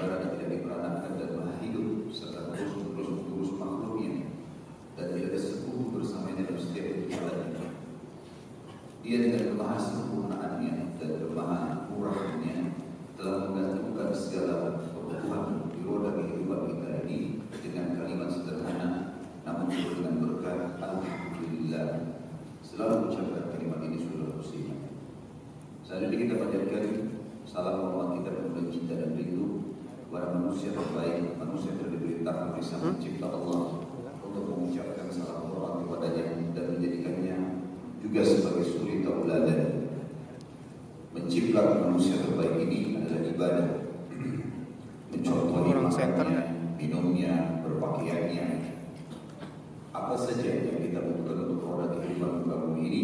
saudara tidak diperanakan dan maha hidup serta terus-menerus mengurus makhluknya dan tidak ada sekutu bersamanya dalam setiap perjalanannya. ia dengan kelemahan sempurnaannya dan kelemahan murahnya telah menggantungkan segala kebutuhan di roda kehidupan kita ini dengan kalimat sederhana namun penuh dengan berkat Alhamdulillah. Selalu ucapkan kalimat ini sudah muslim. Selanjutnya kita panjatkan salam hormat kita kepada cinta dan rindu kepada manusia terbaik, manusia yang diberi takdir sama pencipta Allah untuk mengucapkan salam hormat kepadanya dan menjadikannya juga sebagai suri tauladan. Menciptakan manusia terbaik ini adalah ibadah. Mencontohi makannya, minumnya, berpakaiannya, apa saja yang kita butuhkan untuk roda kehidupan bumi ini,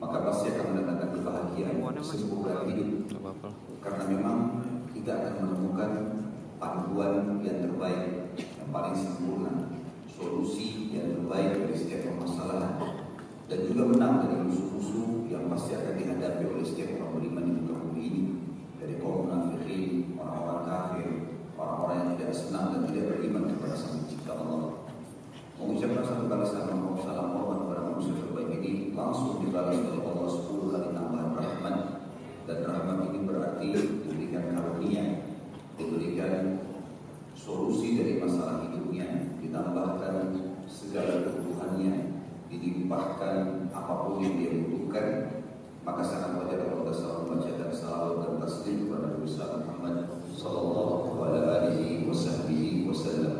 maka pasti akan mendatangkan kebahagiaan sebuah hidup. Karena memang kita akan menemukan panduan yang terbaik, yang paling sempurna, solusi yang terbaik dari setiap permasalahan, dan juga menang dari musuh-musuh yang pasti akan dihadapi oleh setiap orang beriman di muka bumi ini, dari kaum munafikin, orang-orang kafir, orang-orang yang tidak senang dan tidak beriman kepada Sang Pencipta Allah. Mengucapkan satu kali salam salam hormat kepada manusia terbaik ini langsung dibalas oleh Allah sepuluh kali tambahan rahmat dan rahmat ini berarti diberikan karunia, diberikan solusi dari masalah hidupnya, ditambahkan segala kebutuhannya, dilimpahkan apa pun yang dia butuhkan, maka sangat wajar kalau kita selalu membacakan salawat dan taslim kepada Nabi Muhammad Sallallahu Alaihi Wasallam.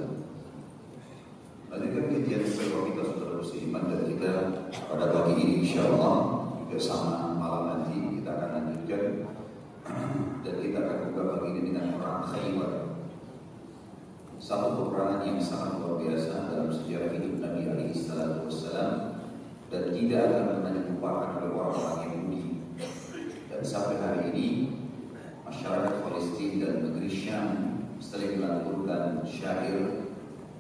Lanjutkan kajian sebuah kita saudara musliman dan kita pada pagi ini insya Allah juga sama malam nanti dan kita akan buka pagi ini dengan perang Khaybar. Satu peperangan yang sangat luar biasa dalam sejarah hidup Nabi alaihi wassalam dan tidak akan pernah dilupakan oleh orang-orang Yahudi. Dan sampai hari ini masyarakat Palestina dan negeri Syam sering melanturkan syair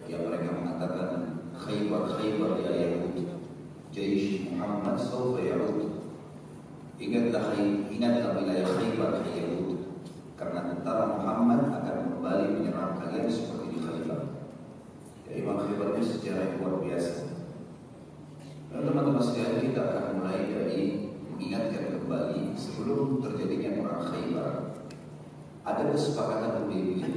yang mereka mengatakan Khaybar Khaybar ya Yahud Jaish Muhammad Sawfa Yahud Ingatlah ingatlah wilayah Khaybar ya Yahud Karena tentara Muhammad akan kembali menyerang kalian seperti di Khaybar Ya Imam Khaybar ini sejarah yang luar biasa. Teman-teman sekalian kita akan mulai dari mengingatkan kembali sebelum terjadinya perang Khaybar. Ada kesepakatan Hudaybiyah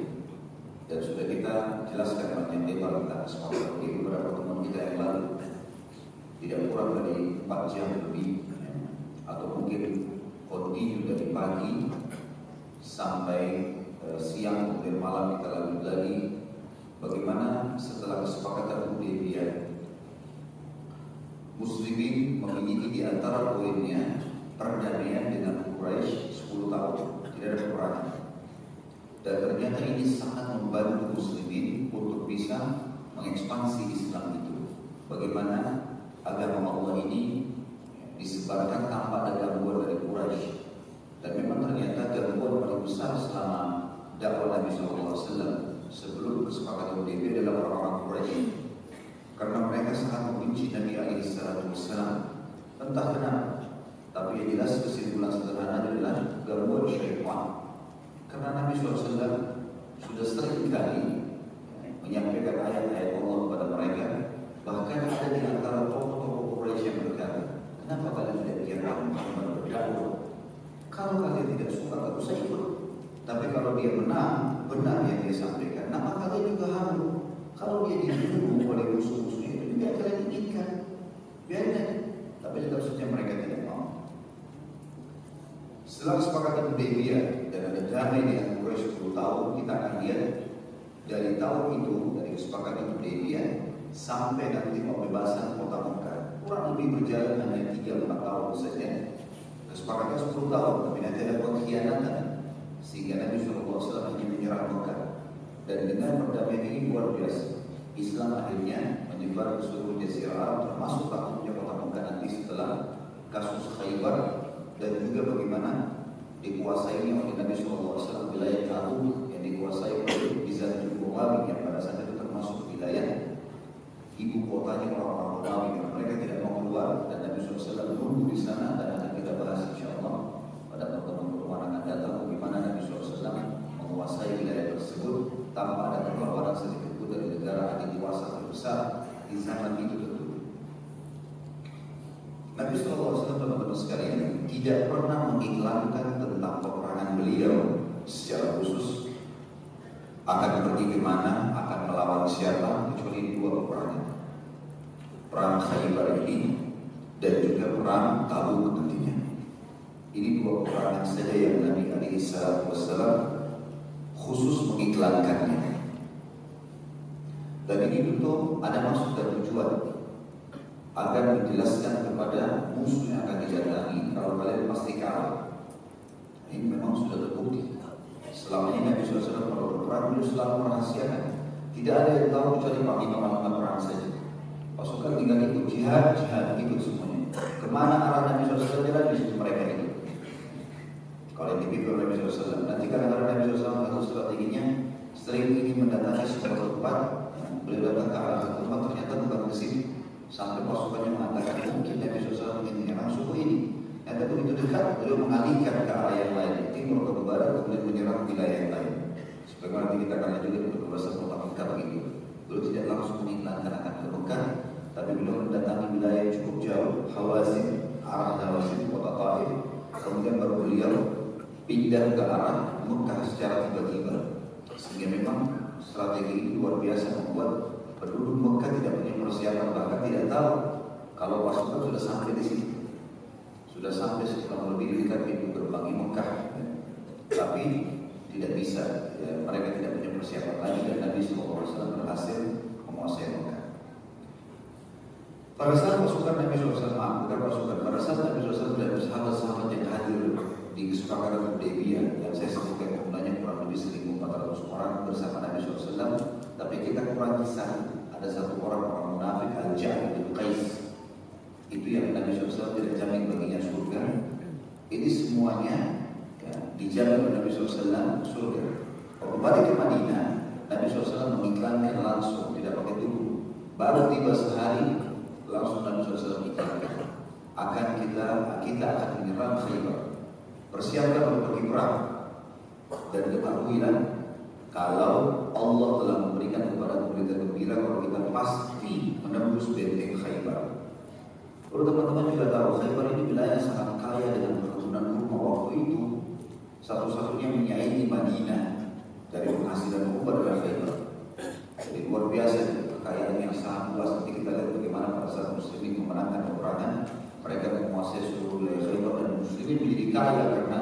dan sudah kita jelaskan panjang lebar tentang kesepakatan ini beberapa pertemuan kita yang lalu. Tidak kurang dari 4 jam lebih atau mungkin kontinu dari pagi sampai e, siang kemudian malam kita lanjut lagi bagaimana setelah kesepakatan Hudaybiyah Muslimin memiliki di antara poinnya perdamaian dengan Quraisy 10 tahun. Tidak ada peperangan dan ternyata ini sangat membantu muslimin untuk bisa mengekspansi Islam itu. Bagaimana agama Allah ini disebarkan tanpa ada gangguan dari Quraisy. Dan memang ternyata gangguan paling besar selama dakwah Nabi SAW sebelum kesepakatan Hudaybiyah adalah orang-orang Quraisy. Karena mereka sangat membenci Nabi SAW. Entah kenapa. Tapi yang jelas kesimpulan sederhana adalah gangguan syaitan karena Nabi SAW sudah sering kali menyampaikan ayat-ayat Allah kepada mereka Bahkan ada di antara tokoh-tokoh Quraisy yang berkata Kenapa kalian tidak biarkan Muhammad berdakwah Kalau kalian tidak suka, tak usah ikut. Tapi kalau dia menang, benar yang dia sampaikan. Maka kalian juga harus Kalau dia dibunuh oleh musuh-musuhnya itu juga kalian inginkan Biarkan Tapi tetap saja mereka tidak mau. Setelah kesepakatan Hudaybiyah dan ada damai dengan Quraisy 10 tahun, kita akan lihat dari tahun itu, dari kesepakatan Hudaybiyah sampai nanti pembebasan kota Mekah. Kurang lebih berjalan hanya 3-4 tahun saja. Kesepakatan 10 tahun, tapi nanti ada pengkhianatan sehingga Nabi SAW hanya menyerang Mekah. Dan dengan perdamaian ini luar biasa. Islam akhirnya menyebar ke seluruh Jazirah Arab termasuk takutnya kota Mekah nanti setelah kasus Khaybar dan juga bagaimana dikuasainya oleh Nabi SAW wilayah Tabuk yang dikuasai oleh Bizantium Romawi yang pada saat itu termasuk wilayah ibu kotanya orang-orang Romawi yang mereka tidak mau keluar. Dan Nabi SAW menunggu di sana. Dan akan kita bahas insya Allah pada pertemuan-pertemuan akan datang bagaimana Nabi SAW menguasai wilayah tersebut tanpa ada perlawanan sedikit pun dari negara adik dewasa terbesar di zaman itu tentu. Nabi SAW teman-teman sekalian tidak pernah mengiklankan tentang peperangan beliau secara khusus akan pergi ke mana, akan melawan siapa? Kecuali dua peperangan. Perang Khaybar ini dan juga perang Tabuk nantinya. Ini dua peperangan saja yang Nabi alaihi wasallam khusus mengiklankannya. Dan ini tentu ada maksud dan tujuan agar menjelaskan kepada musuh yang akan didatangi. Kalau kalian pasti kalah. Ini memang sudah terbukti. Selama ini Nabi SAW kalau berperang beliau selalu merahasiakan. Tidak ada yang tahu kecuali panglima-panglima perang saja. Pasukan tinggal ikut jihad, jihad ikut semuanya. Ke mana arah Nabi SAW jalan di situ mereka itu. Kalau yang dipikir Nabi SAW, nanti kan arah Nabi SAW atau strateginya sering ingin mendatangi sebuah tempat, beliau datang ke arah tempat ternyata bukan ke sini, Sampai pasukannya mengatakan mungkin Nabi SAW ingin menyerang suku ini. Nanti begitu dekat, beliau mengalihkan ke arah yang lain, timur ke barat, kemudian menyerang wilayah yang lain. Sebagaimana nanti kita akan lanjutkan untuk berbahasa kota Mekah begitu. Beliau tidak langsung mengiklankan akan ke Mekah, tapi beliau mendatangi wilayah yang cukup jauh, Hawazin, arah Hawazin, kota Taif. Kemudian baru beliau pindah ke arah Mekah secara tiba-tiba. Sehingga memang strategi ini luar biasa membuat Penduduk Mekah tidak punya persiapan bahkan tidak tahu kalau pasukan sudah sampai di sini. Sudah sampai setelah lebih dekat pintu gerbang Mekah. Tapi tidak bisa, ya, mereka tidak punya persiapan lagi dan Nabi SAW berhasil menguasai Mekah. Pada saat pasukan Nabi SAW, bukan pasukan, pada saat Nabi SAW dan sahabat-sahabat yang hadir di kesepakatan Hudaybiyah yang saya sebutkan jumlahnya kurang lebih 1.400 orang bersama Nabi SAW tapi kita kurang satu. Ada satu orang orang munafik Al-Ja'ad bin Qais. Itu yang Nabi SAW tidak jamin baginya surga. Ini semuanya ya, dijamin oleh Nabi SAW surga. Kalau kembali ke Madinah, Nabi SAW mengiklankan langsung, tidak pakai tunggu. Baru tiba sehari, langsung Nabi SAW mengiklankan. Akan kita, kita akan menyerang Khaybar. Persiapkan untuk pergi perang. Dan ketahuilah kalau Allah telah memberikan kepada berita gembira kalau kita pasti menembus benteng Khaybar. Kalau teman-teman juga tahu Khaybar ini wilayah sangat kaya dengan perkebunan rumah waktu itu satu-satunya menyaingi Madinah dari penghasilan rumah adalah Khaybar. Jadi luar biasa kekayaan yang sangat luas. Nanti kita lihat bagaimana pada saat muslimin memenangkan peperangan mereka menguasai seluruh wilayah Khaybar dan muslimin menjadi kaya karena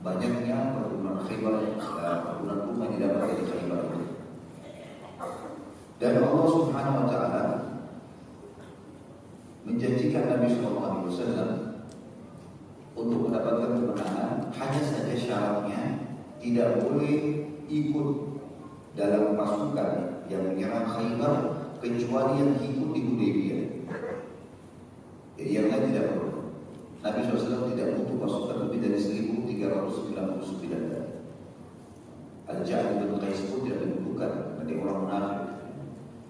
banyaknya perkebunan Khaybar, perkebunan rumah yang didapat dari Khaybar. Dan Allah Subhanahu wa taala menjanjikan Nabi sallallahu alaihi wasallam untuk mendapatkan kemenangan hanya saja syaratnya tidak boleh ikut dalam pasukan yang menyerang Khaybar kecuali yang ikut di Hudaybiyah. Jadi yang lain tidak perlu. Nabi SAW tidak butuh pasukan lebih dari 1399 Al-Ja'ad bin Qais pun tidak dibutuhkan dari orang munafik.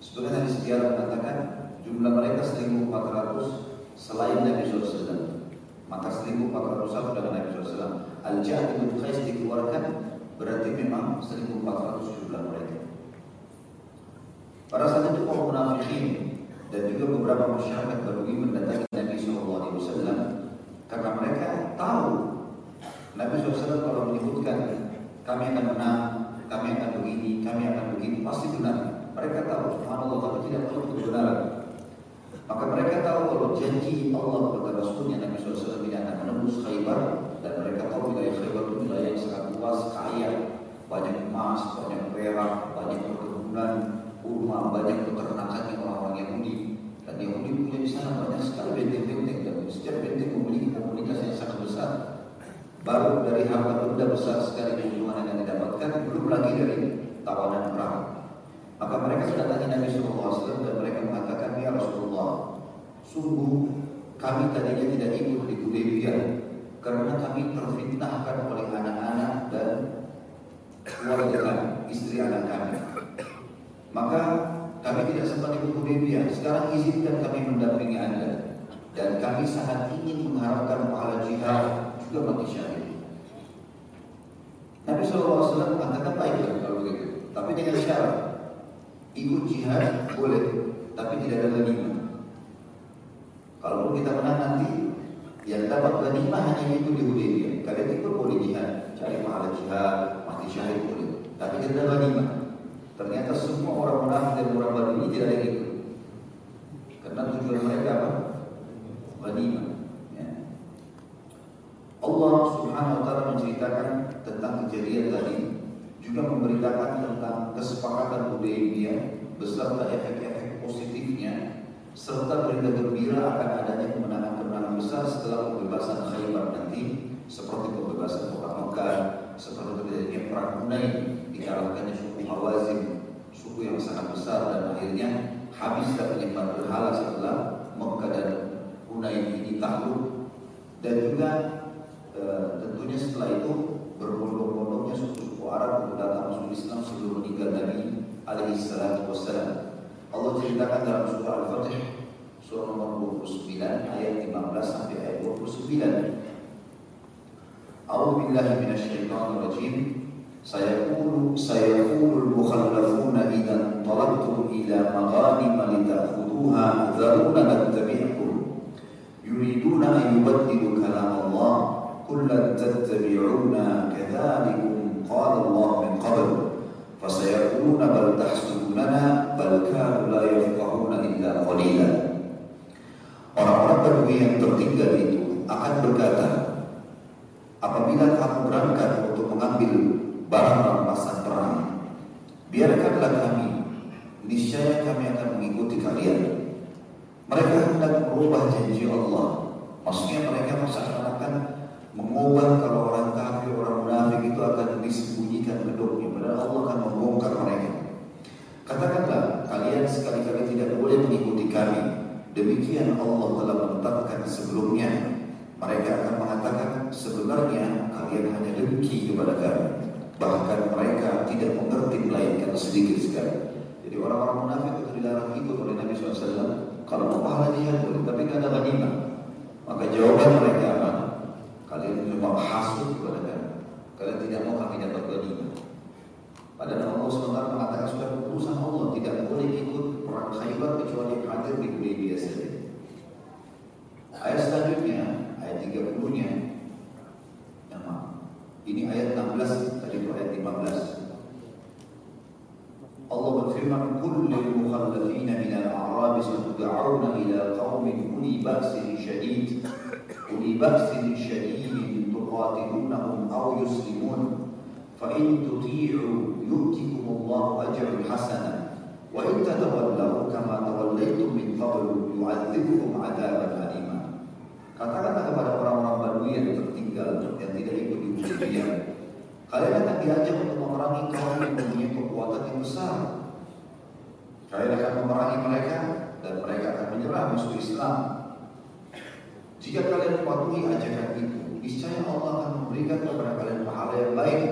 Sebenarnya di sejarah mengatakan jumlah mereka 1400 selain Nabi SAW. Maka 1400 dengan Nabi SAW. Al-Ja'ad bin Qais dikeluarkan berarti memang 1400 jumlah mereka. Pada saat itu kaum munafikin dan juga beberapa masyarakat baru mendatangi Nabi SAW karena mereka tahu Nabi SAW kalau menyebutkan kami akan menang, kami akan begini, kami akan begini, pasti benar. Mereka tahu, subhanallah, tapi tidak tahu kebenaran. Maka mereka tahu kalau janji Allah kepada Rasulnya Nabi SAW tidak akan menembus Khaybar dan mereka tahu wilayah Khaybar itu wilayah yang sangat luas, kaya, banyak emas, banyak perak, banyak perkebunan, kurma, banyak peternakan yang orang-orang Yahudi dan Yahudi punya di sana banyak sekali benteng-benteng dan setiap benteng memiliki komunitas yang sangat besar. Baru dari harta benda besar sekali keuntungan yang didapatkan, belum lagi dari tawanan perang. Maka mereka mendatangi Nabi SAW dan mereka mengatakan, Ya Rasulullah, sungguh kami tadinya tidak ikut di Hudaybiyah karena kami terfitnahkan oleh anak-anak dan keluarga kami, istri anak kami. Maka kami tidak sempat ikut Hudaybiyah. Sekarang izinkan kami mendampingi Anda dan kami sangat ingin mengharapkan pahala jihad juga mati syahid. Nabi SAW mengatakan baiklah kalau begitu, tapi dengan syarat ikut jihad boleh, tapi tidak ada lagi. Kalau kita menang nanti Yang dapat ghanimah hanya itu di Hudaybiyah. Kalian ikut boleh jihad, cari pahala jihad, mati syahid boleh. Tapi tidak ada ghanimah. Ternyata semua orang munafik dan orang baru ini tidak ada yang ikut. Karena tujuan mereka apa? Ghanimah. Ya. Allah Subhanahu wa taala menceritakan tentang kejadian tadi juga memberitakan tentang kesepakatan Hudaybiyah beserta efek-efek positifnya serta berita gembira akan adanya kemenangan-kemenangan besar setelah pembebasan Khaybar nanti seperti pembebasan kota Mekah, seperti terjadinya perang Hunain dikalahkannya suku Hawazin, suku yang sangat besar dan akhirnya habis penyembah berhala setelah Mekah dan Hunain ini takluk. Dan juga e, tentunya setelah itu berbondong-bondongnya suku-suku Arab datang masuk Islam sebelum meninggal Nabi alaihi salatu wassalam. Allah ceritakan dalam surah Al-Fatih surah nomor 29 ayat 15 sampai ayat 29. أعوذ بالله من الشيطان الرجيم سيقول سيقول المخلفون إذا انطلقتم إلى مغانم لتأخذوها ذرونا نتبعكم يريدون أن يبدلوا كلام الله قل لن تتبعونا كذلكم قال الله من قبل فسيقولون بل تحسدوننا بل كانوا لا يفقهون إلا قليلا Orang-orang Badui yang tertinggal itu akan berkata, apabila kamu berangkat untuk mengambil barang rampasan perang, biarkanlah kami, niscaya kami akan mengikuti kalian. Mereka hendak merubah janji Allah. Maksudnya mereka seakan-akan mengubah kalau orang kafir, orang munafik itu akan disembunyikan kedoknya. Padahal Allah akan membongkar mereka. Katakanlah, kalian sekali-kali tidak boleh mengikuti kami. Demikian Allah telah menetapkan sebelumnya. Mereka akan mengatakan sebenarnya kalian hanya dengki kepada kami. Bahkan mereka tidak mengerti melainkan sedikit sekali. Jadi orang-orang munafik itu dilarang ikut oleh Nabi SAW. Kalau mau pahala jihad boleh, tapi tidak ada ghanimah. Maka jawaban mereka apa? Kalian cuma kami. Kalian tidak mau kami dapat ghanimah. Padahal Allah SWT mengatakan sudah keputusan Allah tidak boleh ikut perang Khaybar kecuali hadir di Hudaybiyah saja. Ayat selanjutnya ayat 30-nya Ini ayat 16 tadi itu ayat 15. Allah berfirman kullil mukhalafina min al-a'rab ila qawmin uli baksin syadid uli baksin syadid tuqatilun أو يسلمون فإن تطيعوا يؤتكم الله أجرا حسنا وإن تتولوا كما توليتم من قبل يعذبكم عذابا أليما Katakanlah kepada orang-orang Badui yang tertinggal yang tidak ikut di Hudaybiyah, kalian akan diajak untuk memerangi kaum yang mempunyai kekuatan yang besar. Kalian akan memerangi mereka dan mereka akan menyerah musuh Islam jika kalian mematuhi ajakan itu, niscaya Allah akan memberikan kepada kalian pahala yang baik.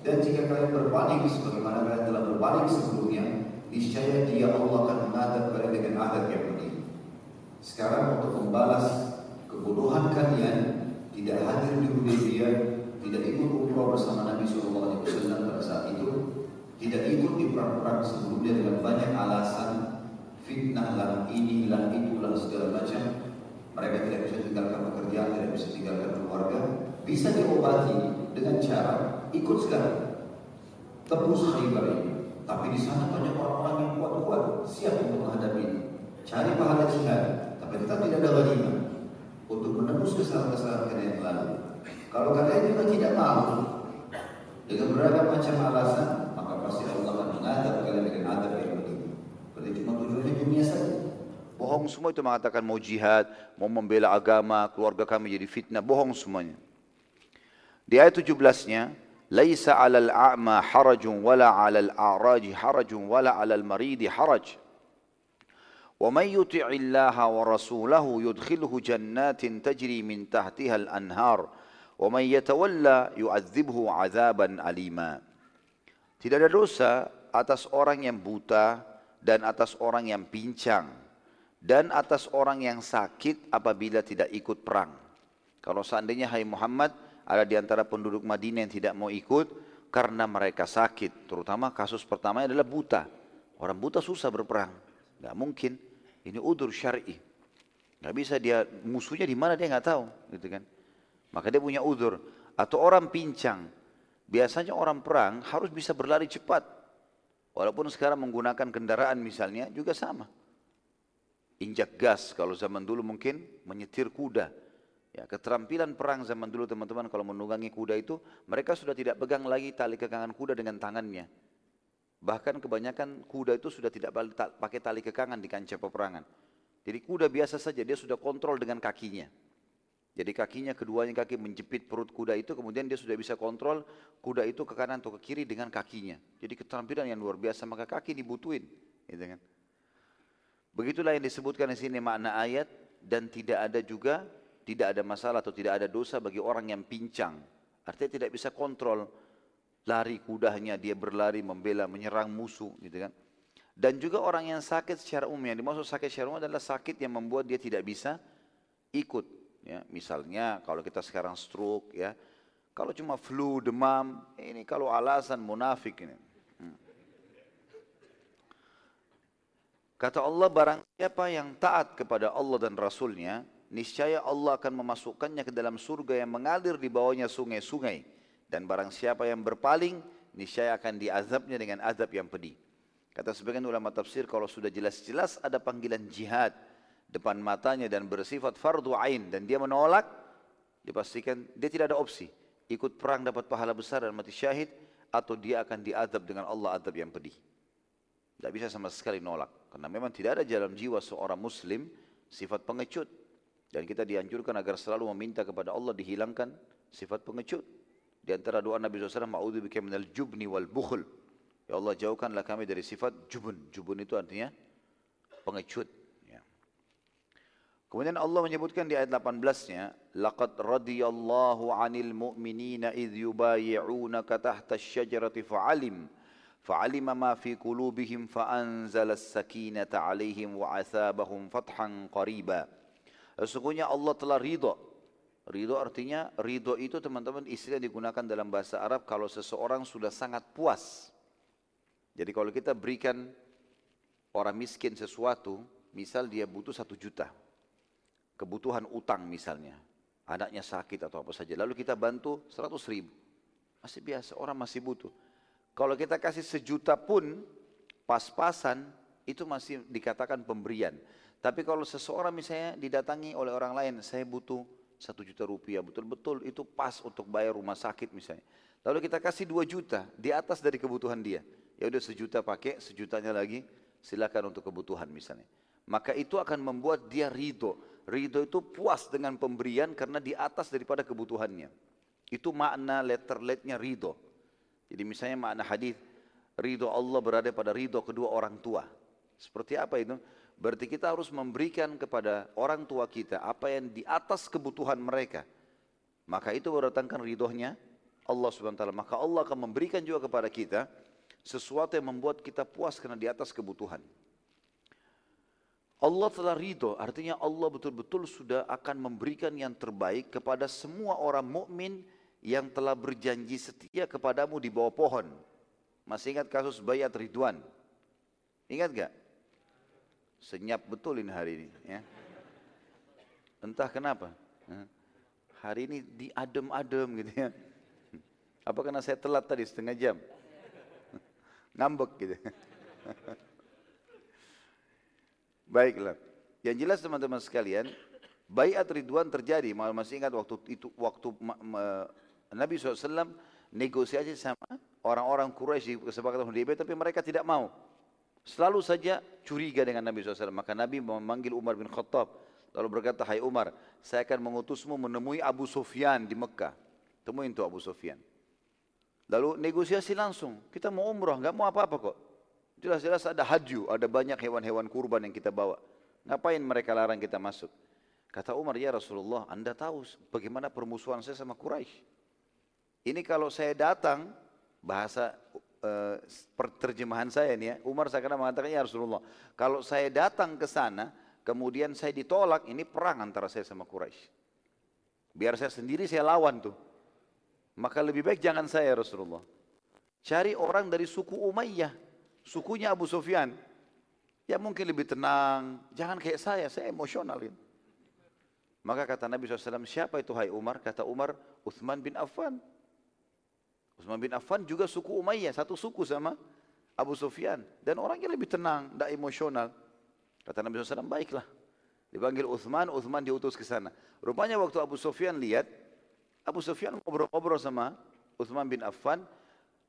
Dan jika kalian berbalik sebagaimana kalian telah berbalik sebelumnya, niscaya Dia Allah akan mengadab kalian dengan adab yang pedih. Sekarang untuk membalas kebodohan kalian, tidak hadir di Hudaybiyah, tidak ikut umrah bersama Nabi SAW pada saat itu, tidak ikut di perang-perang sebelumnya dengan banyak alasan fitnah lah, inilah, itulah segala macam mereka tidak bisa tinggalkan pekerjaan, tidak bisa tinggalkan keluarga, bisa diobati dengan cara ikut sekarang. Tebus Khaybar ini. Tapi di sana banyak orang-orang yang kuat-kuat, siap untuk menghadapi ini. Cari pahala jihad, tapi tetap tidak ada ghanimah untuk menembus kesalahan-kesalahan kalian yang lalu. Kalau kalian juga tidak mau dengan beragam macam alasan, maka pasti Allah akan mengadab kalian dengan adab yang begitu. Berarti cuma tujuannya dunia saja Bohong semua itu mengatakan mau jihad, mau membela agama, keluarga kami jadi fitnah, bohong semuanya. Di ayat 17-nya, "Laisa 'alal a'ma harajun wala 'alal a'raj harajun wala 'alal maridi haraj." ومن يطع الله ورسوله يدخله جنات تجري من تحتها الأنهار ومن يتولى يعذبه عذابا أليما Tidak ada dosa atas orang yang buta dan atas orang yang pincang dan atas orang yang sakit apabila tidak ikut perang. Kalau seandainya hai Muhammad ada di antara penduduk Madinah yang tidak mau ikut karena mereka sakit, terutama kasus pertama adalah buta. Orang buta susah berperang, nggak mungkin. Ini udur syar'i. Nggak bisa dia musuhnya di mana dia nggak tahu, gitu kan? Maka dia punya udur. Atau orang pincang, biasanya orang perang harus bisa berlari cepat. Walaupun sekarang menggunakan kendaraan misalnya juga sama. Injak gas kalau zaman dulu mungkin menyetir kuda. Ya, keterampilan perang zaman dulu teman-teman kalau menunggangi kuda itu mereka sudah tidak pegang lagi tali kekangan kuda dengan tangannya. Bahkan kebanyakan kuda itu sudah tidak pakai tali kekangan di kancah peperangan. Jadi kuda biasa saja, dia sudah kontrol dengan kakinya. Jadi kakinya keduanya kaki menjepit perut kuda itu, kemudian dia sudah bisa kontrol kuda itu ke kanan atau ke kiri dengan kakinya. Jadi keterampilan yang luar biasa, maka kaki dibutuhin. Gitu kan? Begitulah yang disebutkan di sini makna ayat dan tidak ada juga tidak ada masalah atau tidak ada dosa bagi orang yang pincang. Artinya tidak bisa kontrol lari kudanya, dia berlari membela, menyerang musuh gitu kan. Dan juga orang yang sakit secara umum, yang dimaksud sakit secara umum adalah sakit yang membuat dia tidak bisa ikut. Ya, misalnya kalau kita sekarang stroke, ya, kalau cuma flu, demam, ini kalau alasan munafik ini. Hmm. Kata Allah barang siapa yang taat kepada Allah dan Rasulnya, niscaya Allah akan memasukkannya ke dalam surga yang mengalir di bawahnya sungai-sungai dan barang siapa yang berpaling, niscaya akan diazabnya dengan azab yang pedih. Kata sebagian ulama tafsir, kalau sudah jelas-jelas ada panggilan jihad depan matanya dan bersifat fardu ain dan dia menolak, dipastikan dia tidak ada opsi. Ikut perang dapat pahala besar dan mati syahid atau dia akan diazab dengan Allah azab yang pedih. Tidak bisa sama sekali nolak. Karena memang tidak ada dalam jiwa seorang muslim sifat pengecut. Dan kita dianjurkan agar selalu meminta kepada Allah dihilangkan sifat pengecut. Di antara doa Nabi SAW, Ma'udhu bika minal jubni wal bukhul. Ya Allah jauhkanlah kami dari sifat jubun. Jubun itu artinya pengecut. Ya. Kemudian Allah menyebutkan di ayat 18-nya, Laqad radiyallahu anil mu'minina idh yubayi'unaka tahta syajarati fa'alim. فعلم ما في قلوبهم فأنزل السكينة عليهم وعثابهم فتحا قريبا. Sesungguhnya Allah telah ridha Ridho artinya, ridho itu teman-teman istilah digunakan dalam bahasa Arab kalau seseorang sudah sangat puas. Jadi kalau kita berikan orang miskin sesuatu, misal dia butuh satu juta. Kebutuhan utang misalnya. Anaknya sakit atau apa saja. Lalu kita bantu seratus ribu. Masih biasa, orang masih butuh. Kalau kita kasih sejuta pun, pas-pasan, itu masih dikatakan pemberian. Tapi kalau seseorang misalnya didatangi oleh orang lain, saya butuh satu juta rupiah betul-betul itu pas untuk bayar rumah sakit misalnya. Lalu kita kasih dua juta di atas dari kebutuhan dia. Ya udah sejuta pakai, sejutanya lagi silakan untuk kebutuhan misalnya. Maka itu akan membuat dia ridho. Ridho itu puas dengan pemberian karena di atas daripada kebutuhannya. Itu makna letter letternya ridho. Jadi misalnya makna hadis ridho Allah berada pada ridho kedua orang tua. Seperti apa itu? Berarti kita harus memberikan kepada orang tua kita apa yang di atas kebutuhan mereka. Maka itu berdatangkan ridhonya Allah subhanahu wa ta'ala. Maka Allah akan memberikan juga kepada kita sesuatu yang membuat kita puas karena di atas kebutuhan. Allah telah ridho, artinya Allah betul-betul sudah akan memberikan yang terbaik kepada semua orang mukmin yang telah berjanji setia kepadamu di bawah pohon. Masih ingat kasus bayat Ridwan? Ingat gak? Senyap betul ini hari ini. Ya. Entah kenapa. Hari ini diadem-adem gitu ya. Apa karena saya telat tadi setengah jam? Ngambek gitu. Baiklah. Yang jelas teman-teman sekalian, bayat Ridwan terjadi. Masih ingat waktu itu waktu Nabi SAW negosiasi sama orang-orang Quraisy di kesepakatan Hudaybiyah tapi mereka tidak mau. Selalu saja curiga dengan Nabi SAW. Maka Nabi memanggil Umar bin Khattab. Lalu berkata, Hai Umar, saya akan mengutusmu menemui Abu Sufyan di Mekah. Temuin tuh Abu Sufyan. Lalu negosiasi langsung. Kita mau umrah, nggak mau apa-apa kok. Jelas-jelas ada hadyu, ada banyak hewan-hewan kurban yang kita bawa. Ngapain mereka larang kita masuk? Kata Umar, ya Rasulullah, anda tahu bagaimana permusuhan saya sama Quraisy. Ini kalau saya datang, bahasa uh, terjemahan saya nih ya, Umar saya kena mengatakan ya Rasulullah, kalau saya datang ke sana, kemudian saya ditolak, ini perang antara saya sama Quraisy. Biar saya sendiri saya lawan tuh. Maka lebih baik jangan saya Rasulullah. Cari orang dari suku Umayyah, sukunya Abu Sufyan. Ya mungkin lebih tenang, jangan kayak saya, saya emosional ini. Maka kata Nabi SAW, siapa itu hai Umar? Kata Umar, Uthman bin Affan. Uthman bin Affan juga suku Umayyah, satu suku sama Abu Sufyan. Dan orangnya lebih tenang, tidak emosional. Kata Nabi SAW, baiklah. Dipanggil Uthman, Uthman diutus ke sana. Rupanya waktu Abu Sufyan lihat, Abu Sufyan ngobrol-ngobrol sama Uthman bin Affan,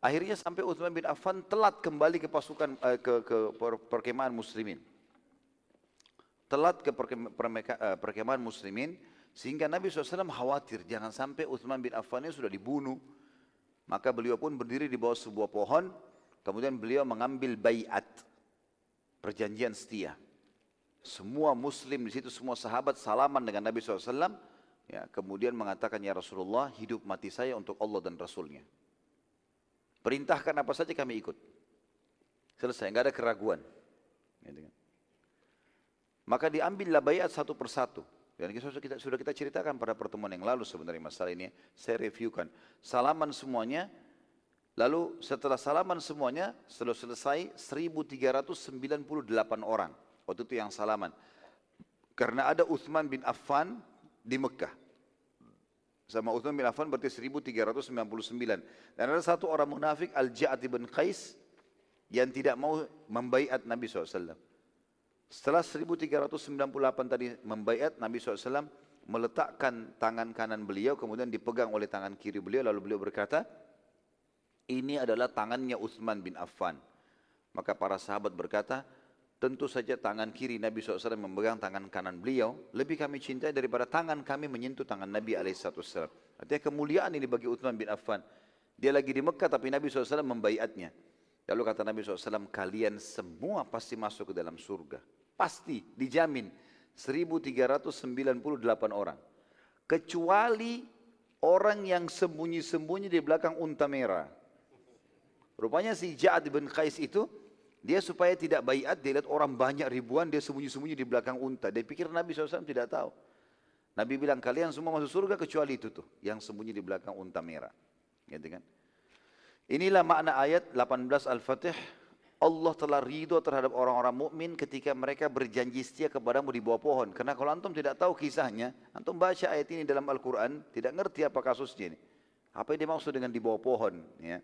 akhirnya sampai Uthman bin Affan telat kembali ke pasukan eh, ke, ke perkemahan muslimin telat ke eh, perkemahan muslimin sehingga Nabi SAW khawatir jangan sampai Uthman bin Affan sudah dibunuh. Maka beliau pun berdiri di bawah sebuah pohon, kemudian beliau mengambil bayat, perjanjian setia. Semua muslim di situ, semua sahabat salaman dengan Nabi SAW, ya, kemudian mengatakan, Ya Rasulullah, hidup mati saya untuk Allah dan Rasulnya. Perintahkan apa saja kami ikut. Selesai, nggak ada keraguan. Gitu kan. Maka diambillah bayat satu persatu. Dan kita, sudah kita ceritakan pada pertemuan yang lalu sebenarnya masalah ini. Saya reviewkan. Salaman semuanya. Lalu setelah salaman semuanya, setelah selesai 1398 orang. Waktu itu yang salaman. Karena ada Uthman bin Affan di Mekah. Sama Uthman bin Affan berarti 1399. Dan ada satu orang munafik Al-Ja'ad bin Qais yang tidak mau membaiat Nabi SAW. Setelah 1398 tadi membayat Nabi SAW meletakkan tangan kanan beliau kemudian dipegang oleh tangan kiri beliau lalu beliau berkata ini adalah tangannya Uthman bin Affan. Maka para sahabat berkata tentu saja tangan kiri Nabi SAW memegang tangan kanan beliau lebih kami cintai daripada tangan kami menyentuh tangan Nabi SAW. Artinya kemuliaan ini bagi Uthman bin Affan. Dia lagi di Mekah tapi Nabi SAW membayatnya. Lalu kata Nabi SAW, kalian semua pasti masuk ke dalam surga. Pasti, dijamin. 1398 orang. Kecuali orang yang sembunyi-sembunyi di belakang unta merah. Rupanya si Ja'ad bin Qais itu, dia supaya tidak bayat, dia lihat orang banyak ribuan, dia sembunyi-sembunyi di belakang unta. Dia pikir Nabi SAW tidak tahu. Nabi bilang, kalian semua masuk surga kecuali itu tuh, yang sembunyi di belakang unta merah. Gitu kan? Inilah makna ayat 18 Al-Fatih Allah telah ridho terhadap orang-orang mukmin ketika mereka berjanji setia kepadamu di bawah pohon. Karena kalau antum tidak tahu kisahnya, antum baca ayat ini dalam Al-Quran, tidak ngerti apa kasusnya ini. Apa yang dimaksud dengan di bawah pohon. Ya.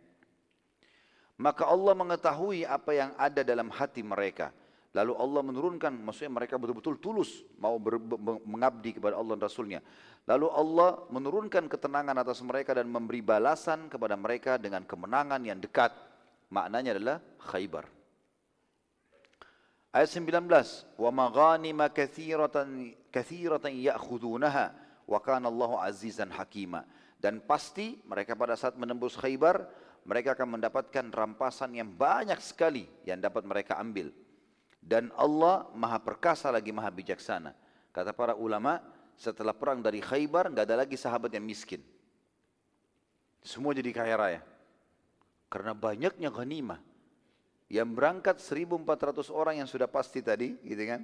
Maka Allah mengetahui apa yang ada dalam hati mereka. Lalu Allah menurunkan, maksudnya mereka betul-betul tulus mau ber, mengabdi kepada Allah dan Rasulnya. Lalu Allah menurunkan ketenangan atas mereka dan memberi balasan kepada mereka dengan kemenangan yang dekat maknanya adalah Khaybar. Ayat 19, wa maghanima kathiratan kathiratan ya'khudunaha wa kana azizan. Dan pasti mereka pada saat menembus Khaybar, mereka akan mendapatkan rampasan yang banyak sekali yang dapat mereka ambil. Dan Allah maha perkasa lagi maha bijaksana. Kata para ulama, setelah perang dari Khaybar, nggak ada lagi sahabat yang miskin. Semua jadi kaya raya. Karena banyaknya ghanimah. Yang berangkat 1400 orang yang sudah pasti tadi, gitu kan.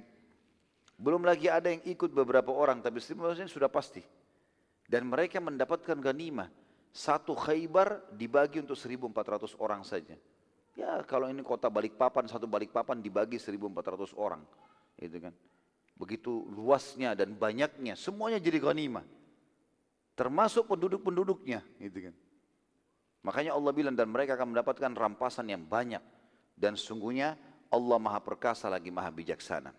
Belum lagi ada yang ikut beberapa orang, tapi 1400 sudah pasti. Dan mereka mendapatkan ghanimah. Satu khaybar dibagi untuk 1400 orang saja. Ya kalau ini kota Balikpapan, satu Balikpapan dibagi 1400 orang. Gitu kan. Begitu luasnya dan banyaknya, semuanya jadi ghanimah. Termasuk penduduk-penduduknya, gitu kan. Makanya Allah bilang dan mereka akan mendapatkan rampasan yang banyak. Dan sungguhnya Allah maha perkasa lagi maha bijaksana.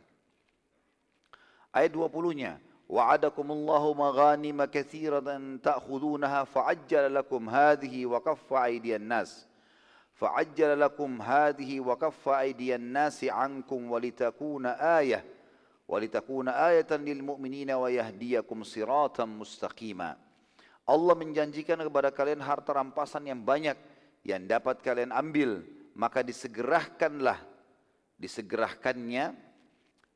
Ayat 20-nya. Wa'adakumullahu maghanima kathiratan ta'khudunaha fa'ajjala lakum hadhihi wa kaffa aydiyan nas. فعجل لكم هذه وكف أيدي الناس عنكم ولتكون آية ولتكون آية للمؤمنين ويهديكم صراطا مستقيما Allah menjanjikan kepada kalian harta rampasan yang banyak. Yang dapat kalian ambil, maka disegerahkanlah, disegerahkannya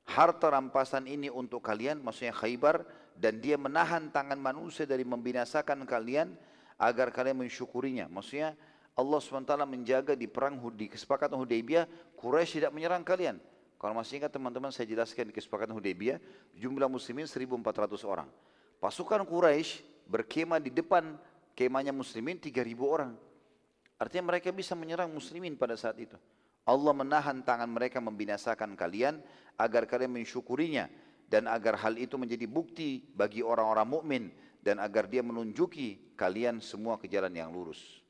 harta rampasan ini untuk kalian, maksudnya Khaybar, dan dia menahan tangan manusia dari membinasakan kalian. Agar kalian mensyukurinya. Maksudnya Allah SWT menjaga di perang di kesepakatan Hudaybiyah, Quraisy tidak menyerang kalian. Kalau masih ingat teman-teman saya jelaskan di kesepakatan Hudaybiyah, jumlah muslimin 1400 orang. Pasukan Quraisy berkemah di depan kemahnya muslimin 3000 orang. Artinya mereka bisa menyerang muslimin pada saat itu. Allah menahan tangan mereka membinasakan kalian agar kalian mensyukurinya dan agar hal itu menjadi bukti bagi orang-orang mukmin dan agar dia menunjuki kalian semua ke jalan yang lurus.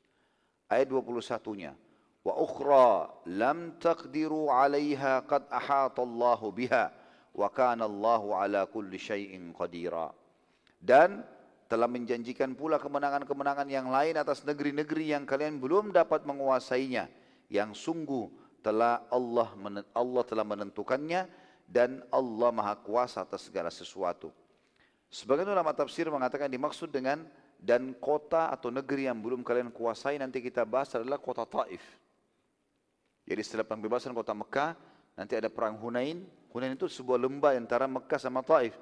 Ayat 21-nya. Wa ukhra lam taqdiru 'alaiha qad ahata Allahu biha wa kana Allahu ala kulli syai'in qadira. Dan telah menjanjikan pula kemenangan-kemenangan yang lain atas negeri-negeri yang kalian belum dapat menguasainya yang sungguh telah Allah Allah telah menentukannya dan Allah Maha Kuasa atas segala sesuatu. Sebagian ulama tafsir mengatakan dimaksud dengan dan kota atau negeri yang belum kalian kuasai nanti kita bahas adalah kota Taif. Jadi setelah pembebasan kota Mekah, nanti ada perang Hunain. Hunain itu sebuah lembah antara Mekah sama Taif.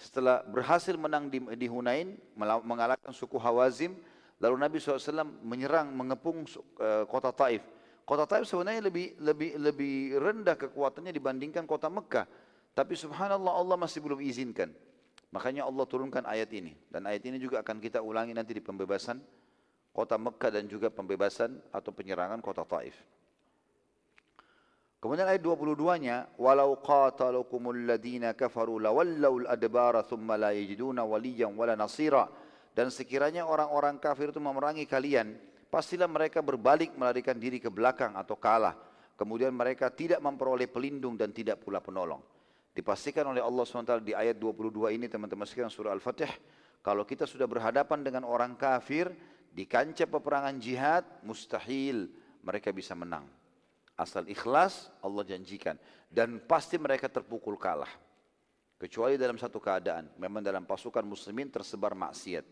Setelah berhasil menang di, di Hunain, mengalahkan suku Hawazim, lalu Nabi SAW menyerang, mengepung uh, kota Taif. Kota Taif sebenarnya lebih lebih lebih rendah kekuatannya dibandingkan kota Mekah. Tapi subhanallah Allah masih belum izinkan. Makanya Allah turunkan ayat ini. Dan ayat ini juga akan kita ulangi nanti di pembebasan kota Mekah dan juga pembebasan atau penyerangan kota Taif. Kemudian ayat 22-nya, "Walau qatalukumul ladina kafaru lawallaul adbara thumma la yajiduna waliyan wala nasira." Dan sekiranya orang-orang kafir itu memerangi kalian, pastilah mereka berbalik melarikan diri ke belakang atau kalah. Kemudian mereka tidak memperoleh pelindung dan tidak pula penolong. Dipastikan oleh Allah SWT di ayat 22 ini teman-teman sekalian surah Al-Fatih, kalau kita sudah berhadapan dengan orang kafir di kancah peperangan jihad, mustahil mereka bisa menang. Asal ikhlas Allah janjikan. Dan pasti mereka terpukul kalah. Kecuali dalam satu keadaan. Memang dalam pasukan muslimin tersebar maksiat.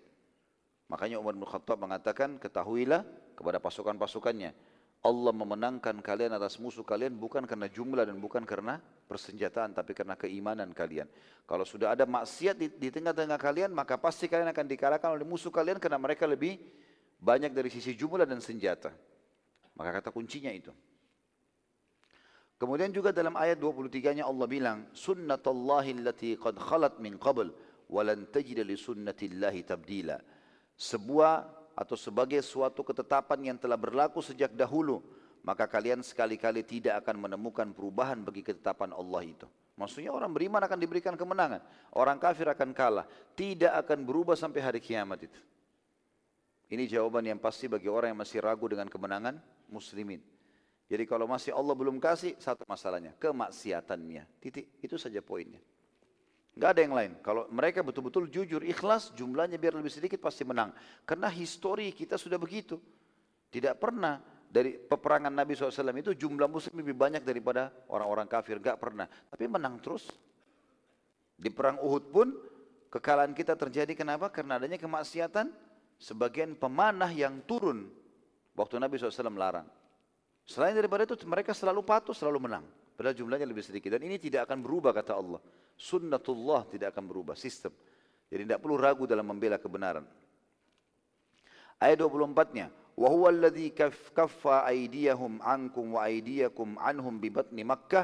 Makanya Umar bin Khattab mengatakan, ketahuilah kepada pasukan-pasukannya. Allah memenangkan kalian atas musuh kalian bukan karena jumlah dan bukan karena persenjataan, tapi karena keimanan kalian. Kalau sudah ada maksiat di, di tengah-tengah kalian, maka pasti kalian akan dikalahkan oleh musuh kalian karena mereka lebih banyak dari sisi jumlah dan senjata. Maka kata kuncinya itu. Kemudian juga dalam ayat 23-nya Allah bilang, "Sunnatullahi allati qad khalat min qabl wa lan tajida li sunnatillahi tabdila." Sebuah atau sebagai suatu ketetapan yang telah berlaku sejak dahulu, maka kalian sekali-kali tidak akan menemukan perubahan bagi ketetapan Allah itu. Maksudnya orang beriman akan diberikan kemenangan, orang kafir akan kalah, tidak akan berubah sampai hari kiamat itu. Ini jawaban yang pasti bagi orang yang masih ragu dengan kemenangan muslimin. Jadi kalau masih Allah belum kasih, satu masalahnya, kemaksiatannya. Titik, itu saja poinnya. Gak ada yang lain. Kalau mereka betul-betul jujur, ikhlas, jumlahnya biar lebih sedikit pasti menang. Karena histori kita sudah begitu. Tidak pernah dari peperangan Nabi SAW itu jumlah muslim lebih banyak daripada orang-orang kafir. Gak pernah. Tapi menang terus. Di perang Uhud pun kekalahan kita terjadi kenapa? Karena adanya kemaksiatan sebagian pemanah yang turun waktu Nabi SAW larang. Selain daripada itu mereka selalu patuh, selalu menang. Padahal jumlahnya lebih sedikit. Dan ini tidak akan berubah kata Allah. Sunnatullah tidak akan berubah, sistem. Jadi tidak perlu ragu dalam membela kebenaran. Ayat 24-nya. وَهُوَ الَّذِي كَفَّ أَيْدِيَهُمْ عَنْكُمْ وَأَيْدِيَكُمْ عَنْهُمْ بِبَطْنِ مَكَّةِ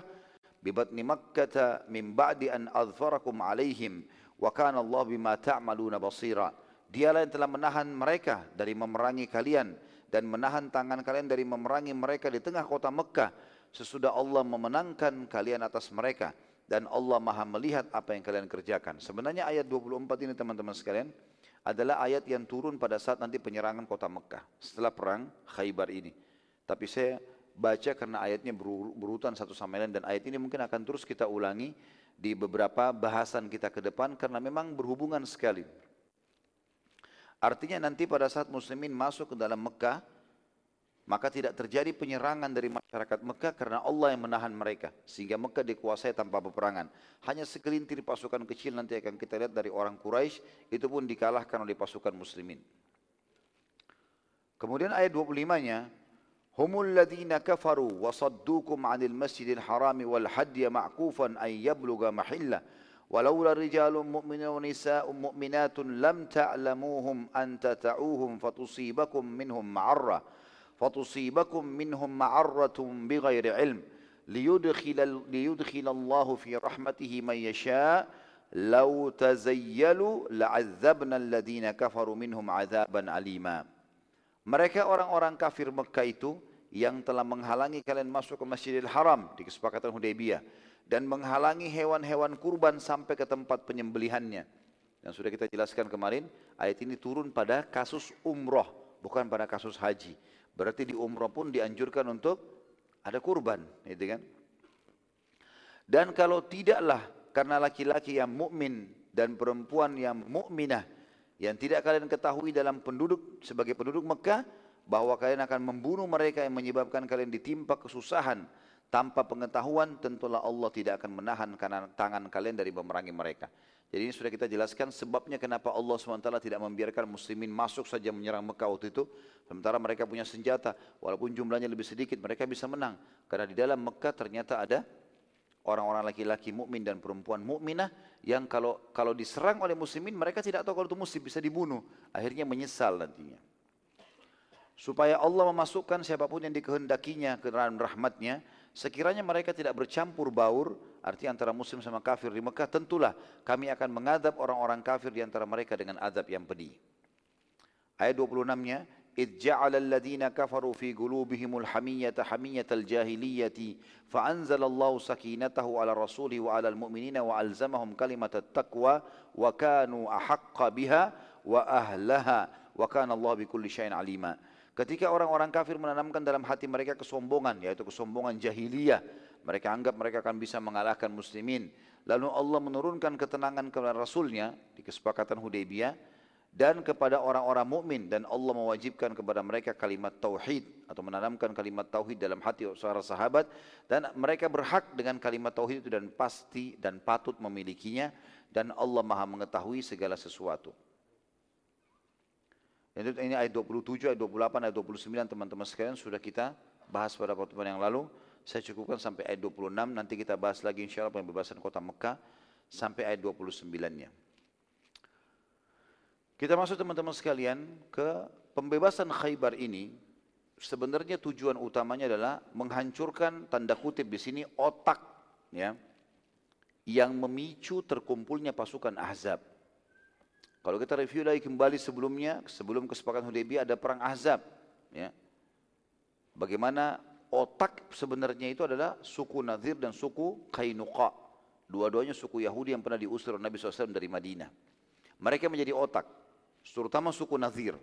بِبَطْنِ مَكَّةَ مِنْ بَعْدِ أَنْ أَظْفَرَكُمْ عَلَيْهِمْ وَكَانَ اللَّهُ بِمَا تَعْمَلُونَ بَصِيرًا Dialah yang telah menahan mereka dari memerangi kalian dan menahan tangan kalian dari memerangi mereka di tengah kota Mekah sesudah Allah memenangkan kalian atas mereka dan Allah maha melihat apa yang kalian kerjakan. Sebenarnya ayat 24 ini teman-teman sekalian adalah ayat yang turun pada saat nanti penyerangan kota Mekah setelah perang Khaybar ini. Tapi saya baca karena ayatnya berurutan satu sama lain dan ayat ini mungkin akan terus kita ulangi di beberapa bahasan kita ke depan karena memang berhubungan sekali. Artinya nanti pada saat muslimin masuk ke dalam Mekah, maka tidak terjadi penyerangan dari masyarakat Mekah karena Allah yang menahan mereka. Sehingga Mekah dikuasai tanpa peperangan. Hanya segelintir pasukan kecil nanti akan kita lihat dari orang Quraisy itu pun dikalahkan oleh pasukan muslimin. Kemudian ayat 25-nya, Humul ladina kafaru wa saddukum 'anil masjidil harami wal hadya ma'kufan an yabluga mahillah ولولا رجال مؤمنون ونساء مؤمنات لم تعلموهم أن تتعوهم فتصيبكم منهم معرة فتصيبكم منهم معرة بغير علم. ليدخل, ليدخل الله في رحمته من يشاء. لو تزيلوا لعذبنا الذين كفروا منهم عذابا أليما. Mereka orang-orang kafir Mekah itu yang telah menghalangi kalian masuk ke Masjidil Haram. Di kesepakatan Hudaybiyah. Dan menghalangi hewan-hewan kurban sampai ke tempat penyembelihannya. Yang sudah kita jelaskan kemarin, ayat ini turun pada kasus umroh, bukan pada kasus haji. Berarti di umroh pun dianjurkan untuk ada kurban, gitu kan? Dan kalau tidaklah karena laki-laki yang mukmin dan perempuan yang mukminah yang tidak kalian ketahui dalam penduduk sebagai penduduk Mekah bahwa kalian akan membunuh mereka yang menyebabkan kalian ditimpa kesusahan tanpa pengetahuan tentulah Allah tidak akan menahan tangan kalian dari memerangi mereka. Jadi ini sudah kita jelaskan sebabnya kenapa Allah SWT tidak membiarkan muslimin masuk saja menyerang Mekah waktu itu. Sementara mereka punya senjata, walaupun jumlahnya lebih sedikit, mereka bisa menang. Karena di dalam Mekah ternyata ada orang-orang laki-laki mukmin dan perempuan mukminah yang kalau kalau diserang oleh muslimin mereka tidak tahu kalau itu muslim bisa dibunuh. Akhirnya menyesal nantinya. Supaya Allah memasukkan siapa pun yang dikehendakinya ke dalam rahmatnya, sekiranya mereka tidak bercampur baur, arti antara muslim sama kafir di Mekah, tentulah kami akan mengadab orang-orang kafir di antara mereka dengan adab yang pedih. Ayat 26-nya, إذ جعل الذين كفروا في قلوبهم الحمية حمية الجاهلية فأنزل الله سكينته على الرسول وعلى المؤمنين وألزمهم كلمة التقوى وكانوا أحق بها وأهلها وكان الله بكل شيء عليما Ketika orang-orang kafir menanamkan dalam hati mereka kesombongan, yaitu kesombongan jahiliyah, mereka anggap mereka akan bisa mengalahkan muslimin. Lalu Allah menurunkan ketenangan kepada Rasulnya di kesepakatan Hudaybiyah dan kepada orang-orang mukmin dan Allah mewajibkan kepada mereka kalimat tauhid atau menanamkan kalimat tauhid dalam hati para sahabat dan mereka berhak dengan kalimat tauhid itu dan pasti dan patut memilikinya dan Allah Maha mengetahui segala sesuatu. Ini ayat 27, ayat 28, ayat 29 teman-teman sekalian sudah kita bahas pada pertemuan yang lalu. Saya cukupkan sampai ayat 26, nanti kita bahas lagi insya Allah pembebasan kota Mekah sampai ayat 29-nya. Kita masuk teman-teman sekalian ke pembebasan Khaybar ini. Sebenarnya tujuan utamanya adalah menghancurkan tanda kutip di sini otak ya yang memicu terkumpulnya pasukan Ahzab. Kalau kita review lagi kembali sebelumnya, sebelum kesepakatan Hudaybiyah ada perang Ahzab, ya. Bagaimana otak sebenarnya itu adalah suku Nadir dan suku Kainuqa. Dua-duanya suku Yahudi yang pernah diusir oleh Nabi SAW dari Madinah. Mereka menjadi otak, terutama suku Nadir.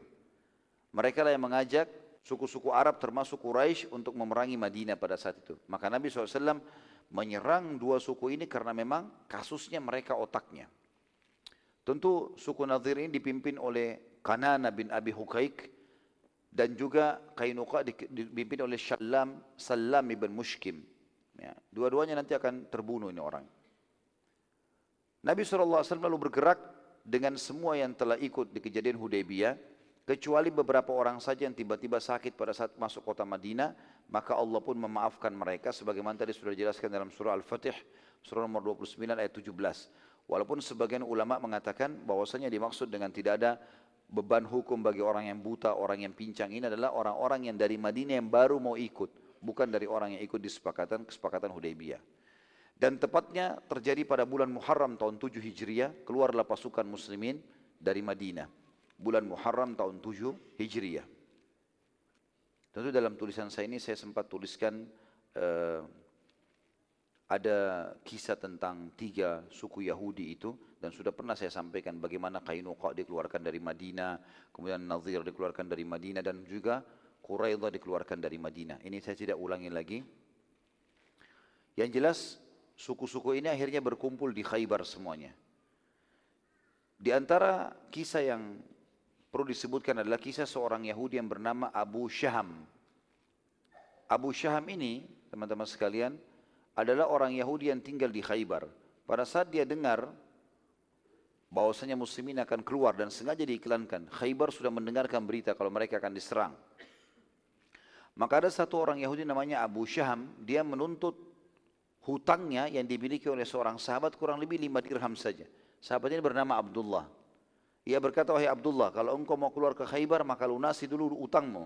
Mereka lah yang mengajak suku-suku Arab termasuk Quraisy untuk memerangi Madinah pada saat itu. Maka Nabi SAW menyerang dua suku ini karena memang kasusnya mereka otaknya. Tentu suku Nadir ini dipimpin oleh Kanana bin Abi Hukaik dan juga Kainuqa dipimpin oleh Shallam Salam ibn Mushkim. Ya, dua-duanya nanti akan terbunuh ini orang. Nabi SAW lalu bergerak dengan semua yang telah ikut di kejadian Hudaybiyah, kecuali beberapa orang saja yang tiba-tiba sakit pada saat masuk kota Madinah, maka Allah pun memaafkan mereka sebagaimana tadi sudah dijelaskan dalam surah Al-Fatih, surah nomor 29 ayat 17. Walaupun sebagian ulama mengatakan bahwasanya dimaksud dengan tidak ada beban hukum bagi orang yang buta, orang yang pincang ini adalah orang-orang yang dari Madinah yang baru mau ikut, bukan dari orang yang ikut di kesepakatan kesepakatan Hudaybiyah. Dan tepatnya terjadi pada bulan Muharram tahun 7 Hijriah, keluarlah pasukan muslimin dari Madinah. Bulan Muharram tahun 7 Hijriah. Tentu dalam tulisan saya ini saya sempat tuliskan uh, ada kisah tentang tiga suku Yahudi itu dan sudah pernah saya sampaikan bagaimana Kainuqa dikeluarkan dari Madinah, kemudian Nazir dikeluarkan dari Madinah dan juga Quraidah dikeluarkan dari Madinah. Ini saya tidak ulangi lagi. Yang jelas suku-suku ini akhirnya berkumpul di Khaybar semuanya. Di antara kisah yang perlu disebutkan adalah kisah seorang Yahudi yang bernama Abu Syaham. Abu Syaham ini, teman-teman sekalian, adalah orang Yahudi yang tinggal di Khaybar. Pada saat dia dengar bahwasanya muslimin akan keluar dan sengaja diiklankan, Khaybar sudah mendengarkan berita kalau mereka akan diserang. Maka ada satu orang Yahudi namanya Abu Syaham, dia menuntut hutangnya yang dimiliki oleh seorang sahabat kurang lebih lima dirham saja. Sahabat ini bernama Abdullah. Ia berkata, wahai Abdullah, kalau engkau mau keluar ke Khaybar, maka lunasi dulu utangmu.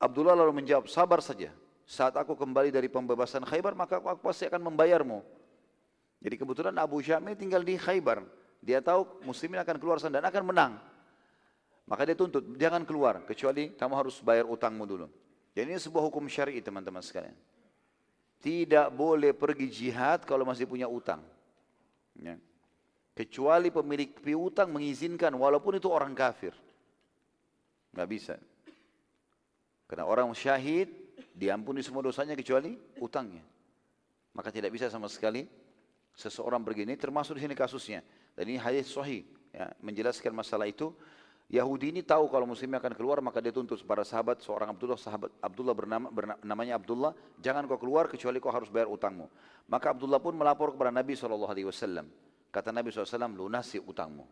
Abdullah lalu menjawab, sabar saja saat aku kembali dari pembebasan Khaybar maka aku, aku pasti akan membayarmu. Jadi kebetulan Abu Syami tinggal di Khaybar. Dia tahu muslimin akan keluar sana dan akan menang. Maka dia tuntut, jangan keluar kecuali kamu harus bayar utangmu dulu. Jadi ini sebuah hukum syar'i teman-teman sekalian. tidak boleh pergi jihad kalau masih punya utang. Ya. Kecuali pemilik piutang mengizinkan walaupun itu orang kafir. Nggak bisa. Karena orang syahid diampuni semua dosanya kecuali utangnya. Maka tidak bisa sama sekali seseorang begini termasuk di sini kasusnya. Dan ini hadis sahih ya, menjelaskan masalah itu. Yahudi ini tahu kalau muslimnya akan keluar maka dia tuntut para sahabat seorang Abdullah sahabat Abdullah bernama namanya Abdullah jangan kau keluar kecuali kau harus bayar utangmu maka Abdullah pun melapor kepada Nabi saw. kata Nabi saw lunasi utangmu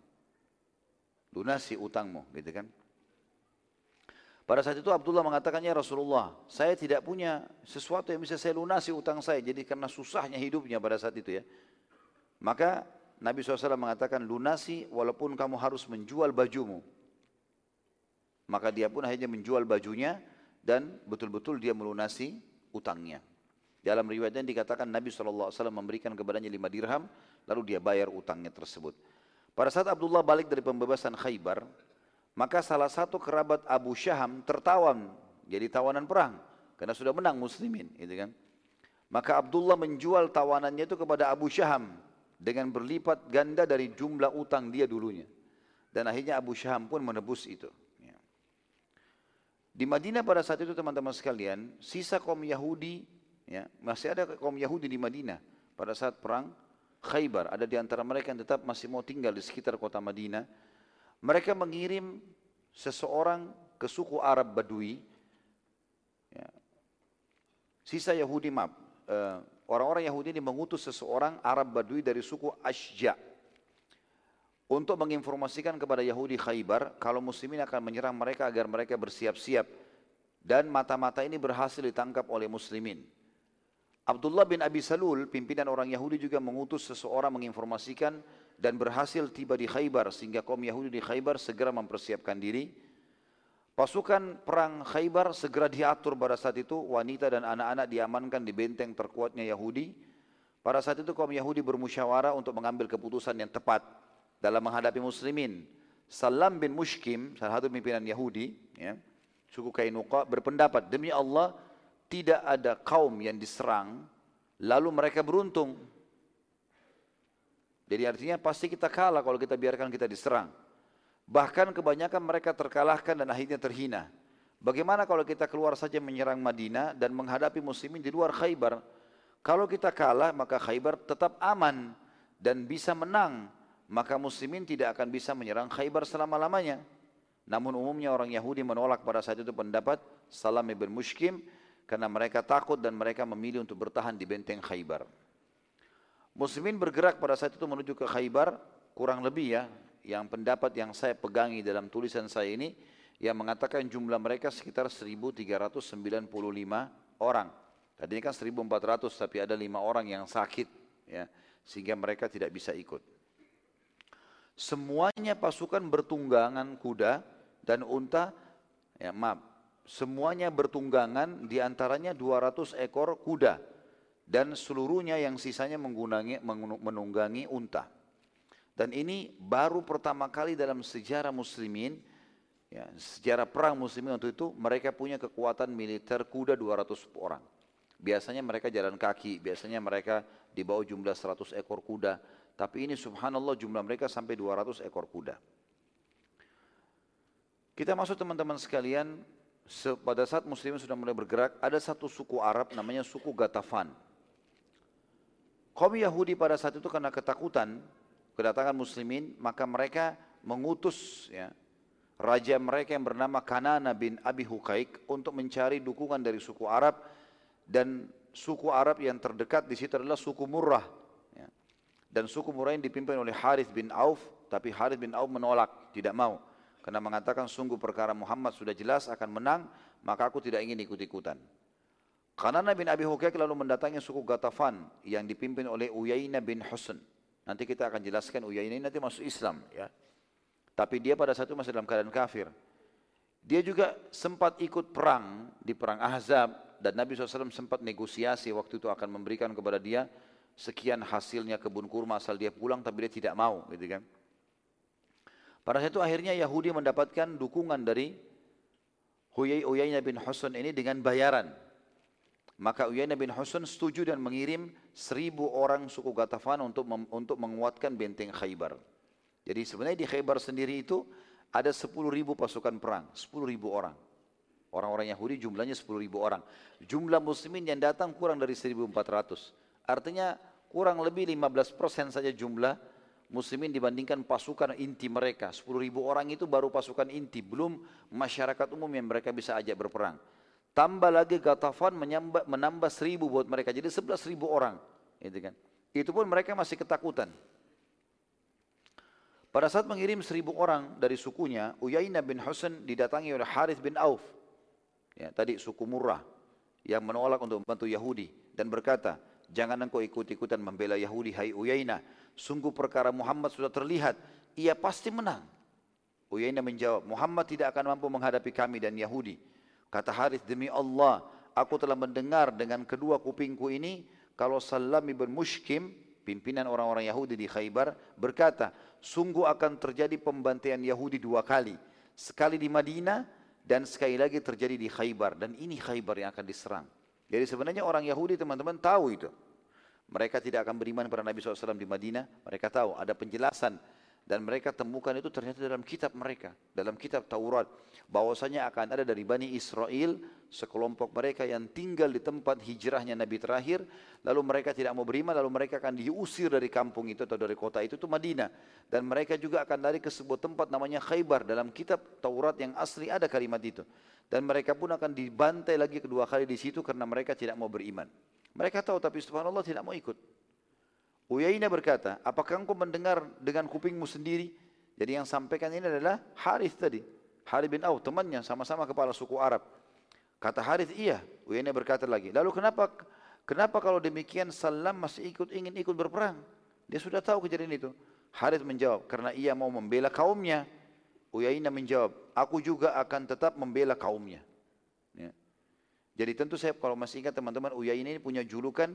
lunasi utangmu gitu kan pada saat itu Abdullah mengatakannya Rasulullah saya tidak punya sesuatu yang bisa saya lunasi utang saya jadi karena susahnya hidupnya pada saat itu ya maka Nabi SAW mengatakan lunasi walaupun kamu harus menjual bajumu maka dia pun akhirnya menjual bajunya dan betul-betul dia melunasi utangnya. Dalam riwayatnya dikatakan Nabi SAW memberikan kepadanya lima dirham, lalu dia bayar utangnya tersebut. Pada saat Abdullah balik dari pembebasan Khaybar, maka salah satu kerabat Abu Syaham tertawan, jadi tawanan perang, karena sudah menang muslimin. Gitu kan. Maka Abdullah menjual tawanannya itu kepada Abu Syaham dengan berlipat ganda dari jumlah utang dia dulunya. Dan akhirnya Abu Syaham pun menebus itu. Di Madinah pada saat itu teman-teman sekalian, sisa kaum Yahudi, ya, masih ada kaum Yahudi di Madinah pada saat perang Khaybar. Ada di antara mereka yang tetap masih mau tinggal di sekitar kota Madinah. Mereka mengirim seseorang ke suku Arab Badui. Ya. Sisa Yahudi, maaf, uh, orang-orang Yahudi ini mengutus seseorang Arab Badui dari suku Ashja' untuk menginformasikan kepada Yahudi Khaybar kalau muslimin akan menyerang mereka agar mereka bersiap-siap dan mata-mata ini berhasil ditangkap oleh muslimin. Abdullah bin Abi Salul, pimpinan orang Yahudi juga mengutus seseorang menginformasikan dan berhasil tiba di Khaybar sehingga kaum Yahudi di Khaybar segera mempersiapkan diri. Pasukan perang Khaybar segera diatur pada saat itu, wanita dan anak-anak diamankan di benteng terkuatnya Yahudi. Pada saat itu kaum Yahudi bermusyawarah untuk mengambil keputusan yang tepat dalam menghadapi muslimin. Salam bin Mushkim, salah satu pimpinan Yahudi, ya, suku Kainuqa, berpendapat, demi Allah, tidak ada kaum yang diserang, lalu mereka beruntung. Jadi artinya pasti kita kalah kalau kita biarkan kita diserang. Bahkan kebanyakan mereka terkalahkan dan akhirnya terhina. Bagaimana kalau kita keluar saja menyerang Madinah dan menghadapi muslimin di luar Khaybar? Kalau kita kalah maka Khaybar tetap aman dan bisa menang maka muslimin tidak akan bisa menyerang Khaybar selama-lamanya. Namun umumnya orang Yahudi menolak pada saat itu pendapat Salam ibn Mushkim karena mereka takut dan mereka memilih untuk bertahan di benteng Khaybar. Muslimin bergerak pada saat itu menuju ke Khaybar kurang lebih ya yang pendapat yang saya pegangi dalam tulisan saya ini yang mengatakan jumlah mereka sekitar 1395 orang. Tadinya kan 1400 tapi ada lima orang yang sakit ya sehingga mereka tidak bisa ikut. Semuanya pasukan bertunggangan kuda dan unta, ya maaf, semuanya bertunggangan di antaranya 200 ekor kuda dan seluruhnya yang sisanya menggunangi, menunggangi unta. Dan ini baru pertama kali dalam sejarah muslimin, ya, sejarah perang muslimin waktu itu mereka punya kekuatan militer kuda 200 orang. Biasanya mereka jalan kaki, biasanya mereka di bawah jumlah 100 ekor kuda. Tapi ini subhanallah jumlah mereka sampai 200 ekor kuda. Kita masuk teman-teman sekalian, pada saat muslimin sudah mulai bergerak, ada satu suku Arab namanya suku Gatafan. Kaum Yahudi pada saat itu karena ketakutan kedatangan muslimin, maka mereka mengutus ya, raja mereka yang bernama Kanana bin Abi Hukaik untuk mencari dukungan dari suku Arab dan suku Arab yang terdekat di situ adalah suku Murrah dan suku Murain dipimpin oleh Harith bin Auf, tapi Harith bin Auf menolak, tidak mau. Karena mengatakan sungguh perkara Muhammad sudah jelas akan menang, maka aku tidak ingin ikut-ikutan. Karena bin Abi Hukaik lalu mendatangi suku Gatafan yang dipimpin oleh Uyainah bin Husn. Nanti kita akan jelaskan Uyainah ini nanti masuk Islam. ya. Tapi dia pada saat itu masih dalam keadaan kafir. Dia juga sempat ikut perang di perang Ahzab dan Nabi SAW sempat negosiasi waktu itu akan memberikan kepada dia sekian hasilnya kebun kurma asal dia pulang tapi dia tidak mau gitu kan. Pada saat itu akhirnya Yahudi mendapatkan dukungan dari Huyai Uyainah bin Husain ini dengan bayaran. Maka Uyainah bin Husain setuju dan mengirim seribu orang suku Gatafan untuk untuk menguatkan benteng Khaybar. Jadi sebenarnya di Khaybar sendiri itu ada sepuluh ribu pasukan perang, sepuluh ribu orang. Orang-orang Yahudi jumlahnya sepuluh ribu orang. Jumlah muslimin yang datang kurang dari 1400. Artinya kurang lebih 15% saja jumlah muslimin dibandingkan pasukan inti mereka. 10 ribu orang itu baru pasukan inti, belum masyarakat umum yang mereka bisa ajak berperang. Tambah lagi Gatafan menambah, menambah seribu buat mereka, jadi 11 ribu orang. Gitu kan. Itu pun mereka masih ketakutan. Pada saat mengirim seribu orang dari sukunya, Uyainah bin Husain didatangi oleh Harith bin Auf. Ya, tadi suku Murrah yang menolak untuk membantu Yahudi dan berkata, Jangan engkau ikut-ikutan membela Yahudi, hai Uyainah. Sungguh perkara Muhammad sudah terlihat, ia pasti menang. Uyainah menjawab, Muhammad tidak akan mampu menghadapi kami dan Yahudi. Kata Harith, demi Allah, aku telah mendengar dengan kedua kupingku ini, kalau Salam ibn Mushkim, pimpinan orang-orang Yahudi di Khaybar, berkata, sungguh akan terjadi pembantaian Yahudi dua kali. Sekali di Madinah, dan sekali lagi terjadi di Khaybar. Dan ini Khaybar yang akan diserang. Jadi sebenarnya orang Yahudi teman-teman tahu itu. Mereka tidak akan beriman kepada Nabi SAW di Madinah. Mereka tahu ada penjelasan. Dan mereka temukan itu ternyata dalam kitab mereka. Dalam kitab Taurat. Bahwasanya akan ada dari Bani Israel. Sekelompok mereka yang tinggal di tempat hijrahnya Nabi terakhir. Lalu mereka tidak mau beriman. Lalu mereka akan diusir dari kampung itu atau dari kota itu. Itu Madinah. Dan mereka juga akan lari ke sebuah tempat namanya Khaybar. Dalam kitab Taurat yang asli ada kalimat itu. Dan mereka pun akan dibantai lagi kedua kali di situ karena mereka tidak mau beriman. Mereka tahu tapi subhanallah tidak mau ikut. Uyainah berkata, apakah engkau mendengar dengan kupingmu sendiri? Jadi yang sampaikan ini adalah Harith tadi. Harith bin Auf, temannya, sama-sama kepala suku Arab. Kata Harith, iya. Uyainah berkata lagi, lalu kenapa kenapa kalau demikian Salam masih ikut ingin ikut berperang? Dia sudah tahu kejadian itu. Harith menjawab, karena ia mau membela kaumnya. Uyainah menjawab, aku juga akan tetap membela kaumnya. Jadi tentu saya kalau masih ingat teman-teman Uyainah ini punya julukan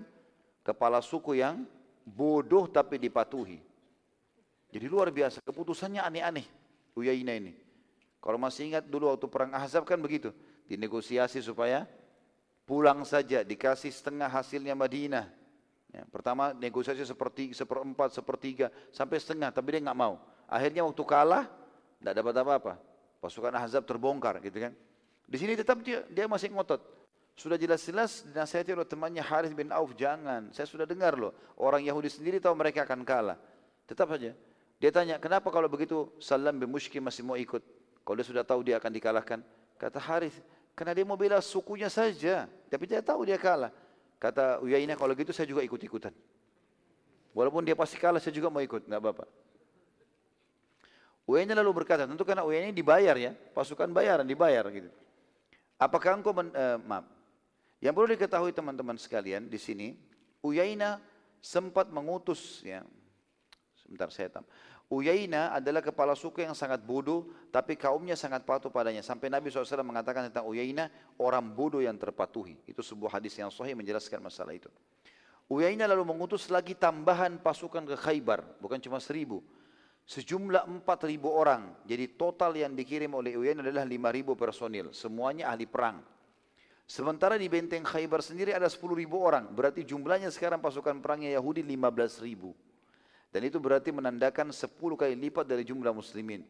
kepala suku yang bodoh tapi dipatuhi. Jadi luar biasa, keputusannya aneh-aneh Uyainah ini. Kalau masih ingat dulu waktu perang Ahzab kan begitu, dinegosiasi supaya pulang saja, dikasih setengah hasilnya Madinah. Ya, pertama negosiasi seperti seperempat, sepertiga, sampai setengah, tapi dia nggak mau. Akhirnya waktu kalah, tidak dapat apa-apa. Pasukan Ahzab terbongkar gitu kan. Di sini tetap dia, dia masih ngotot. Sudah jelas-jelas dinasihati oleh temannya Harith bin Auf, jangan. Saya sudah dengar loh, orang Yahudi sendiri tahu mereka akan kalah. Tetap saja. Dia tanya, kenapa kalau begitu Salam bin Mushki masih mau ikut? Kalau dia sudah tahu dia akan dikalahkan. Kata Harith, karena dia mau bela sukunya saja. Tapi dia tahu dia kalah. Kata Uyainah, kalau gitu saya juga ikut-ikutan. Walaupun dia pasti kalah, saya juga mau ikut. Nggak apa-apa. Uyainah lalu berkata, tentu karena Uyainah dibayar ya, pasukan bayaran dibayar gitu. Apakah engkau men, uh, maaf. Yang perlu diketahui teman-teman sekalian di sini, Uyainah sempat mengutus ya. Sebentar saya tam. Uyainah adalah kepala suku yang sangat bodoh, tapi kaumnya sangat patuh padanya. Sampai Nabi SAW mengatakan tentang Uyainah, orang bodoh yang terpatuhi. Itu sebuah hadis yang sahih menjelaskan masalah itu. Uyainah lalu mengutus lagi tambahan pasukan ke Khaybar, bukan cuma seribu sejumlah 4.000 orang. Jadi total yang dikirim oleh Uyain adalah 5.000 personil. Semuanya ahli perang. Sementara di benteng Khaybar sendiri ada 10.000 orang. Berarti jumlahnya sekarang pasukan perangnya Yahudi 15.000. Dan itu berarti menandakan 10 kali lipat dari jumlah muslimin.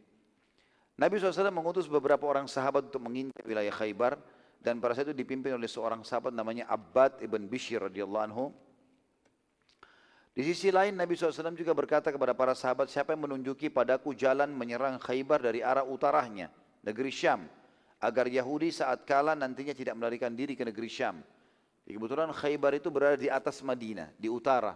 Nabi SAW mengutus beberapa orang sahabat untuk mengintai wilayah Khaybar. Dan pada saat itu dipimpin oleh seorang sahabat namanya Abbad ibn Bishir radhiyallahu anhu. Di sisi lain Nabi SAW juga berkata kepada para sahabat, siapa yang menunjuki padaku jalan menyerang Khaybar dari arah utaranya, negeri Syam, agar Yahudi saat kalah nantinya tidak melarikan diri ke negeri Syam. Kebetulan Khaybar itu berada di atas Madinah, di utara.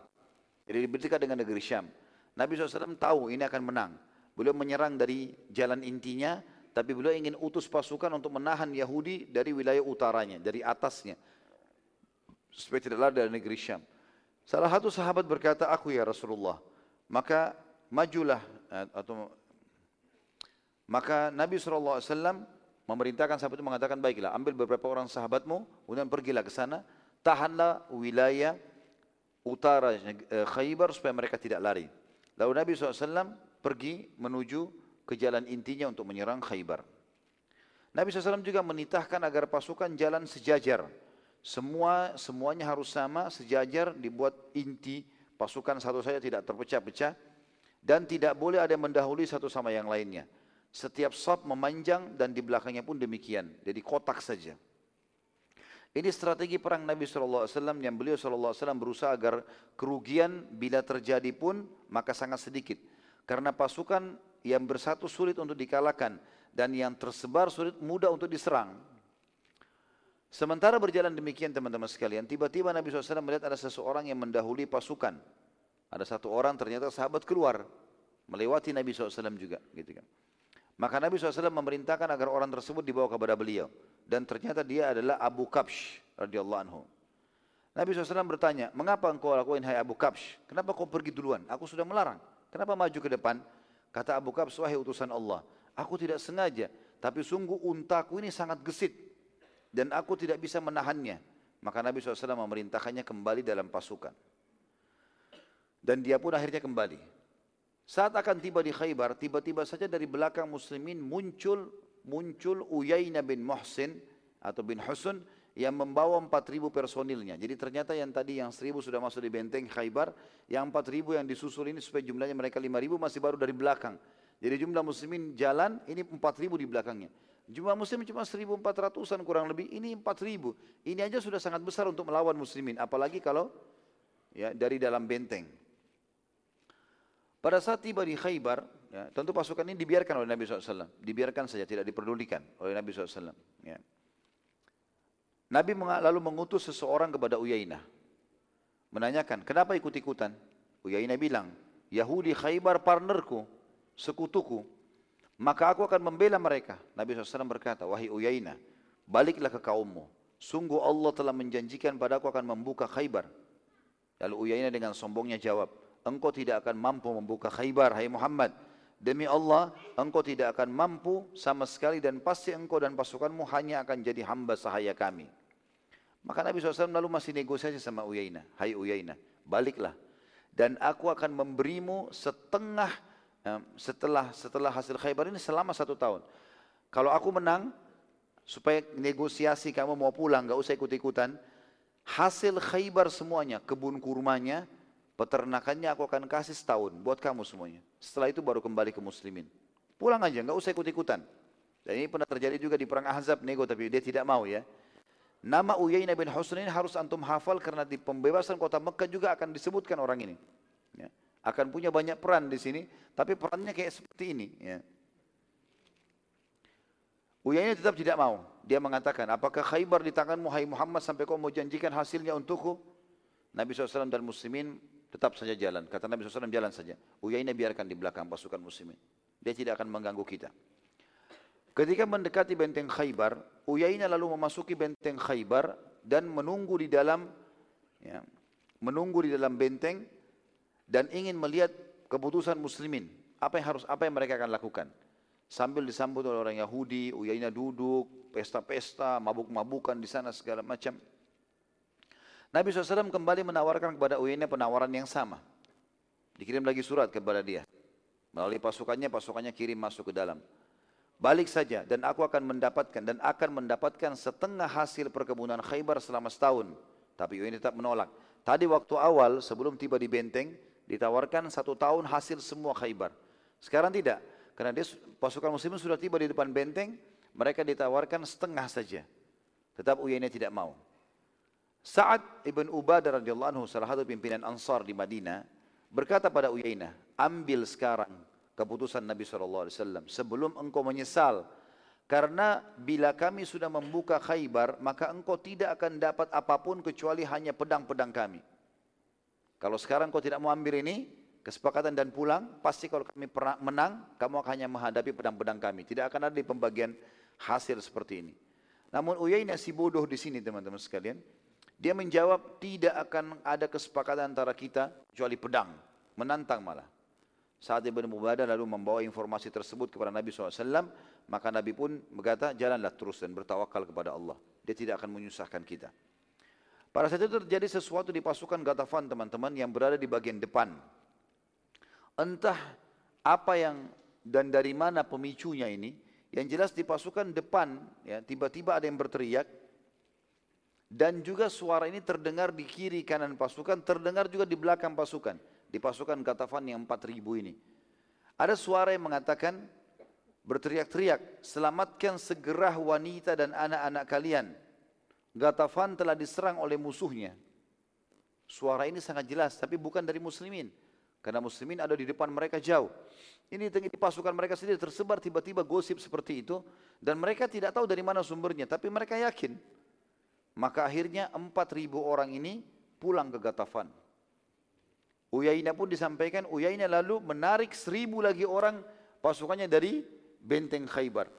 Jadi dekat dengan negeri Syam. Nabi SAW tahu ini akan menang. Beliau menyerang dari jalan intinya, tapi beliau ingin utus pasukan untuk menahan Yahudi dari wilayah utaranya, dari atasnya. Supaya tidak lari dari negeri Syam. Salah satu sahabat berkata, aku ya Rasulullah. Maka majulah eh, atau maka Nabi SAW memerintahkan sahabat itu mengatakan, baiklah ambil beberapa orang sahabatmu, kemudian pergilah ke sana, tahanlah wilayah utara eh, Khaybar supaya mereka tidak lari. Lalu Nabi SAW pergi menuju ke jalan intinya untuk menyerang Khaybar. Nabi SAW juga menitahkan agar pasukan jalan sejajar Semua semuanya harus sama, sejajar, dibuat inti pasukan satu saja tidak terpecah-pecah dan tidak boleh ada yang mendahului satu sama yang lainnya. Setiap sop memanjang dan di belakangnya pun demikian. Jadi kotak saja. Ini strategi perang Nabi SAW yang beliau SAW berusaha agar kerugian bila terjadi pun maka sangat sedikit. Karena pasukan yang bersatu sulit untuk dikalahkan dan yang tersebar sulit mudah untuk diserang. Sementara berjalan demikian teman-teman sekalian, tiba-tiba Nabi SAW melihat ada seseorang yang mendahului pasukan. Ada satu orang ternyata sahabat keluar, melewati Nabi SAW juga. Gitu kan. Maka Nabi SAW memerintahkan agar orang tersebut dibawa kepada beliau dan ternyata dia adalah Abu Kabsh radhiyallahu anhu. Nabi SAW bertanya, mengapa engkau lakuin hai Abu Kabsh? Kenapa kau pergi duluan? Aku sudah melarang. Kenapa maju ke depan? Kata Abu Kabsh, wahai utusan Allah, aku tidak sengaja, tapi sungguh untaku ini sangat gesit dan aku tidak bisa menahannya. Maka Nabi SAW memerintahkannya kembali dalam pasukan. Dan dia pun akhirnya kembali. Saat akan tiba di Khaybar, tiba-tiba saja dari belakang muslimin muncul muncul Uyainah bin Muhsin atau bin Husun yang membawa 4000 personilnya. Jadi ternyata yang tadi yang 1000 sudah masuk di benteng Khaybar, yang 4000 yang disusul ini supaya jumlahnya mereka 5000 masih baru dari belakang. Jadi jumlah muslimin jalan ini 4000 di belakangnya. Jumlah muslim cuma 1400-an kurang lebih, ini 4000. Ini aja sudah sangat besar untuk melawan muslimin, apalagi kalau ya dari dalam benteng. Pada saat tiba di Khaybar, ya, tentu pasukan ini dibiarkan oleh Nabi SAW. Dibiarkan saja, tidak diperdulikan oleh Nabi SAW. Ya. Nabi lalu mengutus seseorang kepada Uyainah. Menanyakan, kenapa ikut-ikutan? Uyainah bilang, Yahudi Khaybar partnerku, sekutuku. Maka aku akan membela mereka. Nabi SAW berkata, wahai Uyainah, baliklah ke kaummu. Sungguh Allah telah menjanjikan padaku akan membuka Khaybar. Lalu Uyainah dengan sombongnya jawab, engkau tidak akan mampu membuka Khaybar, hai Muhammad. Demi Allah, engkau tidak akan mampu sama sekali dan pasti engkau dan pasukanmu hanya akan jadi hamba sahaya kami. Maka Nabi SAW lalu masih negosiasi sama Uyainah. Hai Uyainah, baliklah. Dan aku akan memberimu setengah setelah setelah hasil Khaybar ini selama satu tahun. Kalau aku menang, supaya negosiasi kamu mau pulang, gak usah ikut-ikutan. Hasil Khaybar semuanya, kebun kurmanya, Peternakannya aku akan kasih setahun buat kamu semuanya. Setelah itu baru kembali ke muslimin. Pulang aja, nggak usah ikut-ikutan. Dan ini pernah terjadi juga di perang Ahzab nego tapi dia tidak mau ya. Nama Uyainah bin Husn ini harus antum hafal karena di pembebasan kota Mekah juga akan disebutkan orang ini. Ya. Akan punya banyak peran di sini, tapi perannya kayak seperti ini. Ya. Uyainah tetap tidak mau. Dia mengatakan, apakah khaybar di tanganmu hai Muhammad sampai kau mau janjikan hasilnya untukku? Nabi SAW dan muslimin Tetap saja jalan. Kata Nabi SAW jalan saja. Uyainah biarkan di belakang pasukan muslimin. Dia tidak akan mengganggu kita. Ketika mendekati benteng Khaybar, Uyainah lalu memasuki benteng Khaybar dan menunggu di dalam ya, menunggu di dalam benteng dan ingin melihat keputusan muslimin. Apa yang harus apa yang mereka akan lakukan? Sambil disambut oleh orang Yahudi, Uyainah duduk, pesta-pesta, mabuk-mabukan di sana segala macam. Nabi SAW kembali menawarkan kepada Uyainah penawaran yang sama. Dikirim lagi surat kepada dia. Melalui pasukannya, pasukannya kirim masuk ke dalam. Balik saja dan aku akan mendapatkan dan akan mendapatkan setengah hasil perkebunan Khaybar selama setahun. Tapi Uyainah tetap menolak. Tadi waktu awal sebelum tiba di benteng ditawarkan satu tahun hasil semua Khaybar. Sekarang tidak. Karena dia, pasukan muslimin sudah tiba di depan benteng, mereka ditawarkan setengah saja. Tetap Uyainah tidak mau. Sa'ad ibn Ubadah radhiyallahu anhu salah satu pimpinan Ansar di Madinah berkata pada Uyainah, ambil sekarang keputusan Nabi SAW sebelum engkau menyesal karena bila kami sudah membuka khaybar maka engkau tidak akan dapat apa pun kecuali hanya pedang-pedang kami. Kalau sekarang engkau tidak mau ambil ini, kesepakatan dan pulang, pasti kalau kami menang, kamu akan hanya menghadapi pedang-pedang kami. Tidak akan ada di pembagian hasil seperti ini. Namun Uyainah si bodoh di sini teman-teman sekalian. Dia menjawab tidak akan ada kesepakatan antara kita kecuali pedang, menantang malah. Saat Ibn Mubadah lalu membawa informasi tersebut kepada Nabi SAW, maka Nabi pun berkata, jalanlah terus dan bertawakal kepada Allah. Dia tidak akan menyusahkan kita. Pada saat itu terjadi sesuatu di pasukan Gatafan teman-teman yang berada di bagian depan. Entah apa yang dan dari mana pemicunya ini, yang jelas di pasukan depan, ya tiba-tiba ada yang berteriak, Dan juga suara ini terdengar di kiri kanan pasukan, terdengar juga di belakang pasukan. Di pasukan Gatafan yang 4000 ini. Ada suara yang mengatakan, berteriak-teriak, selamatkan segera wanita dan anak-anak kalian. Gatafan telah diserang oleh musuhnya. Suara ini sangat jelas, tapi bukan dari muslimin. Karena muslimin ada di depan mereka jauh. Ini di pasukan mereka sendiri tersebar tiba-tiba gosip seperti itu. Dan mereka tidak tahu dari mana sumbernya, tapi mereka yakin. Maka akhirnya 4.000 orang ini pulang ke Gatafan. Uyainah pun disampaikan, Uyainah lalu menarik seribu lagi orang pasukannya dari benteng Khaybar.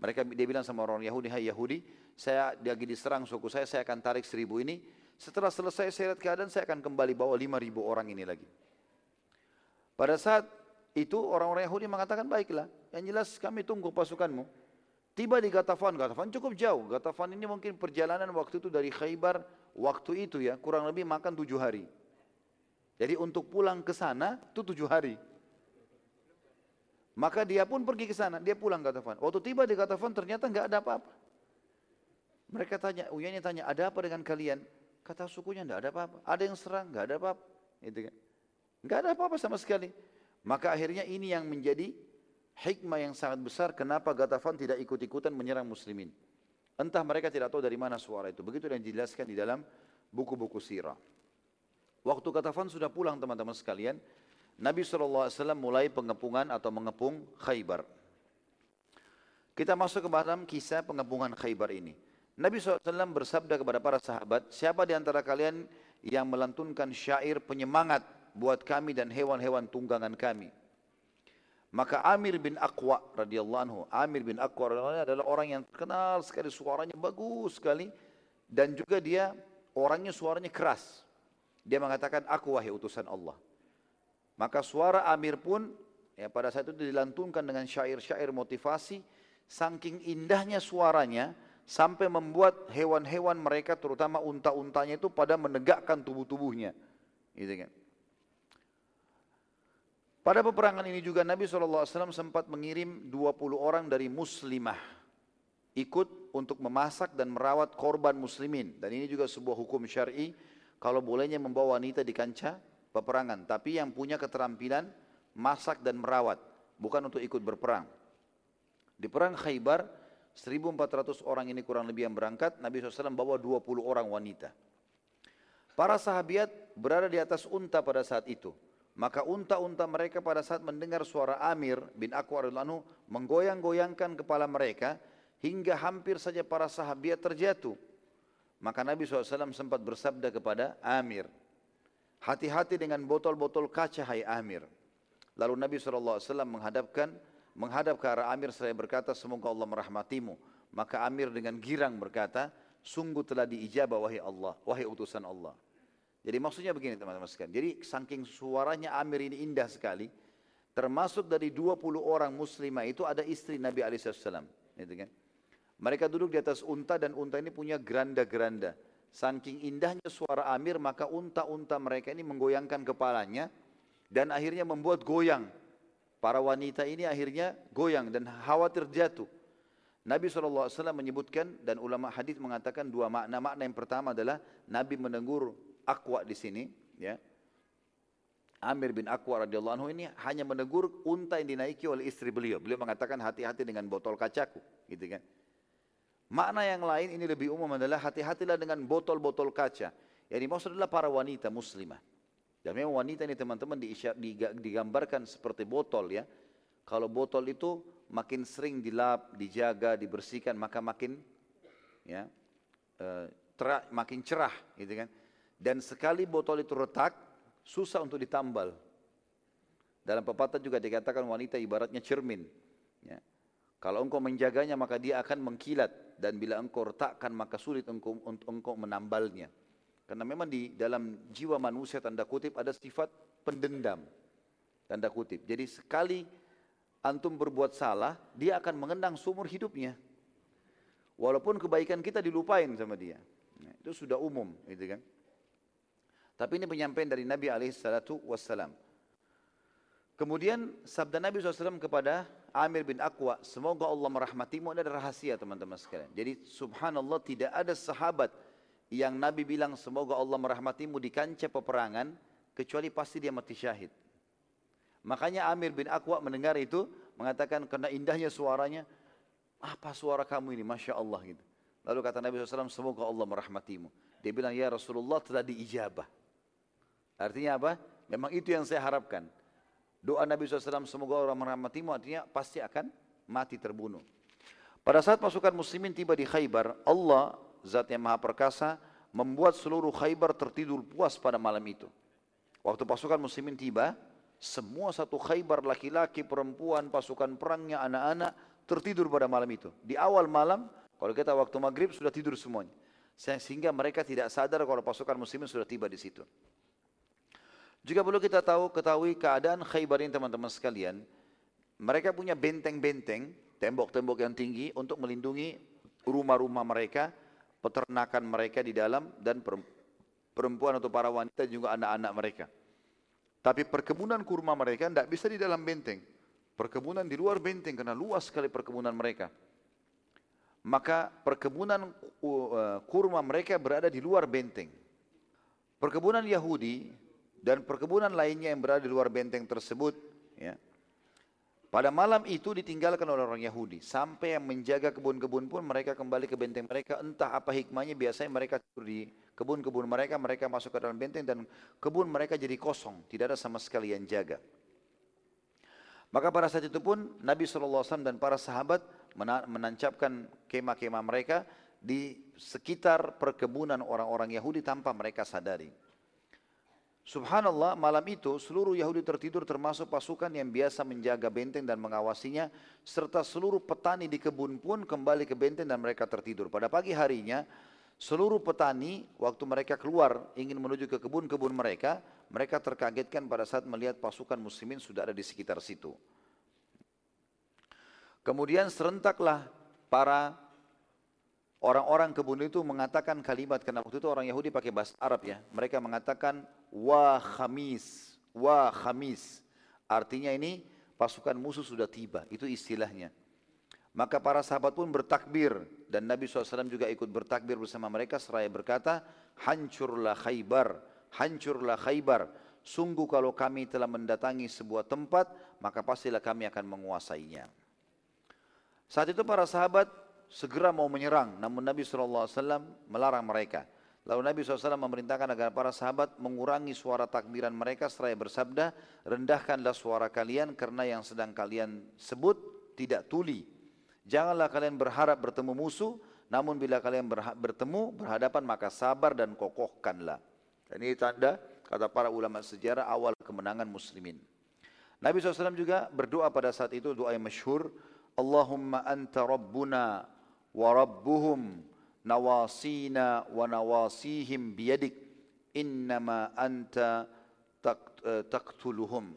Mereka dia bilang sama orang Yahudi, hai Yahudi, saya lagi diserang suku saya, saya akan tarik seribu ini. Setelah selesai saya lihat keadaan, saya akan kembali bawa lima ribu orang ini lagi. Pada saat itu orang-orang Yahudi mengatakan, baiklah, yang jelas kami tunggu pasukanmu. Tiba di Gatafan, Gatafan cukup jauh. Gatafan ini mungkin perjalanan waktu itu dari Khaybar, waktu itu ya, kurang lebih makan tujuh hari. Jadi untuk pulang ke sana itu tujuh hari. Maka dia pun pergi ke sana, dia pulang Gatafan. Waktu tiba di Gatafan ternyata nggak ada apa-apa. Mereka tanya, Uyanya tanya, ada apa dengan kalian? Kata sukunya nggak ada apa-apa. Ada yang serang, nggak ada apa-apa. Gitu kan. Nggak ada apa-apa sama sekali. Maka akhirnya ini yang menjadi hikmah yang sangat besar kenapa Gatafan tidak ikut-ikutan menyerang muslimin. Entah mereka tidak tahu dari mana suara itu. Begitu yang dijelaskan di dalam buku-buku sirah. Waktu Gatafan sudah pulang teman-teman sekalian, Nabi SAW mulai pengepungan atau mengepung Khaybar. Kita masuk ke dalam kisah pengepungan Khaybar ini. Nabi SAW bersabda kepada para sahabat, siapa di antara kalian yang melantunkan syair penyemangat buat kami dan hewan-hewan tunggangan kami. Maka Amir bin Aqwa radhiyallahu anhu, Amir bin Aqwa radhiyallahu anhu adalah orang yang terkenal sekali suaranya bagus sekali dan juga dia orangnya suaranya keras. Dia mengatakan aku wahai utusan Allah. Maka suara Amir pun ya pada saat itu dilantunkan dengan syair-syair motivasi, saking indahnya suaranya sampai membuat hewan-hewan mereka terutama unta-untanya itu pada menegakkan tubuh-tubuhnya. Gitu kan. Pada peperangan ini juga Nabi SAW sempat mengirim 20 orang dari muslimah ikut untuk memasak dan merawat korban muslimin. Dan ini juga sebuah hukum syar'i kalau bolehnya membawa wanita di kancah peperangan, tapi yang punya keterampilan masak dan merawat, bukan untuk ikut berperang. Di perang Khaybar, 1400 orang ini kurang lebih yang berangkat, Nabi SAW bawa 20 orang wanita. Para sahabat berada di atas unta pada saat itu. Maka unta-unta mereka pada saat mendengar suara Amir bin Aqwa radhiyallahu menggoyang-goyangkan kepala mereka hingga hampir saja para sahabat terjatuh. Maka Nabi SAW sempat bersabda kepada Amir, Hati-hati dengan botol-botol kaca hai Amir. Lalu Nabi SAW menghadapkan menghadap ke arah Amir saya berkata semoga Allah merahmatimu. Maka Amir dengan girang berkata, sungguh telah diijabah wahai Allah, wahai utusan Allah. Jadi maksudnya begini teman-teman sekalian. Jadi saking suaranya Amir ini indah sekali, termasuk dari 20 orang muslimah itu ada istri Nabi SAW. Gitu kan? Mereka duduk di atas unta dan unta ini punya geranda-geranda. Saking indahnya suara Amir maka unta-unta mereka ini menggoyangkan kepalanya dan akhirnya membuat goyang. Para wanita ini akhirnya goyang dan khawatir jatuh. Nabi SAW menyebutkan dan ulama hadis mengatakan dua makna. Makna yang pertama adalah Nabi menegur Aqwa di sini, ya. Amir bin Aqwa radhiyallahu anhu ini hanya menegur unta yang dinaiki oleh istri beliau. Beliau mengatakan hati-hati dengan botol kacaku, gitu kan. Makna yang lain ini lebih umum adalah hati-hatilah dengan botol-botol kaca. Yang dimaksud adalah para wanita muslimah. Dan memang wanita ini teman-teman digambarkan seperti botol ya. Kalau botol itu makin sering dilap, dijaga, dibersihkan maka makin ya eh, terah, makin cerah gitu kan. Dan sekali botol itu retak susah untuk ditambal. Dalam pepatah juga dikatakan wanita ibaratnya cermin. Ya. Kalau engkau menjaganya maka dia akan mengkilat dan bila engkau retakkan maka sulit engkau engkau menambalnya. Karena memang di dalam jiwa manusia tanda kutip ada sifat pendendam. Tanda kutip. Jadi sekali antum berbuat salah, dia akan mengenang seumur hidupnya. Walaupun kebaikan kita dilupain sama dia. Nah, itu sudah umum, gitu kan. Tapi ini penyampaian dari Nabi wassalam. Kemudian sabda Nabi SAW kepada Amir bin Aqwa, semoga Allah merahmatimu, ada rahasia teman-teman sekalian. Jadi subhanallah tidak ada sahabat yang Nabi bilang semoga Allah merahmatimu di kancah peperangan kecuali pasti dia mati syahid. Makanya Amir bin Aqwa mendengar itu mengatakan karena indahnya suaranya, apa suara kamu ini, masya Allah gitu. Lalu kata Nabi SAW, semoga Allah merahmatimu. Dia bilang, ya Rasulullah telah diijabah. Artinya apa? Memang itu yang saya harapkan. Doa Nabi SAW, semoga Allah merahmatimu, artinya pasti akan mati terbunuh. Pada saat pasukan muslimin tiba di Khaybar, Allah, zat yang maha perkasa, membuat seluruh Khaybar tertidur puas pada malam itu. Waktu pasukan muslimin tiba, semua satu Khaybar laki-laki, perempuan, pasukan perangnya, anak-anak tertidur pada malam itu. Di awal malam, kalau kita waktu maghrib sudah tidur semuanya. Sehingga mereka tidak sadar kalau pasukan muslimin sudah tiba di situ. Juga perlu kita tahu ketahui keadaan Khaybar ini teman-teman sekalian. Mereka punya benteng-benteng, tembok-tembok yang tinggi untuk melindungi rumah-rumah mereka, peternakan mereka di dalam dan perempuan atau para wanita juga anak-anak mereka. Tapi perkebunan kurma mereka tidak bisa di dalam benteng. Perkebunan di luar benteng karena luas sekali perkebunan mereka. Maka perkebunan uh, kurma mereka berada di luar benteng. Perkebunan Yahudi dan perkebunan lainnya yang berada di luar benteng tersebut, ya, pada malam itu ditinggalkan oleh orang Yahudi. Sampai yang menjaga kebun-kebun pun mereka kembali ke benteng mereka. Entah apa hikmahnya biasanya mereka tidur di kebun-kebun mereka, mereka masuk ke dalam benteng dan kebun mereka jadi kosong, tidak ada sama sekali yang jaga. Maka pada saat itu pun Nabi SAW dan para sahabat menancapkan kemah-kemah mereka di sekitar perkebunan orang-orang Yahudi tanpa mereka sadari. Subhanallah malam itu seluruh Yahudi tertidur termasuk pasukan yang biasa menjaga benteng dan mengawasinya serta seluruh petani di kebun pun kembali ke benteng dan mereka tertidur. Pada pagi harinya Seluruh petani waktu mereka keluar ingin menuju ke kebun-kebun mereka, mereka terkagetkan pada saat melihat pasukan muslimin sudah ada di sekitar situ. Kemudian serentaklah para orang-orang kebun itu mengatakan kalimat karena waktu itu orang Yahudi pakai bahasa Arab ya. Mereka mengatakan wa khamis, wa khamis. Artinya ini pasukan musuh sudah tiba. Itu istilahnya. Maka para sahabat pun bertakbir dan Nabi SAW juga ikut bertakbir bersama mereka seraya berkata, hancurlah khaybar, hancurlah khaybar. Sungguh kalau kami telah mendatangi sebuah tempat, maka pastilah kami akan menguasainya. Saat itu para sahabat segera mau menyerang, namun Nabi SAW melarang mereka. Lalu Nabi SAW memerintahkan agar para sahabat mengurangi suara takbiran mereka seraya bersabda, rendahkanlah suara kalian karena yang sedang kalian sebut tidak tuli Janganlah kalian berharap bertemu musuh, namun bila kalian bertemu berhadapan maka sabar dan kokohkanlah. Ini tanda kata para ulama sejarah awal kemenangan muslimin. Nabi SAW juga berdoa pada saat itu doa yang masyhur, Allahumma anta rabbuna wa rabbuhum nawasina wa nawasihim biyadik innama anta eh, taqtuluhum.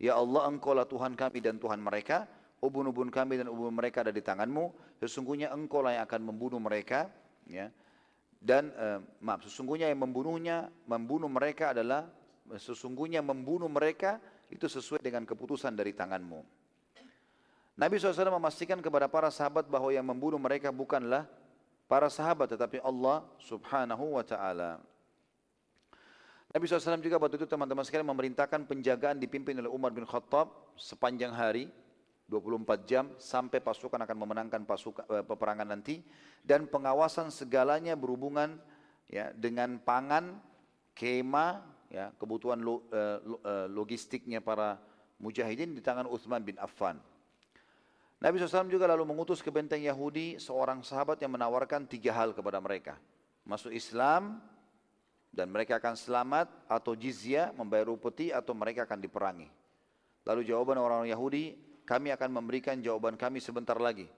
Ya Allah engkau lah Tuhan kami dan Tuhan mereka ubun-ubun kami dan ubun mereka ada di tanganmu, sesungguhnya engkau lah yang akan membunuh mereka, ya. Dan eh, maaf, sesungguhnya yang membunuhnya, membunuh mereka adalah sesungguhnya membunuh mereka itu sesuai dengan keputusan dari tanganmu. Nabi SAW memastikan kepada para sahabat bahwa yang membunuh mereka bukanlah para sahabat tetapi Allah subhanahu wa ta'ala. Nabi SAW juga waktu itu teman-teman sekalian memerintahkan penjagaan dipimpin oleh Umar bin Khattab sepanjang hari 24 jam sampai pasukan akan memenangkan pasukan eh, peperangan nanti dan pengawasan segalanya berhubungan ya dengan pangan, kema, ya kebutuhan lo, eh, eh, logistiknya para mujahidin di tangan Uthman bin Affan. Nabi SAW juga lalu mengutus ke benteng Yahudi seorang sahabat yang menawarkan tiga hal kepada mereka. Masuk Islam dan mereka akan selamat atau jizya membayar upeti atau mereka akan diperangi. Lalu jawaban orang-orang Yahudi, kami akan memberikan jawaban kami sebentar lagi.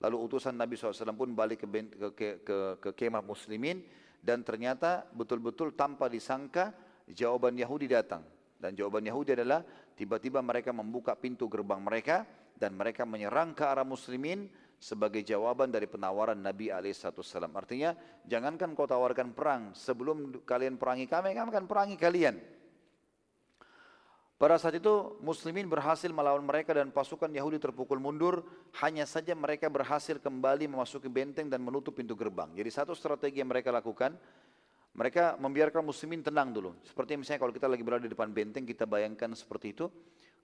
Lalu utusan Nabi SAW pun balik ke, ke, ke, ke, ke kemah muslimin dan ternyata betul-betul tanpa disangka jawaban Yahudi datang. Dan jawaban Yahudi adalah tiba-tiba mereka membuka pintu gerbang mereka dan mereka menyerang ke arah muslimin sebagai jawaban dari penawaran Nabi SAW. Artinya, jangankan kau tawarkan perang, sebelum kalian perangi kami, kami akan perangi kalian. Pada saat itu muslimin berhasil melawan mereka dan pasukan Yahudi terpukul mundur. Hanya saja mereka berhasil kembali memasuki benteng dan menutup pintu gerbang. Jadi satu strategi yang mereka lakukan, mereka membiarkan muslimin tenang dulu. Seperti misalnya kalau kita lagi berada di depan benteng, kita bayangkan seperti itu.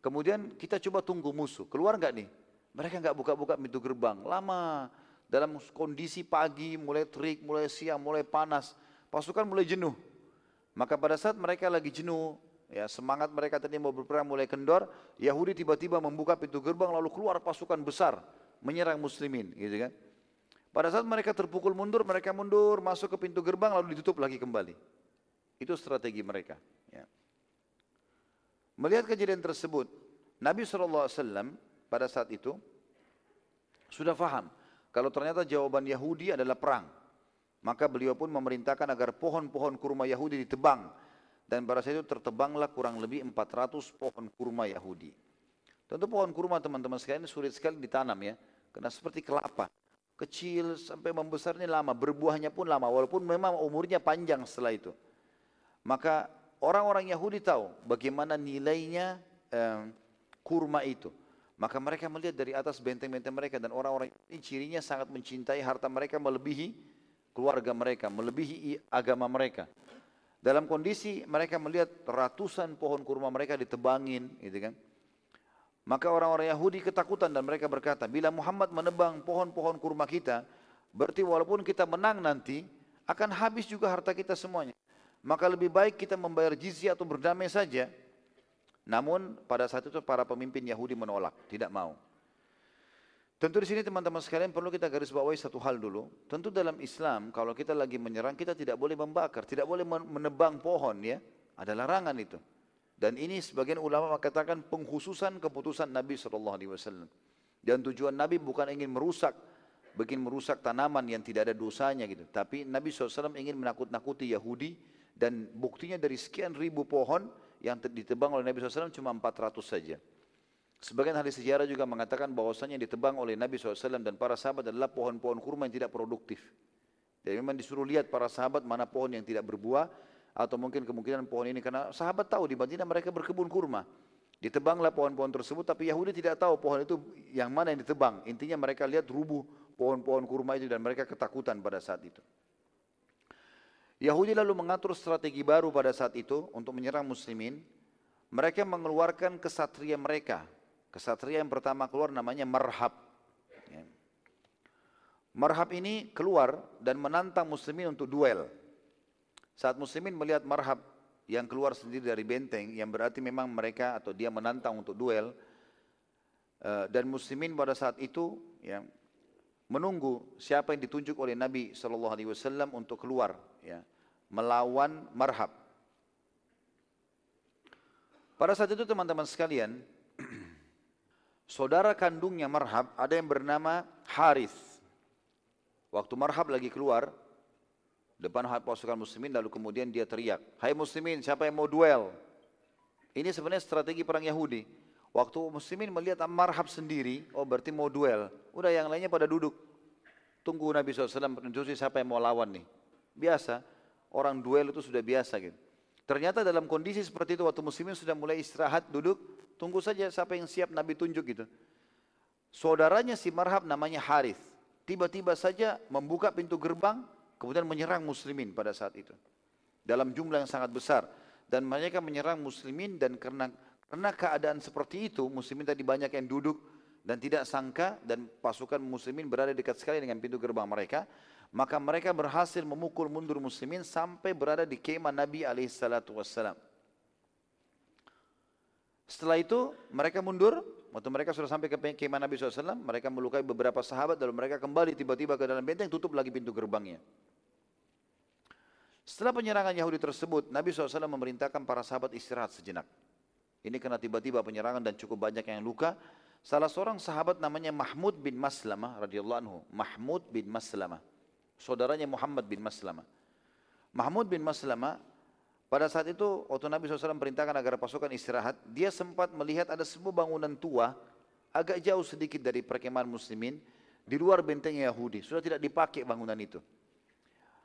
Kemudian kita coba tunggu musuh, keluar nggak nih? Mereka nggak buka-buka pintu gerbang. Lama, dalam kondisi pagi, mulai terik, mulai siang, mulai panas. Pasukan mulai jenuh. Maka pada saat mereka lagi jenuh, Ya, semangat mereka tadi mau berperang mulai kendor, Yahudi tiba-tiba membuka pintu gerbang lalu keluar pasukan besar menyerang muslimin, gitu kan. Pada saat mereka terpukul mundur, mereka mundur masuk ke pintu gerbang lalu ditutup lagi kembali. Itu strategi mereka. Ya. Melihat kejadian tersebut, Nabi SAW pada saat itu sudah faham kalau ternyata jawaban Yahudi adalah perang. Maka beliau pun memerintahkan agar pohon-pohon kurma Yahudi ditebang dan pada saat itu tertebanglah kurang lebih 400 pohon kurma Yahudi. Tentu pohon kurma teman-teman sekalian sulit sekali ditanam ya. Karena seperti kelapa. Kecil sampai membesarnya lama. Berbuahnya pun lama. Walaupun memang umurnya panjang setelah itu. Maka orang-orang Yahudi tahu bagaimana nilainya eh, kurma itu. Maka mereka melihat dari atas benteng-benteng mereka dan orang-orang ini cirinya sangat mencintai harta mereka melebihi keluarga mereka, melebihi agama mereka. Dalam kondisi mereka melihat ratusan pohon kurma mereka ditebangin, gitu kan. Maka orang-orang Yahudi ketakutan dan mereka berkata, bila Muhammad menebang pohon-pohon kurma kita, berarti walaupun kita menang nanti, akan habis juga harta kita semuanya. Maka lebih baik kita membayar jizya atau berdamai saja. Namun pada saat itu para pemimpin Yahudi menolak, tidak mau. Tentu di sini teman-teman sekalian perlu kita garis bawahi satu hal dulu. Tentu dalam Islam kalau kita lagi menyerang kita tidak boleh membakar, tidak boleh menebang pohon ya. Ada larangan itu. Dan ini sebagian ulama mengatakan penghususan keputusan Nabi SAW. Dan tujuan Nabi bukan ingin merusak, bikin merusak tanaman yang tidak ada dosanya gitu. Tapi Nabi SAW ingin menakut-nakuti Yahudi dan buktinya dari sekian ribu pohon yang ditebang oleh Nabi SAW cuma 400 saja. Sebagian ahli sejarah juga mengatakan bahwasanya yang ditebang oleh Nabi SAW dan para sahabat adalah pohon-pohon kurma yang tidak produktif. Jadi memang disuruh lihat para sahabat mana pohon yang tidak berbuah atau mungkin kemungkinan pohon ini karena sahabat tahu di Madinah mereka berkebun kurma. Ditebanglah pohon-pohon tersebut tapi Yahudi tidak tahu pohon itu yang mana yang ditebang. Intinya mereka lihat rubuh pohon-pohon kurma itu dan mereka ketakutan pada saat itu. Yahudi lalu mengatur strategi baru pada saat itu untuk menyerang muslimin. Mereka mengeluarkan kesatria mereka Kesatria yang pertama keluar namanya Marhab. Ya. Marhab ini keluar dan menantang muslimin untuk duel. Saat muslimin melihat Marhab yang keluar sendiri dari benteng, yang berarti memang mereka atau dia menantang untuk duel, eh, dan muslimin pada saat itu ya, menunggu siapa yang ditunjuk oleh Nabi SAW untuk keluar ya, melawan Marhab. Pada saat itu teman-teman sekalian, Saudara kandungnya Marhab ada yang bernama Haris. Waktu Marhab lagi keluar, depan pasukan muslimin lalu kemudian dia teriak, Hai muslimin siapa yang mau duel? Ini sebenarnya strategi perang Yahudi. Waktu muslimin melihat Marhab sendiri, oh berarti mau duel. Udah yang lainnya pada duduk. Tunggu Nabi SAW menunjuki siapa yang mau lawan nih. Biasa, orang duel itu sudah biasa gitu. Ternyata dalam kondisi seperti itu waktu muslimin sudah mulai istirahat duduk, Tunggu saja siapa yang siap Nabi tunjuk gitu. Saudaranya si Marhab namanya Harith. Tiba-tiba saja membuka pintu gerbang, kemudian menyerang muslimin pada saat itu. Dalam jumlah yang sangat besar. Dan mereka menyerang muslimin dan karena karena keadaan seperti itu, muslimin tadi banyak yang duduk dan tidak sangka dan pasukan muslimin berada dekat sekali dengan pintu gerbang mereka, maka mereka berhasil memukul mundur muslimin sampai berada di kemah Nabi wassalam. Setelah itu mereka mundur, waktu mereka sudah sampai ke kemah Nabi SAW, mereka melukai beberapa sahabat, lalu mereka kembali tiba-tiba ke dalam benteng, tutup lagi pintu gerbangnya. Setelah penyerangan Yahudi tersebut, Nabi SAW memerintahkan para sahabat istirahat sejenak. Ini karena tiba-tiba penyerangan dan cukup banyak yang luka. Salah seorang sahabat namanya Mahmud bin Maslamah radhiyallahu anhu. Mahmud bin Maslamah. Saudaranya Muhammad bin Maslamah. Mahmud bin Maslamah pada saat itu waktu Nabi SAW perintahkan agar pasukan istirahat, dia sempat melihat ada sebuah bangunan tua agak jauh sedikit dari perkemahan muslimin di luar benteng Yahudi. Sudah tidak dipakai bangunan itu.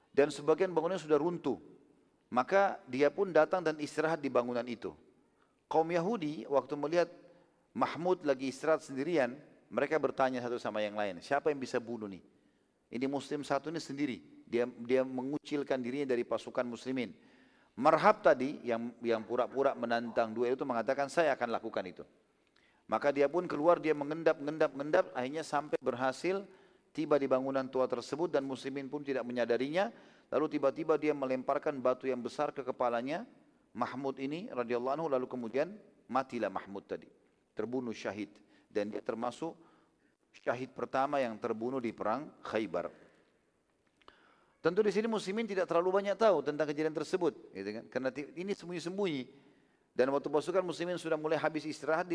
Dan sebagian bangunan sudah runtuh. Maka dia pun datang dan istirahat di bangunan itu. Kaum Yahudi waktu melihat Mahmud lagi istirahat sendirian, mereka bertanya satu sama yang lain, siapa yang bisa bunuh nih? Ini muslim satu ini sendiri, dia dia mengucilkan dirinya dari pasukan muslimin. Marhab tadi yang yang pura-pura menantang dua itu mengatakan saya akan lakukan itu. Maka dia pun keluar dia mengendap, mengendap, mengendap, akhirnya sampai berhasil tiba di bangunan tua tersebut dan muslimin pun tidak menyadarinya. Lalu tiba-tiba dia melemparkan batu yang besar ke kepalanya Mahmud ini radhiyallahu anhu lalu kemudian matilah Mahmud tadi terbunuh syahid dan dia termasuk syahid pertama yang terbunuh di perang Khaybar. Tentu di sini muslimin tidak terlalu banyak tahu tentang kejadian tersebut, gitu kan? Karena ini sembunyi-sembunyi. Dan waktu pasukan muslimin sudah mulai habis istirahat,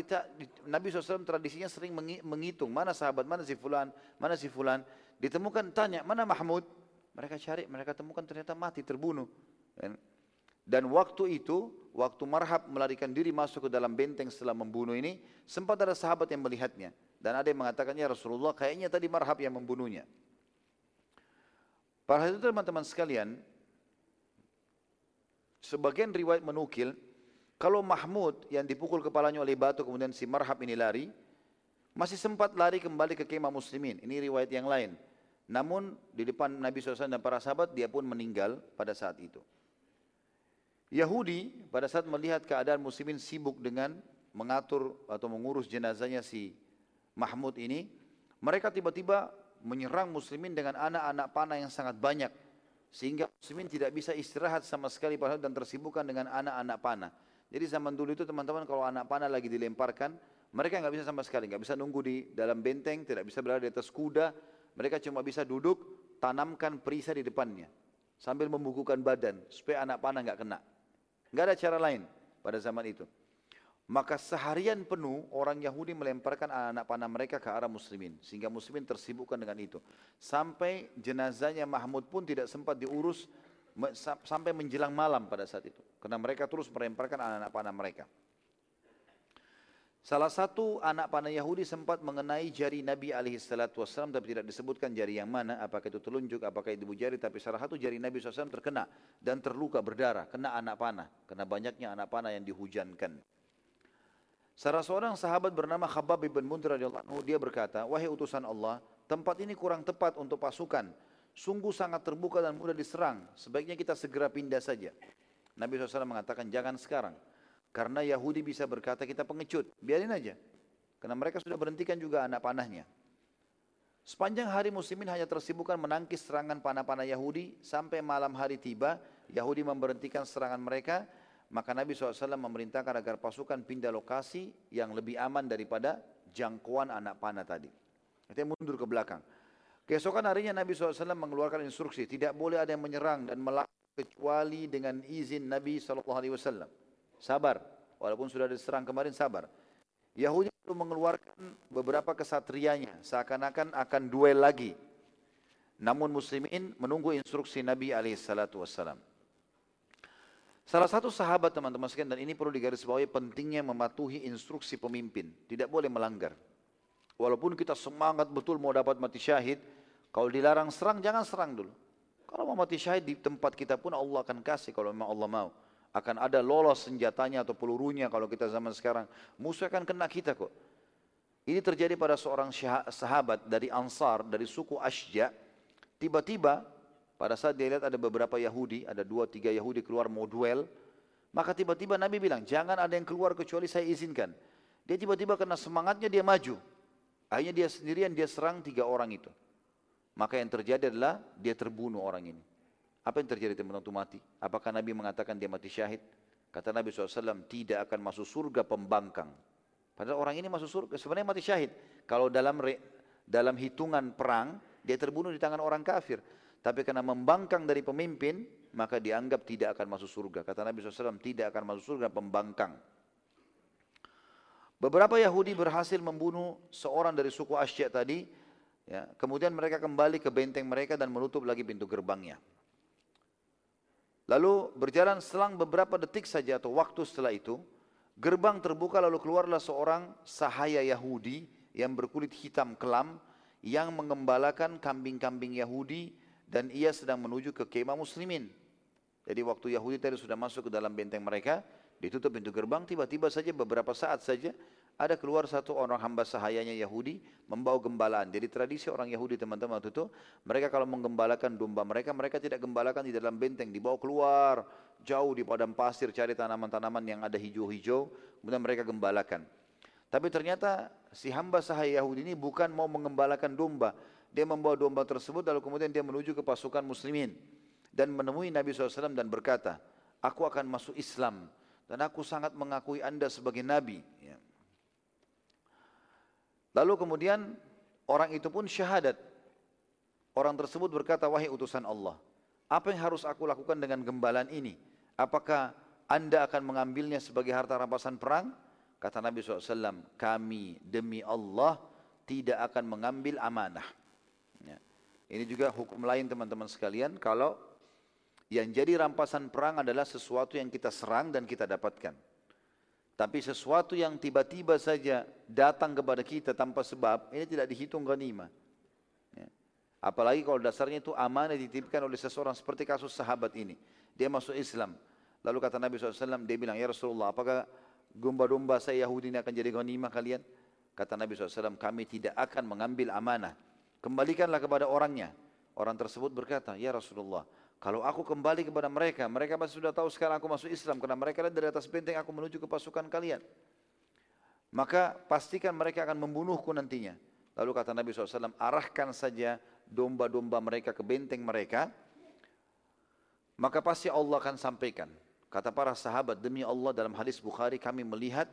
Nabi SAW tradisinya sering menghitung mana sahabat, mana si fulan, mana si fulan. Ditemukan tanya, mana Mahmud? Mereka cari, mereka temukan ternyata mati, terbunuh. Dan waktu itu, waktu Marhab melarikan diri masuk ke dalam benteng setelah membunuh ini, sempat ada sahabat yang melihatnya. Dan ada yang mengatakannya Rasulullah kayaknya tadi Marhab yang membunuhnya. Para itu teman-teman sekalian, sebagian riwayat menukil, kalau Mahmud yang dipukul kepalanya oleh batu kemudian si Marhab ini lari, masih sempat lari kembali ke kemah muslimin. Ini riwayat yang lain. Namun di depan Nabi SAW dan para sahabat dia pun meninggal pada saat itu. Yahudi pada saat melihat keadaan muslimin sibuk dengan mengatur atau mengurus jenazahnya si Mahmud ini, mereka tiba-tiba menyerang muslimin dengan anak-anak panah yang sangat banyak sehingga muslimin tidak bisa istirahat sama sekali dan tersibukkan dengan anak-anak panah. Jadi zaman dulu itu teman-teman kalau anak panah lagi dilemparkan, mereka nggak bisa sama sekali, nggak bisa nunggu di dalam benteng, tidak bisa berada di atas kuda, mereka cuma bisa duduk, tanamkan perisai di depannya sambil membukukan badan supaya anak panah nggak kena. Nggak ada cara lain pada zaman itu. Maka seharian penuh orang Yahudi melemparkan anak-anak panah mereka ke arah muslimin. Sehingga muslimin tersibukkan dengan itu. Sampai jenazahnya Mahmud pun tidak sempat diurus sampai menjelang malam pada saat itu. Karena mereka terus melemparkan anak-anak panah mereka. Salah satu anak panah Yahudi sempat mengenai jari Nabi SAW tapi tidak disebutkan jari yang mana, apakah itu telunjuk, apakah itu jari, tapi salah satu jari Nabi SAW terkena dan terluka berdarah, kena anak panah, kena banyaknya anak panah yang dihujankan. Salah seorang sahabat bernama Khabbab bin Mundir radhiyallahu dia berkata, "Wahai utusan Allah, tempat ini kurang tepat untuk pasukan. Sungguh sangat terbuka dan mudah diserang. Sebaiknya kita segera pindah saja." Nabi SAW mengatakan, "Jangan sekarang." Karena Yahudi bisa berkata kita pengecut, biarin aja. Karena mereka sudah berhentikan juga anak panahnya. Sepanjang hari muslimin hanya tersibukkan menangkis serangan panah-panah Yahudi sampai malam hari tiba, Yahudi memberhentikan serangan mereka, maka Nabi SAW memerintahkan agar pasukan pindah lokasi yang lebih aman daripada jangkauan anak panah tadi. Itu mundur ke belakang. Keesokan harinya Nabi SAW mengeluarkan instruksi, tidak boleh ada yang menyerang dan melakukan kecuali dengan izin Nabi SAW. Sabar. Walaupun sudah diserang kemarin, sabar. Yahudi perlu mengeluarkan beberapa kesatrianya, seakan-akan akan duel lagi. Namun muslimin menunggu instruksi Nabi wassalam. Salah satu sahabat teman-teman sekalian dan ini perlu digarisbawahi pentingnya mematuhi instruksi pemimpin, tidak boleh melanggar. Walaupun kita semangat betul mau dapat mati syahid, kalau dilarang serang jangan serang dulu. Kalau mau mati syahid di tempat kita pun Allah akan kasih kalau memang Allah mau akan ada lolos senjatanya atau pelurunya kalau kita zaman sekarang. Musuh akan kena kita kok. Ini terjadi pada seorang sahabat dari Ansar, dari suku Ashja. Tiba-tiba pada saat dia lihat ada beberapa Yahudi, ada dua tiga Yahudi keluar mau duel. Maka tiba-tiba Nabi bilang, jangan ada yang keluar kecuali saya izinkan. Dia tiba-tiba kena semangatnya dia maju. Akhirnya dia sendirian dia serang tiga orang itu. Maka yang terjadi adalah dia terbunuh orang ini. Apa yang terjadi teman waktu mati? Apakah Nabi mengatakan dia mati syahid? Kata Nabi SAW, tidak akan masuk surga pembangkang. Padahal orang ini masuk surga, sebenarnya mati syahid. Kalau dalam re, dalam hitungan perang, dia terbunuh di tangan orang kafir. Tapi karena membangkang dari pemimpin, maka dianggap tidak akan masuk surga. Kata Nabi SAW, tidak akan masuk surga pembangkang. Beberapa Yahudi berhasil membunuh seorang dari suku Asyik tadi. Ya, kemudian mereka kembali ke benteng mereka dan menutup lagi pintu gerbangnya. Lalu berjalan selang beberapa detik saja atau waktu setelah itu, gerbang terbuka lalu keluarlah seorang sahaya Yahudi yang berkulit hitam kelam yang mengembalakan kambing-kambing Yahudi dan ia sedang menuju ke kemah muslimin. Jadi waktu Yahudi tadi sudah masuk ke dalam benteng mereka, Ditutup pintu gerbang, tiba-tiba saja beberapa saat saja ada keluar satu orang hamba sahayanya Yahudi membawa gembalaan. Jadi tradisi orang Yahudi teman-teman waktu itu, mereka kalau menggembalakan domba mereka, mereka tidak gembalakan di dalam benteng, dibawa keluar jauh di padang pasir cari tanaman-tanaman yang ada hijau-hijau, kemudian mereka gembalakan. Tapi ternyata si hamba sahaya Yahudi ini bukan mau mengembalakan domba. Dia membawa domba tersebut lalu kemudian dia menuju ke pasukan muslimin. Dan menemui Nabi SAW dan berkata, aku akan masuk Islam dan aku sangat mengakui anda sebagai nabi. Ya. Lalu kemudian orang itu pun syahadat. Orang tersebut berkata, wahai utusan Allah, apa yang harus aku lakukan dengan gembalan ini? Apakah anda akan mengambilnya sebagai harta rampasan perang? Kata Nabi SAW, kami demi Allah tidak akan mengambil amanah. Ya. Ini juga hukum lain teman-teman sekalian, kalau yang jadi rampasan perang adalah sesuatu yang kita serang dan kita dapatkan. Tapi sesuatu yang tiba-tiba saja datang kepada kita tanpa sebab, ini tidak dihitung ghanimah. Ya. Apalagi kalau dasarnya itu amanah dititipkan oleh seseorang seperti kasus sahabat ini. Dia masuk Islam. Lalu kata Nabi SAW, dia bilang, Ya Rasulullah, apakah domba-domba saya Yahudi ini akan jadi ghanimah kalian? Kata Nabi SAW, kami tidak akan mengambil amanah. Kembalikanlah kepada orangnya. Orang tersebut berkata, Ya Rasulullah, kalau aku kembali kepada mereka, mereka pasti sudah tahu sekarang aku masuk Islam karena mereka lihat dari atas benteng aku menuju ke pasukan kalian. Maka pastikan mereka akan membunuhku nantinya. Lalu kata Nabi SAW, arahkan saja domba-domba mereka ke benteng mereka, maka pasti Allah akan sampaikan. Kata para sahabat, demi Allah dalam hadis Bukhari kami melihat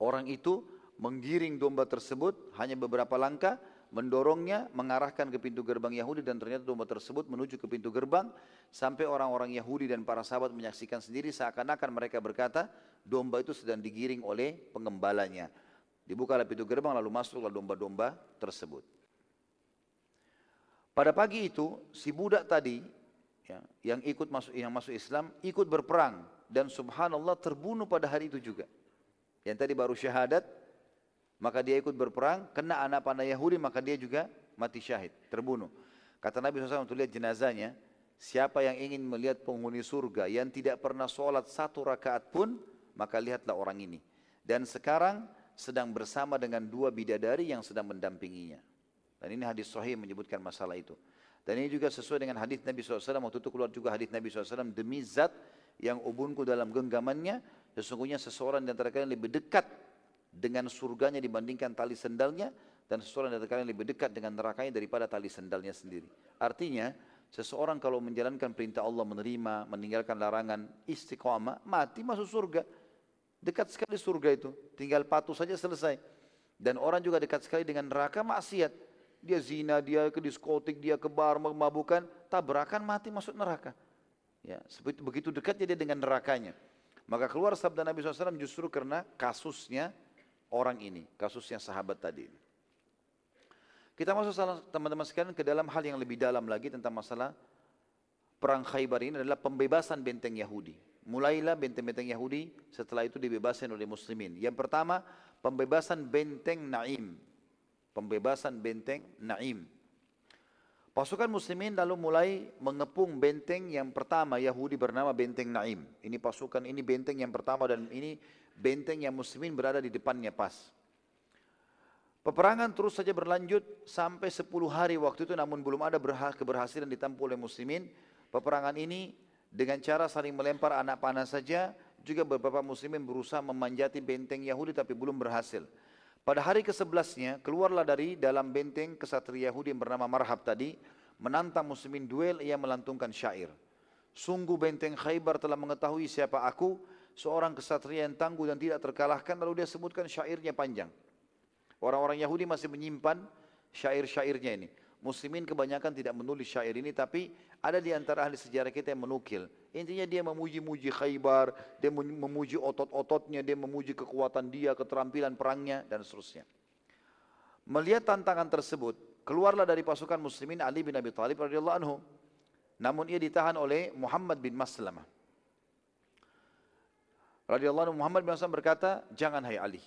orang itu menggiring domba tersebut hanya beberapa langkah, mendorongnya, mengarahkan ke pintu gerbang Yahudi dan ternyata domba tersebut menuju ke pintu gerbang sampai orang-orang Yahudi dan para sahabat menyaksikan sendiri seakan-akan mereka berkata domba itu sedang digiring oleh pengembalanya. Dibukalah pintu gerbang lalu masuklah domba-domba tersebut. Pada pagi itu si budak tadi ya, yang ikut masuk yang masuk Islam ikut berperang dan subhanallah terbunuh pada hari itu juga. Yang tadi baru syahadat maka dia ikut berperang, kena anak panah Yahudi, maka dia juga mati syahid, terbunuh. Kata Nabi SAW untuk lihat jenazahnya, siapa yang ingin melihat penghuni surga yang tidak pernah sholat satu rakaat pun, maka lihatlah orang ini. Dan sekarang sedang bersama dengan dua bidadari yang sedang mendampinginya. Dan ini hadis sahih menyebutkan masalah itu. Dan ini juga sesuai dengan hadis Nabi SAW, waktu itu keluar juga hadis Nabi SAW, demi zat yang ubunku dalam genggamannya, sesungguhnya seseorang di antara kalian lebih dekat dengan surganya dibandingkan tali sendalnya dan seseorang dari kalian lebih dekat dengan nerakanya daripada tali sendalnya sendiri. Artinya, seseorang kalau menjalankan perintah Allah menerima, meninggalkan larangan, istiqamah, mati masuk surga. Dekat sekali surga itu, tinggal patuh saja selesai. Dan orang juga dekat sekali dengan neraka maksiat. Dia zina, dia ke diskotik, dia ke bar, memabukan, tabrakan mati masuk neraka. Ya, begitu dekatnya dia dengan nerakanya. Maka keluar sabda Nabi SAW justru karena kasusnya orang ini, kasusnya sahabat tadi. Kita masuk teman-teman sekalian ke dalam hal yang lebih dalam lagi tentang masalah perang Khaybar ini adalah pembebasan benteng Yahudi. Mulailah benteng-benteng Yahudi, setelah itu dibebaskan oleh muslimin. Yang pertama, pembebasan benteng Naim. Pembebasan benteng Naim. Pasukan muslimin lalu mulai mengepung benteng yang pertama Yahudi bernama benteng Naim. Ini pasukan ini benteng yang pertama dan ini benteng yang muslimin berada di depannya pas. Peperangan terus saja berlanjut sampai 10 hari waktu itu namun belum ada keberhasilan ditampu oleh muslimin. Peperangan ini dengan cara saling melempar anak panah saja juga beberapa muslimin berusaha memanjati benteng Yahudi tapi belum berhasil. Pada hari ke-11-nya keluarlah dari dalam benteng kesatria Yahudi yang bernama Marhab tadi menantang muslimin duel ia melantungkan syair. Sungguh benteng Khaybar telah mengetahui siapa aku seorang kesatria yang tangguh dan tidak terkalahkan lalu dia sebutkan syairnya panjang. Orang-orang Yahudi masih menyimpan syair-syairnya ini. Muslimin kebanyakan tidak menulis syair ini tapi ada di antara ahli sejarah kita yang menukil. Intinya dia memuji-muji Khaybar, dia memuji otot-ototnya, dia memuji kekuatan dia, keterampilan perangnya dan seterusnya. Melihat tantangan tersebut, keluarlah dari pasukan muslimin Ali bin Abi Thalib radhiyallahu anhu. Namun ia ditahan oleh Muhammad bin Maslamah radhiyallahu anhu Muhammad bin Hassan berkata, "Jangan hai Ali.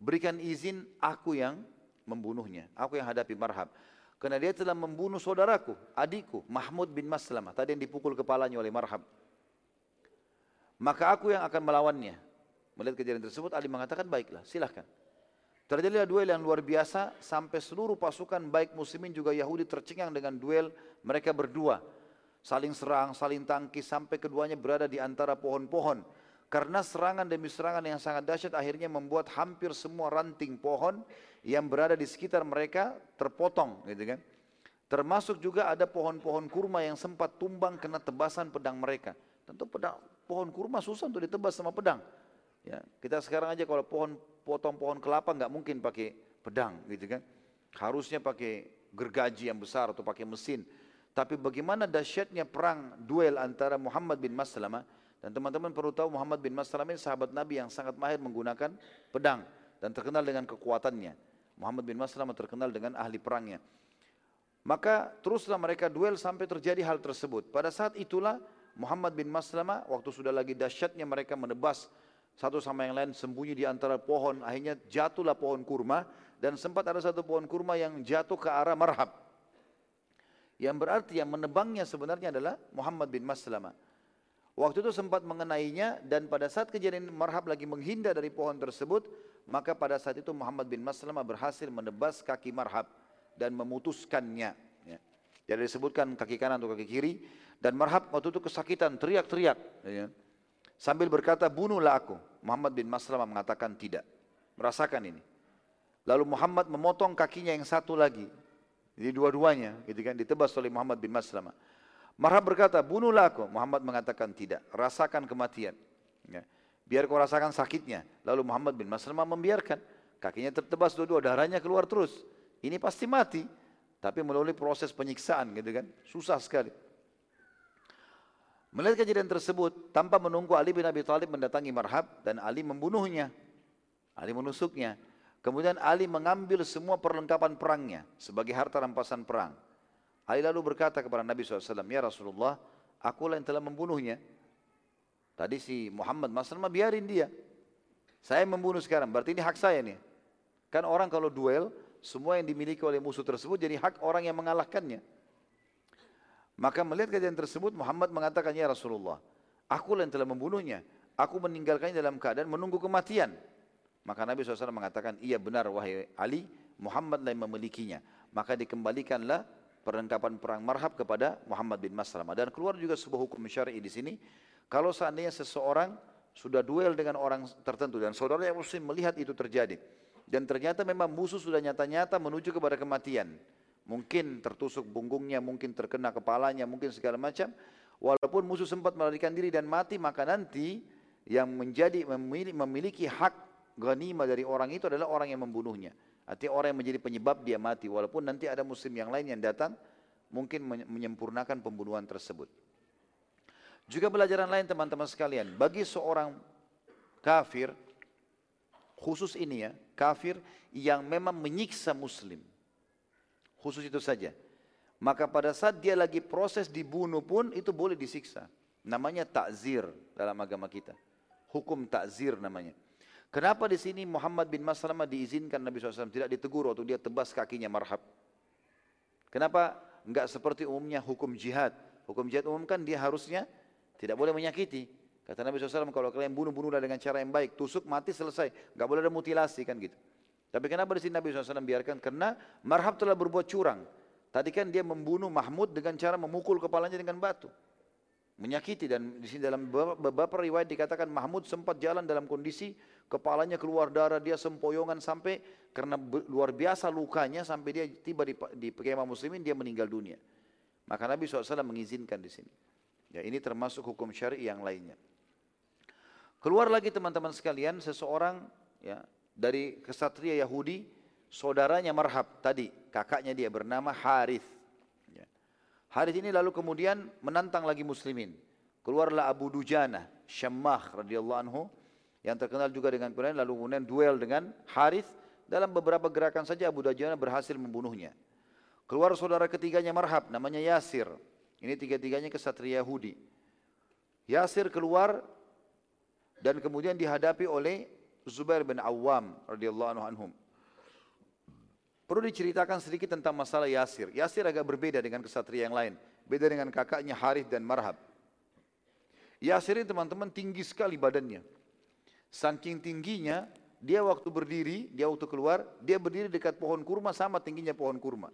Berikan izin aku yang membunuhnya. Aku yang hadapi marhab. Karena dia telah membunuh saudaraku, adikku, Mahmud bin Maslamah. Tadi yang dipukul kepalanya oleh marhab. maka aku yang akan melawannya. Melihat kejadian tersebut, Ali mengatakan, baiklah, silahkan. Terjadilah duel yang luar biasa sampai seluruh pasukan baik muslimin juga Yahudi tercengang dengan duel mereka berdua. Saling serang, saling tangkis sampai keduanya berada di antara pohon-pohon. Karena serangan demi serangan yang sangat dahsyat akhirnya membuat hampir semua ranting pohon yang berada di sekitar mereka terpotong gitu kan. Termasuk juga ada pohon-pohon kurma yang sempat tumbang kena tebasan pedang mereka. Tentu pedang, pohon kurma susah untuk ditebas sama pedang. Ya, kita sekarang aja kalau pohon potong pohon kelapa nggak mungkin pakai pedang gitu kan. Harusnya pakai gergaji yang besar atau pakai mesin. Tapi bagaimana dahsyatnya perang duel antara Muhammad bin Maslamah dan teman-teman perlu tahu Muhammad bin Maslamah ini sahabat Nabi yang sangat mahir menggunakan pedang dan terkenal dengan kekuatannya. Muhammad bin Maslamah terkenal dengan ahli perangnya. Maka teruslah mereka duel sampai terjadi hal tersebut. Pada saat itulah Muhammad bin Maslamah waktu sudah lagi dahsyatnya mereka menebas satu sama yang lain sembunyi di antara pohon, akhirnya jatuhlah pohon kurma dan sempat ada satu pohon kurma yang jatuh ke arah marhab. Yang berarti yang menebangnya sebenarnya adalah Muhammad bin Maslama. Waktu itu sempat mengenainya dan pada saat kejadian marhab lagi menghindar dari pohon tersebut, maka pada saat itu Muhammad bin Maslama berhasil menebas kaki marhab dan memutuskannya. Ya. Jadi disebutkan kaki kanan atau kaki kiri dan marhab waktu itu kesakitan teriak-teriak. Ya. Sambil berkata, bunuhlah aku. Muhammad bin Maslamah mengatakan tidak. Merasakan ini. Lalu Muhammad memotong kakinya yang satu lagi. Jadi dua-duanya gitu kan ditebas oleh Muhammad bin Maslamah. Marhab berkata, bunuhlah aku. Muhammad mengatakan tidak. Rasakan kematian. Ya. Biar kau rasakan sakitnya. Lalu Muhammad bin Maslamah membiarkan. Kakinya tertebas dua-dua, darahnya keluar terus. Ini pasti mati. Tapi melalui proses penyiksaan gitu kan. Susah sekali. Melihat kejadian tersebut, tanpa menunggu Ali bin Abi Thalib mendatangi Marhab dan Ali membunuhnya. Ali menusuknya. Kemudian Ali mengambil semua perlengkapan perangnya sebagai harta rampasan perang. Ali lalu berkata kepada Nabi SAW, Ya Rasulullah, akulah yang telah membunuhnya. Tadi si Muhammad Maslamah biarin dia. Saya membunuh sekarang, berarti ini hak saya nih. Kan orang kalau duel, semua yang dimiliki oleh musuh tersebut jadi hak orang yang mengalahkannya. Maka melihat kejadian tersebut Muhammad mengatakan ya Rasulullah, aku yang telah membunuhnya. Aku meninggalkannya dalam keadaan menunggu kematian. Maka Nabi SAW mengatakan, iya benar wahai Ali, Muhammad yang memilikinya. Maka dikembalikanlah perlengkapan perang marhab kepada Muhammad bin Maslamah. Dan keluar juga sebuah hukum syar'i di sini. Kalau seandainya seseorang sudah duel dengan orang tertentu dan saudara yang muslim melihat itu terjadi. Dan ternyata memang musuh sudah nyata-nyata menuju kepada kematian. Mungkin tertusuk punggungnya, mungkin terkena kepalanya, mungkin segala macam. Walaupun musuh sempat melarikan diri dan mati, maka nanti yang menjadi memiliki hak ghanimah dari orang itu adalah orang yang membunuhnya. Artinya orang yang menjadi penyebab dia mati. Walaupun nanti ada muslim yang lain yang datang, mungkin menyempurnakan pembunuhan tersebut. Juga pelajaran lain teman-teman sekalian, bagi seorang kafir, khusus ini ya, kafir yang memang menyiksa muslim, Khusus itu saja. Maka pada saat dia lagi proses dibunuh pun itu boleh disiksa. Namanya takzir dalam agama kita. Hukum takzir namanya. Kenapa di sini Muhammad bin Maslamah diizinkan Nabi SAW tidak ditegur waktu dia tebas kakinya marhab? Kenapa enggak seperti umumnya hukum jihad? Hukum jihad umum kan dia harusnya tidak boleh menyakiti. Kata Nabi SAW kalau kalian bunuh-bunuhlah dengan cara yang baik, tusuk mati selesai, enggak boleh ada mutilasi kan gitu. Tapi kenapa di sini Nabi SAW biarkan? Karena Marhab telah berbuat curang. Tadi kan dia membunuh Mahmud dengan cara memukul kepalanya dengan batu. Menyakiti dan di sini dalam beberapa riwayat dikatakan Mahmud sempat jalan dalam kondisi kepalanya keluar darah, dia sempoyongan sampai karena luar biasa lukanya sampai dia tiba di, di kemah muslimin dia meninggal dunia. Maka Nabi SAW mengizinkan di sini. Ya, ini termasuk hukum syari yang lainnya. Keluar lagi teman-teman sekalian, seseorang ya, dari kesatria Yahudi, saudaranya Marhab tadi, kakaknya dia bernama Harith. Harith ini lalu kemudian menantang lagi muslimin. Keluarlah Abu Dujana, Syammah radhiyallahu anhu, yang terkenal juga dengan kemudian lalu kemudian duel dengan Harith dalam beberapa gerakan saja Abu Dujana berhasil membunuhnya. Keluar saudara ketiganya Marhab namanya Yasir. Ini tiga-tiganya kesatria Yahudi. Yasir keluar dan kemudian dihadapi oleh Zubair bin Awam radhiyallahu anhum. Perlu diceritakan sedikit tentang masalah Yasir. Yasir agak berbeda dengan kesatria yang lain. Beda dengan kakaknya Harith dan Marhab. Yasir ini teman-teman tinggi sekali badannya. Saking tingginya, dia waktu berdiri, dia waktu keluar, dia berdiri dekat pohon kurma sama tingginya pohon kurma.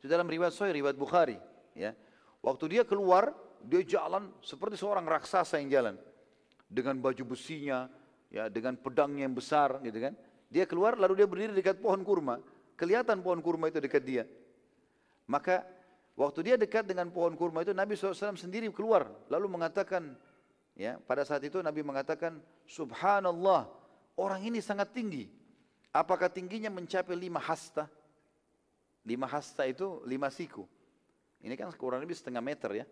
Itu dalam riwayat Sahih, riwayat Bukhari. Ya. Waktu dia keluar, dia jalan seperti seorang raksasa yang jalan. Dengan baju besinya, ya, dengan pedangnya yang besar gitu kan. Dia keluar lalu dia berdiri dekat pohon kurma. Kelihatan pohon kurma itu dekat dia. Maka waktu dia dekat dengan pohon kurma itu Nabi SAW sendiri keluar lalu mengatakan ya pada saat itu Nabi mengatakan Subhanallah orang ini sangat tinggi. Apakah tingginya mencapai lima hasta? Lima hasta itu lima siku. Ini kan kurang lebih setengah meter ya.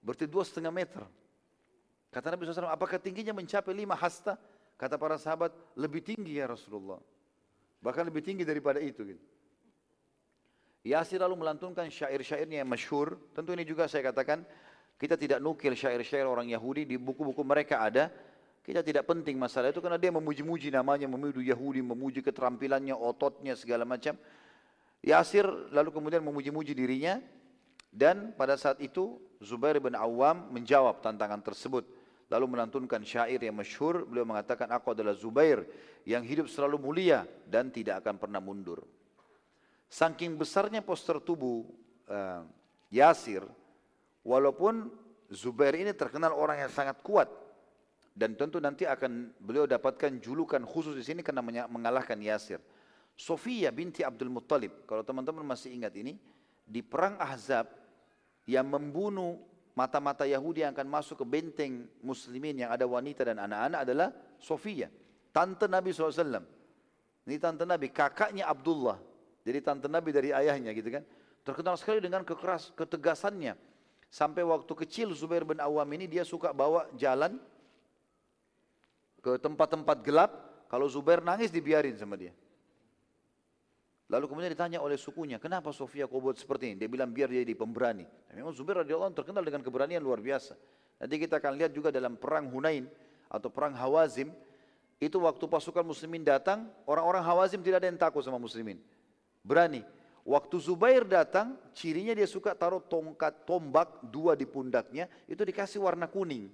Berarti dua setengah meter. Kata Nabi SAW, apakah tingginya mencapai lima hasta? Kata para sahabat, lebih tinggi ya Rasulullah. Bahkan lebih tinggi daripada itu. Gitu. Yasir lalu melantunkan syair-syairnya yang masyhur. Tentu ini juga saya katakan, kita tidak nukil syair-syair orang Yahudi, di buku-buku mereka ada. Kita tidak penting masalah itu karena dia memuji-muji namanya, memuji Yahudi, memuji keterampilannya, ototnya, segala macam. Yasir lalu kemudian memuji-muji dirinya. Dan pada saat itu Zubair bin Awam menjawab tantangan tersebut lalu melantunkan syair yang masyhur beliau mengatakan aku adalah Zubair yang hidup selalu mulia dan tidak akan pernah mundur. Saking besarnya poster tubuh uh, Yasir walaupun Zubair ini terkenal orang yang sangat kuat dan tentu nanti akan beliau dapatkan julukan khusus di sini karena mengalahkan Yasir. Sofia binti Abdul Muttalib kalau teman-teman masih ingat ini di perang Ahzab yang membunuh mata-mata Yahudi yang akan masuk ke benteng muslimin yang ada wanita dan anak-anak adalah Sofia, tante Nabi SAW. Ini tante Nabi, kakaknya Abdullah. Jadi tante Nabi dari ayahnya gitu kan. Terkenal sekali dengan kekeras, ketegasannya. Sampai waktu kecil Zubair bin Awam ini dia suka bawa jalan ke tempat-tempat gelap. Kalau Zubair nangis dibiarin sama dia. Lalu kemudian ditanya oleh sukunya, kenapa Sofia kau buat seperti ini? Dia bilang biar dia jadi pemberani. Dan memang Zubair radhiyallahu anhu terkenal dengan keberanian luar biasa. Nanti kita akan lihat juga dalam perang Hunain atau perang Hawazim, itu waktu pasukan muslimin datang, orang-orang Hawazim tidak ada yang takut sama muslimin. Berani. Waktu Zubair datang, cirinya dia suka taruh tongkat tombak dua di pundaknya, itu dikasih warna kuning.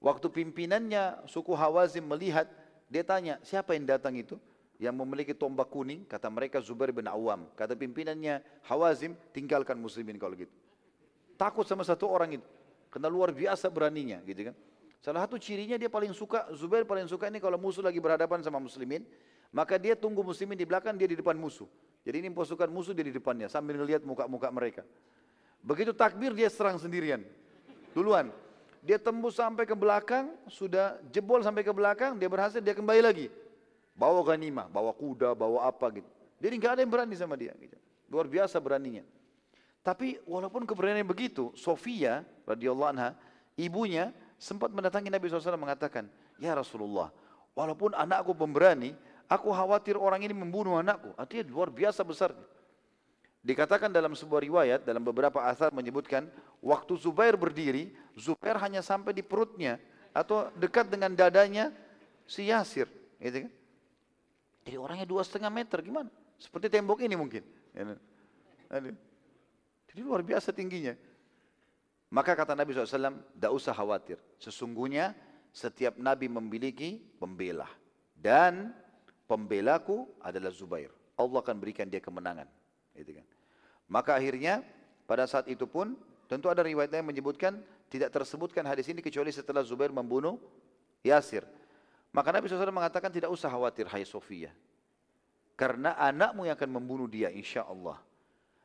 Waktu pimpinannya suku Hawazim melihat, dia tanya, siapa yang datang itu? Yang memiliki tombak kuning, kata mereka Zubair bin Awam. Kata pimpinannya Hawazim, tinggalkan muslimin kalau gitu. Takut sama satu orang itu. Karena luar biasa beraninya gitu kan. Salah satu cirinya dia paling suka, Zubair paling suka ini kalau musuh lagi berhadapan sama muslimin, maka dia tunggu muslimin di belakang, dia di depan musuh. Jadi ini pasukan musuh dia di depannya sambil melihat muka-muka mereka. Begitu takbir dia serang sendirian. Duluan. Dia tembus sampai ke belakang, sudah jebol sampai ke belakang, dia berhasil, dia kembali lagi. Bawa ganima, bawa kuda, bawa apa gitu. Jadi nggak ada yang berani sama dia. Gitu. Luar biasa beraninya. Tapi walaupun keberanian begitu, Sofia radhiyallahu anha, ibunya sempat mendatangi Nabi SAW mengatakan, Ya Rasulullah, walaupun anakku pemberani, aku khawatir orang ini membunuh anakku. Artinya luar biasa besarnya. Dikatakan dalam sebuah riwayat, dalam beberapa asar menyebutkan, waktu Zubair berdiri, Zubair hanya sampai di perutnya atau dekat dengan dadanya si Yasir. Gitu kan? Jadi orangnya dua setengah meter gimana? Seperti tembok ini mungkin. Ya, Jadi luar biasa tingginya. Maka kata Nabi SAW, tidak usah khawatir. Sesungguhnya setiap Nabi memiliki pembela. Dan pembelaku adalah Zubair. Allah akan berikan dia kemenangan. Gitu kan. Maka akhirnya pada saat itu pun tentu ada riwayat yang menyebutkan tidak tersebutkan hadis ini kecuali setelah Zubair membunuh Yasir. Maka Nabi SAW mengatakan tidak usah khawatir hai Sofia. Karena anakmu yang akan membunuh dia insya Allah.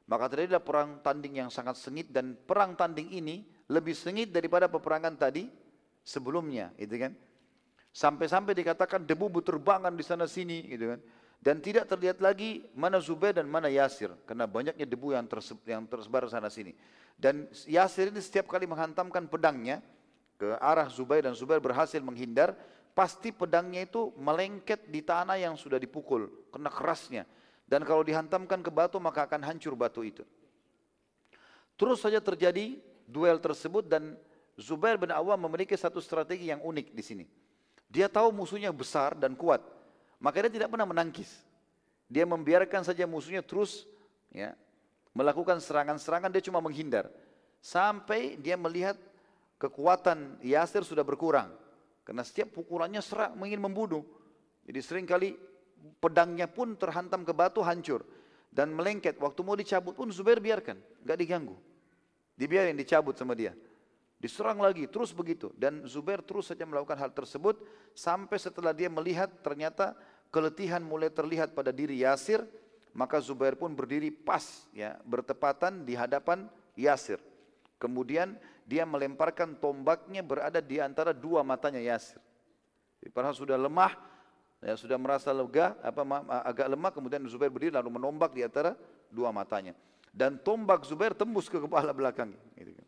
Maka terjadilah perang tanding yang sangat sengit dan perang tanding ini lebih sengit daripada peperangan tadi sebelumnya, gitu kan? Sampai-sampai dikatakan debu berterbangan di sana sini, gitu kan? Dan tidak terlihat lagi mana Zubair dan mana Yasir karena banyaknya debu yang, terse yang tersebar sana sini. Dan Yasir ini setiap kali menghantamkan pedangnya ke arah Zubair dan Zubair berhasil menghindar, pasti pedangnya itu melengket di tanah yang sudah dipukul, kena kerasnya. Dan kalau dihantamkan ke batu maka akan hancur batu itu. Terus saja terjadi duel tersebut dan Zubair bin Awam memiliki satu strategi yang unik di sini. Dia tahu musuhnya besar dan kuat, maka dia tidak pernah menangkis. Dia membiarkan saja musuhnya terus ya, melakukan serangan-serangan, dia cuma menghindar. Sampai dia melihat kekuatan Yasir sudah berkurang. Karena setiap pukulannya serak ingin membunuh. Jadi sering kali pedangnya pun terhantam ke batu hancur. Dan melengket. Waktu mau dicabut pun Zubair biarkan. Gak diganggu. Dibiarin dicabut sama dia. Diserang lagi, terus begitu. Dan Zubair terus saja melakukan hal tersebut. Sampai setelah dia melihat ternyata keletihan mulai terlihat pada diri Yasir. Maka Zubair pun berdiri pas ya bertepatan di hadapan Yasir. Kemudian dia melemparkan tombaknya berada di antara dua matanya Yasir. Padahal sudah lemah, ya, sudah merasa lega, apa agak lemah, kemudian Zubair berdiri lalu menombak di antara dua matanya. Dan tombak Zubair tembus ke kepala belakangnya. Gitu kan.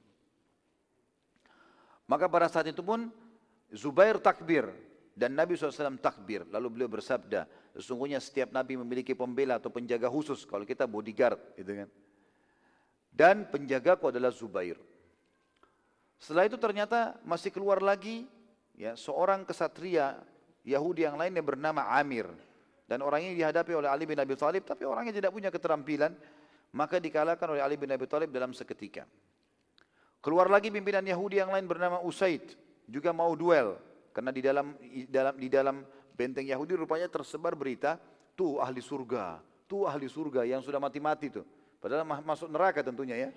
Maka pada saat itu pun Zubair takbir dan Nabi SAW takbir. Lalu beliau bersabda, sesungguhnya setiap Nabi memiliki pembela atau penjaga khusus. Kalau kita bodyguard, gitu kan. Dan penjagaku adalah Zubair. Setelah itu ternyata masih keluar lagi ya seorang kesatria Yahudi yang lainnya bernama Amir. Dan orang ini dihadapi oleh Ali bin Abi Thalib tapi orangnya tidak punya keterampilan. Maka dikalahkan oleh Ali bin Abi Thalib dalam seketika. Keluar lagi pimpinan Yahudi yang lain bernama Usaid. Juga mau duel. Karena di dalam di dalam di dalam benteng Yahudi rupanya tersebar berita, tuh ahli surga, tuh ahli surga yang sudah mati-mati tuh. Padahal masuk neraka tentunya ya.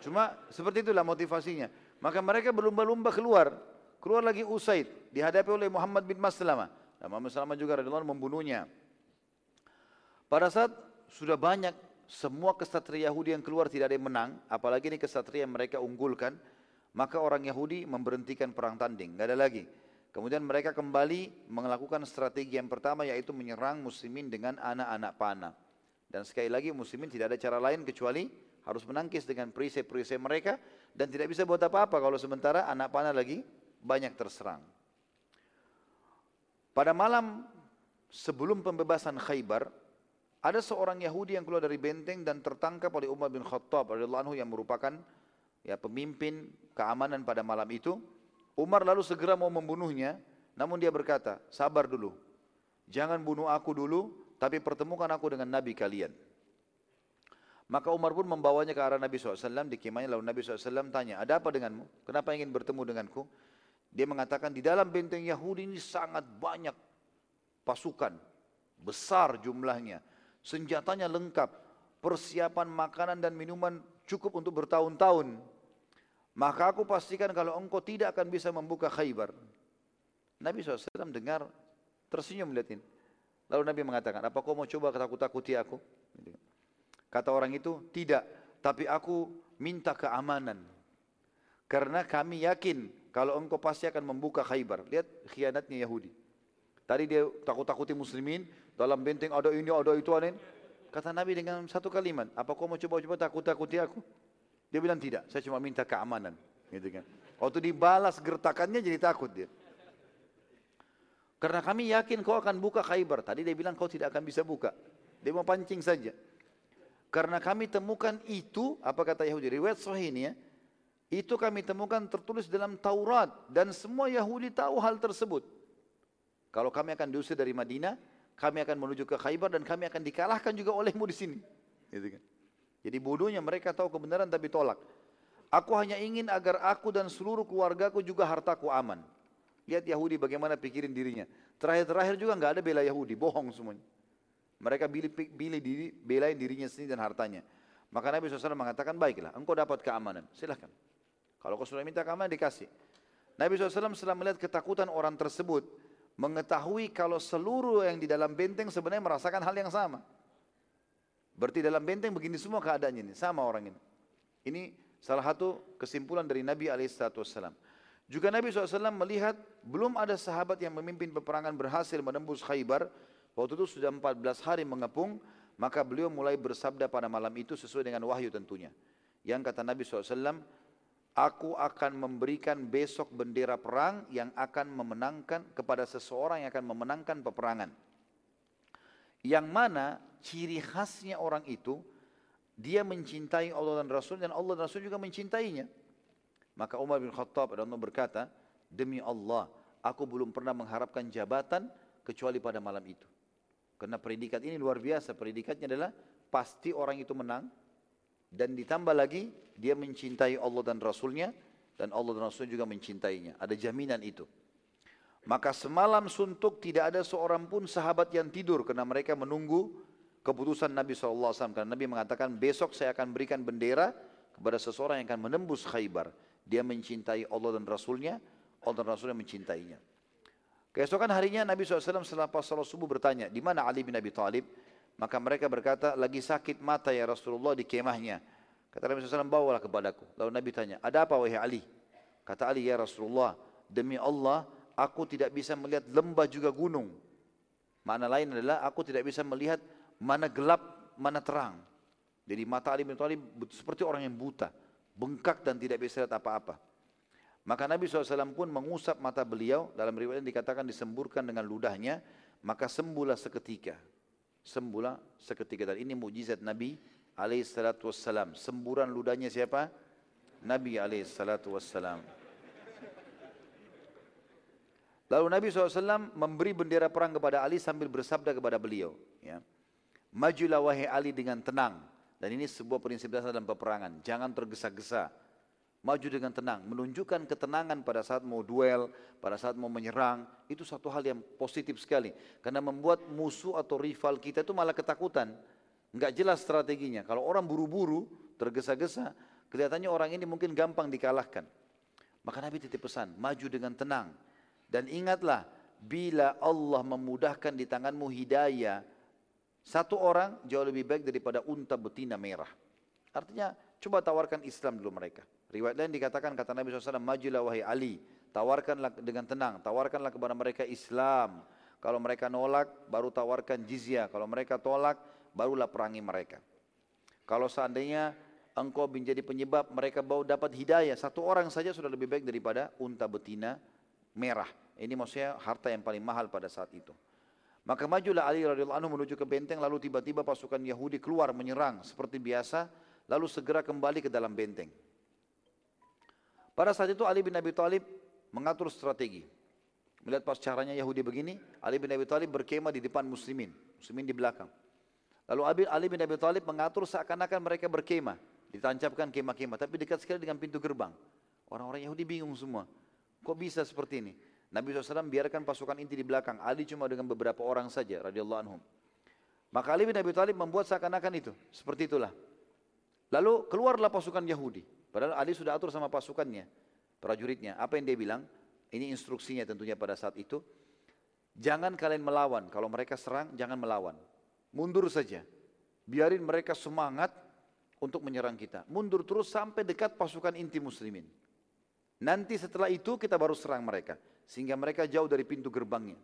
Cuma seperti itulah motivasinya. Maka mereka berlumba-lumba keluar. Keluar lagi Usaid. Dihadapi oleh Muhammad bin Maslama. Dan Muhammad Maslama juga radhiyallahu membunuhnya. Pada saat sudah banyak semua kesatria Yahudi yang keluar tidak ada yang menang. Apalagi ini kesatria yang mereka unggulkan. Maka orang Yahudi memberhentikan perang tanding. Tidak ada lagi. Kemudian mereka kembali melakukan strategi yang pertama yaitu menyerang muslimin dengan anak-anak panah. Dan sekali lagi muslimin tidak ada cara lain kecuali harus menangkis dengan perisai-perisai mereka dan tidak bisa buat apa-apa kalau sementara anak panah lagi banyak terserang. Pada malam sebelum pembebasan Khaybar, ada seorang Yahudi yang keluar dari benteng dan tertangkap oleh Umar bin Khattab radhiyallahu anhu yang merupakan ya pemimpin keamanan pada malam itu. Umar lalu segera mau membunuhnya, namun dia berkata, "Sabar dulu. Jangan bunuh aku dulu, tapi pertemukan aku dengan Nabi kalian. Maka Umar pun membawanya ke arah Nabi SAW di kemahnya lalu Nabi SAW tanya, ada apa denganmu? Kenapa ingin bertemu denganku? Dia mengatakan di dalam benteng Yahudi ini sangat banyak pasukan, besar jumlahnya, senjatanya lengkap, persiapan makanan dan minuman cukup untuk bertahun-tahun. Maka aku pastikan kalau engkau tidak akan bisa membuka khaybar. Nabi SAW dengar tersenyum melihat ini. Lalu Nabi mengatakan, apa kau mau coba takut-takuti aku? Kata orang itu, tidak. Tapi aku minta keamanan. Karena kami yakin kalau engkau pasti akan membuka khaybar. Lihat khianatnya Yahudi. Tadi dia takut-takuti muslimin, dalam benteng ada ini, ada itu, ada ini. Kata Nabi dengan satu kalimat, apa kau mau coba-coba takut-takuti aku? Dia bilang tidak, saya cuma minta keamanan. Gitu kan. Waktu dibalas gertakannya jadi takut dia. Karena kami yakin kau akan buka Khaybar. Tadi dia bilang kau tidak akan bisa buka. Dia mau pancing saja. Karena kami temukan itu, apa kata Yahudi? Riwayat sahih ini ya. Itu kami temukan tertulis dalam Taurat. Dan semua Yahudi tahu hal tersebut. Kalau kami akan diusir dari Madinah, kami akan menuju ke Khaybar dan kami akan dikalahkan juga olehmu di sini. Gitu kan. Jadi bodohnya mereka tahu kebenaran tapi tolak. Aku hanya ingin agar aku dan seluruh keluargaku juga hartaku aman. Lihat Yahudi bagaimana pikirin dirinya. Terakhir-terakhir juga nggak ada bela Yahudi, bohong semuanya. Mereka pilih, pilih diri, belain dirinya sendiri dan hartanya. Maka Nabi SAW mengatakan, baiklah, engkau dapat keamanan, silahkan. Kalau kau sudah minta keamanan, dikasih. Nabi SAW setelah melihat ketakutan orang tersebut, mengetahui kalau seluruh yang di dalam benteng sebenarnya merasakan hal yang sama. Berarti dalam benteng begini semua keadaannya ini, sama orang ini. Ini salah satu kesimpulan dari Nabi SAW. Juga Nabi SAW melihat belum ada sahabat yang memimpin peperangan berhasil menembus Khaybar. Waktu itu sudah 14 hari mengepung, maka beliau mulai bersabda pada malam itu sesuai dengan wahyu tentunya. Yang kata Nabi SAW, Aku akan memberikan besok bendera perang yang akan memenangkan kepada seseorang yang akan memenangkan peperangan. Yang mana ciri khasnya orang itu, dia mencintai Allah dan Rasul dan Allah dan Rasul juga mencintainya. Maka Umar bin Khattab berkata, demi Allah, aku belum pernah mengharapkan jabatan kecuali pada malam itu. Karena predikat ini luar biasa. Predikatnya adalah pasti orang itu menang. Dan ditambah lagi, dia mencintai Allah dan Rasulnya. dan Allah dan Rasul juga mencintainya. Ada jaminan itu. Maka semalam suntuk tidak ada seorang pun sahabat yang tidur karena mereka menunggu keputusan Nabi SAW. Karena Nabi mengatakan besok saya akan berikan bendera kepada seseorang yang akan menembus khaybar. Dia mencintai Allah dan Rasulnya, Allah dan Rasulnya mencintainya. Keesokan harinya Nabi SAW setelah pas salat subuh bertanya, di mana Ali bin Abi Thalib? Maka mereka berkata, lagi sakit mata ya Rasulullah di kemahnya. Kata Nabi SAW, bawalah kepadaku. Lalu Nabi tanya, ada apa wahai Ali? Kata Ali, ya Rasulullah, demi Allah, aku tidak bisa melihat lembah juga gunung. Mana lain adalah aku tidak bisa melihat mana gelap, mana terang. Jadi mata Ali bin Thalib seperti orang yang buta, bengkak dan tidak bisa lihat apa-apa. Maka Nabi SAW pun mengusap mata beliau, dalam riwayat dikatakan disemburkan dengan ludahnya, maka sembuhlah seketika. Sembuhlah seketika. Dan ini mujizat Nabi SAW. Semburan ludahnya siapa? Nabi SAW. Lalu Nabi SAW memberi bendera perang kepada Ali sambil bersabda kepada beliau. Ya. Majulah wahai Ali dengan tenang. Dan ini sebuah prinsip dasar dalam peperangan. Jangan tergesa-gesa. Maju dengan tenang. Menunjukkan ketenangan pada saat mau duel, pada saat mau menyerang. Itu satu hal yang positif sekali. Karena membuat musuh atau rival kita itu malah ketakutan. Enggak jelas strateginya. Kalau orang buru-buru, tergesa-gesa, kelihatannya orang ini mungkin gampang dikalahkan. Maka Nabi titip pesan, maju dengan tenang dan ingatlah, bila Allah memudahkan di tanganmu hidayah, satu orang jauh lebih baik daripada unta betina merah. Artinya, coba tawarkan Islam dulu mereka. Riwayat lain dikatakan, kata Nabi SAW, majulah wahai Ali, tawarkanlah dengan tenang, tawarkanlah kepada mereka Islam. Kalau mereka nolak, baru tawarkan jizyah. Kalau mereka tolak, barulah perangi mereka. Kalau seandainya engkau menjadi penyebab mereka bawa dapat hidayah, satu orang saja sudah lebih baik daripada unta betina merah. Ini maksudnya harta yang paling mahal pada saat itu. Maka majulah Ali radhiyallahu anhu menuju ke benteng lalu tiba-tiba pasukan Yahudi keluar menyerang seperti biasa lalu segera kembali ke dalam benteng. Pada saat itu Ali bin Abi Thalib mengatur strategi. Melihat pas caranya Yahudi begini, Ali bin Abi Thalib berkemah di depan muslimin, muslimin di belakang. Lalu Ali bin Abi Thalib mengatur seakan-akan mereka berkemah, ditancapkan kemah-kemah, tapi dekat sekali dengan pintu gerbang. Orang-orang Yahudi bingung semua. Kok bisa seperti ini? Nabi SAW biarkan pasukan inti di belakang. Ali cuma dengan beberapa orang saja radhiyallahu anhum. Maka Ali bin Abi Thalib membuat seakan-akan itu. Seperti itulah. Lalu keluarlah pasukan Yahudi. Padahal Ali sudah atur sama pasukannya. Prajuritnya. Apa yang dia bilang? Ini instruksinya tentunya pada saat itu. Jangan kalian melawan. Kalau mereka serang, jangan melawan. Mundur saja. Biarin mereka semangat untuk menyerang kita. Mundur terus sampai dekat pasukan inti muslimin. Nanti setelah itu kita baru serang mereka. Sehingga mereka jauh dari pintu gerbangnya.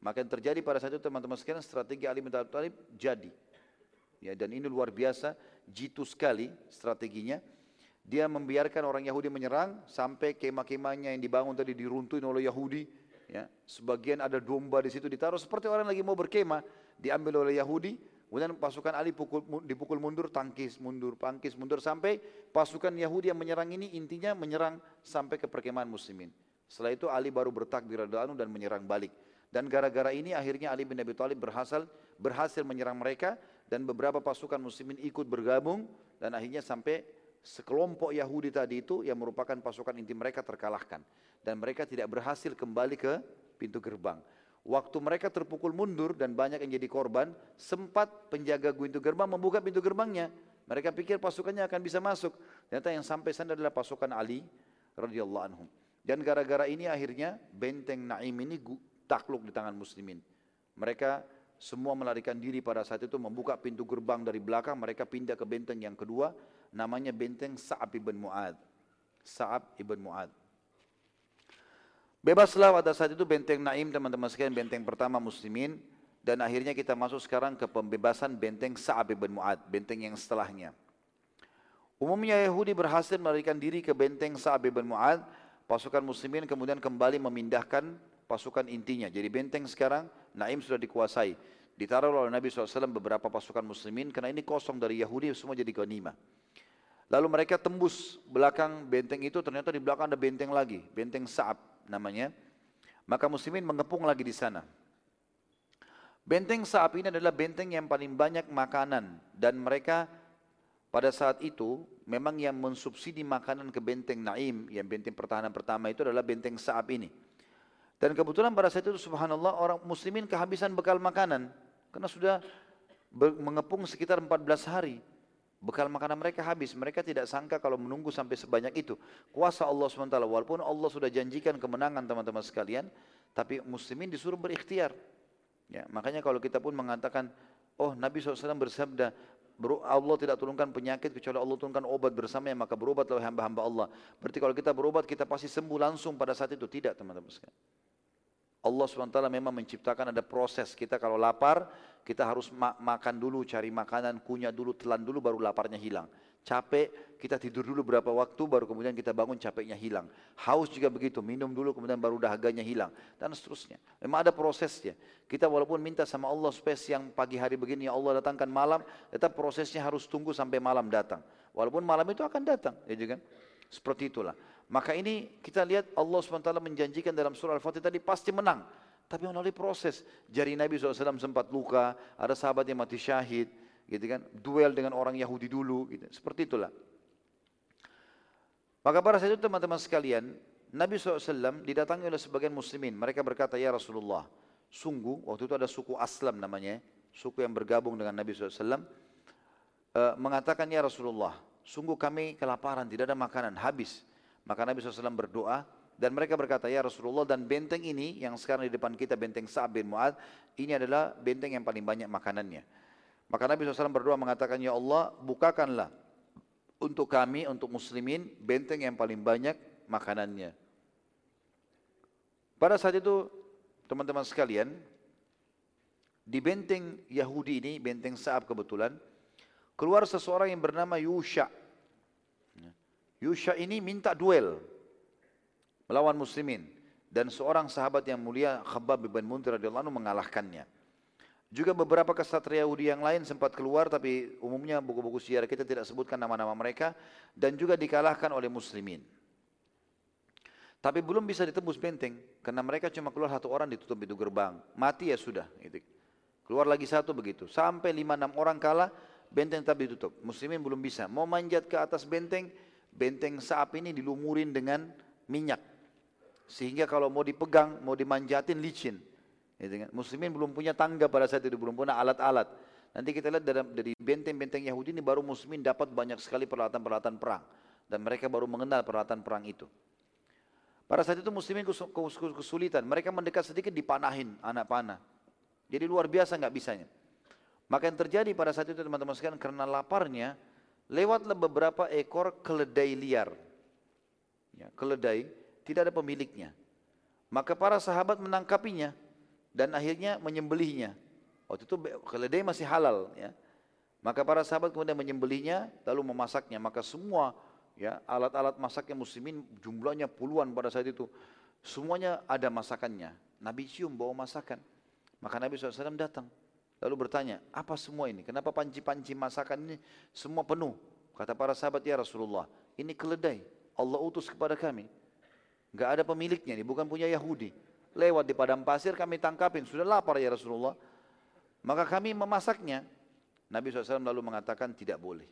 Maka yang terjadi pada saat itu teman-teman sekalian strategi Ali bin Thalib jadi. Ya, dan ini luar biasa, jitu sekali strateginya. Dia membiarkan orang Yahudi menyerang sampai kemah-kemahnya yang dibangun tadi diruntuhin oleh Yahudi. Ya, sebagian ada domba di situ ditaruh seperti orang lagi mau berkemah, diambil oleh Yahudi, Kemudian pasukan Ali pukul, dipukul mundur, tangkis mundur, tangkis mundur sampai pasukan Yahudi yang menyerang ini intinya menyerang sampai ke perkemahan muslimin. Setelah itu Ali baru bertakbir dan menyerang balik. Dan gara-gara ini akhirnya Ali bin Abi Thalib berhasil berhasil menyerang mereka dan beberapa pasukan muslimin ikut bergabung dan akhirnya sampai sekelompok Yahudi tadi itu yang merupakan pasukan inti mereka terkalahkan dan mereka tidak berhasil kembali ke pintu gerbang. Waktu mereka terpukul mundur dan banyak yang jadi korban, sempat penjaga pintu gerbang membuka pintu gerbangnya. Mereka pikir pasukannya akan bisa masuk. Ternyata yang sampai sana adalah pasukan Ali radhiyallahu anhum. Dan gara-gara ini akhirnya benteng Naim ini takluk di tangan muslimin. Mereka semua melarikan diri pada saat itu membuka pintu gerbang dari belakang. Mereka pindah ke benteng yang kedua. Namanya benteng Sa'ab ibn Mu'ad. Sa'ab ibn Mu'ad. Bebaslah pada saat itu benteng Naim teman-teman sekalian benteng pertama muslimin dan akhirnya kita masuk sekarang ke pembebasan benteng Sa'ab bin Mu'ad, benteng yang setelahnya. Umumnya Yahudi berhasil melarikan diri ke benteng Sa'ab bin Mu'ad, pasukan muslimin kemudian kembali memindahkan pasukan intinya. Jadi benteng sekarang Naim sudah dikuasai. Ditaruh oleh Nabi SAW beberapa pasukan muslimin karena ini kosong dari Yahudi semua jadi ghanimah. Lalu mereka tembus belakang benteng itu ternyata di belakang ada benteng lagi, benteng Sa'ab namanya. Maka muslimin mengepung lagi di sana. Benteng Sa'ab ini adalah benteng yang paling banyak makanan dan mereka pada saat itu memang yang mensubsidi makanan ke benteng Naim, yang benteng pertahanan pertama itu adalah benteng Sa'ab ini. Dan kebetulan pada saat itu subhanallah orang muslimin kehabisan bekal makanan. Karena sudah mengepung sekitar 14 hari. Bekal makanan mereka habis. Mereka tidak sangka kalau menunggu sampai sebanyak itu. Kuasa Allah SWT. Walaupun Allah sudah janjikan kemenangan teman-teman sekalian. Tapi muslimin disuruh berikhtiar. Ya, makanya kalau kita pun mengatakan, oh Nabi SAW bersabda, Allah tidak turunkan penyakit kecuali Allah turunkan obat bersamanya maka berobatlah hamba-hamba Allah. Berarti kalau kita berobat kita pasti sembuh langsung pada saat itu tidak teman-teman sekalian. Allah SWT memang menciptakan ada proses. Kita kalau lapar kita harus ma makan dulu cari makanan kunyah dulu telan dulu baru laparnya hilang. Capek kita tidur dulu berapa waktu baru kemudian kita bangun capeknya hilang. Haus juga begitu minum dulu kemudian baru dahaganya hilang. Dan seterusnya. Memang ada prosesnya. Kita walaupun minta sama Allah supaya siang pagi hari begini ya Allah datangkan malam tetap prosesnya harus tunggu sampai malam datang. Walaupun malam itu akan datang ya kan seperti itulah. Maka ini kita lihat Allah SWT menjanjikan dalam surah Al-Fatih tadi pasti menang. Tapi melalui proses. Jari Nabi SAW sempat luka, ada sahabat yang mati syahid, gitu kan? Duel dengan orang Yahudi dulu, gitu. Seperti itulah. Maka pada saat itu teman-teman sekalian, Nabi SAW didatangi oleh sebagian muslimin. Mereka berkata, Ya Rasulullah, sungguh, waktu itu ada suku Aslam namanya, suku yang bergabung dengan Nabi SAW, eh, mengatakan, Ya Rasulullah, sungguh kami kelaparan, tidak ada makanan, habis. Maka Nabi SAW berdoa dan mereka berkata, ya Rasulullah dan benteng ini yang sekarang di depan kita benteng Sa'ab bin Mu'ad, ini adalah benteng yang paling banyak makanannya. Maka Nabi SAW berdoa mengatakan, ya Allah bukakanlah untuk kami, untuk muslimin, benteng yang paling banyak makanannya. Pada saat itu, teman-teman sekalian, di benteng Yahudi ini, benteng Sa'ab kebetulan, keluar seseorang yang bernama Yusha. Yusha ini minta duel melawan muslimin dan seorang sahabat yang mulia Khabbab bin Muntir radhiyallahu anhu mengalahkannya. Juga beberapa kesatria Yahudi yang lain sempat keluar tapi umumnya buku-buku sejarah kita tidak sebutkan nama-nama mereka dan juga dikalahkan oleh muslimin. Tapi belum bisa ditembus benteng karena mereka cuma keluar satu orang ditutup itu gerbang. Mati ya sudah. Gitu. Keluar lagi satu begitu. Sampai lima enam orang kalah benteng tetap ditutup. Muslimin belum bisa. Mau manjat ke atas benteng, benteng saap ini dilumurin dengan minyak. Sehingga kalau mau dipegang, mau dimanjatin licin. Gitu kan? Muslimin belum punya tangga pada saat itu, belum punya alat-alat. Nanti kita lihat dari benteng-benteng Yahudi ini baru muslimin dapat banyak sekali peralatan-peralatan perang. Dan mereka baru mengenal peralatan perang itu. Pada saat itu muslimin kesulitan. Mereka mendekat sedikit dipanahin anak panah. Jadi luar biasa nggak bisanya. Maka yang terjadi pada saat itu teman-teman sekalian karena laparnya lewatlah beberapa ekor keledai liar. Ya, keledai tidak ada pemiliknya. Maka para sahabat menangkapinya dan akhirnya menyembelihnya. Waktu itu keledai masih halal ya. Maka para sahabat kemudian menyembelihnya lalu memasaknya. Maka semua ya alat-alat masaknya muslimin jumlahnya puluhan pada saat itu. Semuanya ada masakannya. Nabi cium bawa masakan. Maka Nabi SAW datang. Lalu bertanya, apa semua ini? Kenapa panci-panci masakan ini semua penuh? Kata para sahabat, ya Rasulullah, ini keledai. Allah utus kepada kami. Gak ada pemiliknya, ini bukan punya Yahudi. Lewat di padang pasir kami tangkapin, sudah lapar ya Rasulullah. Maka kami memasaknya. Nabi SAW lalu mengatakan tidak boleh.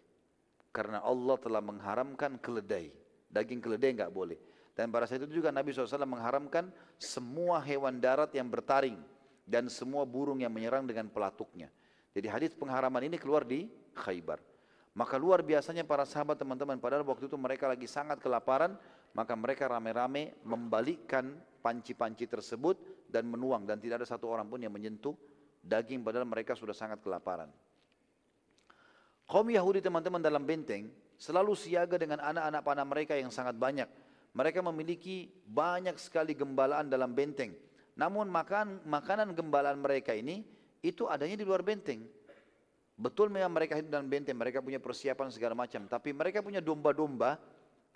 Karena Allah telah mengharamkan keledai. Daging keledai nggak boleh. Dan pada saat itu juga Nabi SAW mengharamkan semua hewan darat yang bertaring dan semua burung yang menyerang dengan pelatuknya. Jadi hadis pengharaman ini keluar di Khaybar. Maka luar biasanya para sahabat teman-teman padahal waktu itu mereka lagi sangat kelaparan, maka mereka rame-rame membalikkan panci-panci tersebut dan menuang dan tidak ada satu orang pun yang menyentuh daging padahal mereka sudah sangat kelaparan. Kaum Yahudi teman-teman dalam benteng selalu siaga dengan anak-anak panah mereka yang sangat banyak. Mereka memiliki banyak sekali gembalaan dalam benteng namun makan, makanan gembalaan mereka ini itu adanya di luar benteng. Betul memang mereka hidup dalam benteng, mereka punya persiapan segala macam. Tapi mereka punya domba-domba,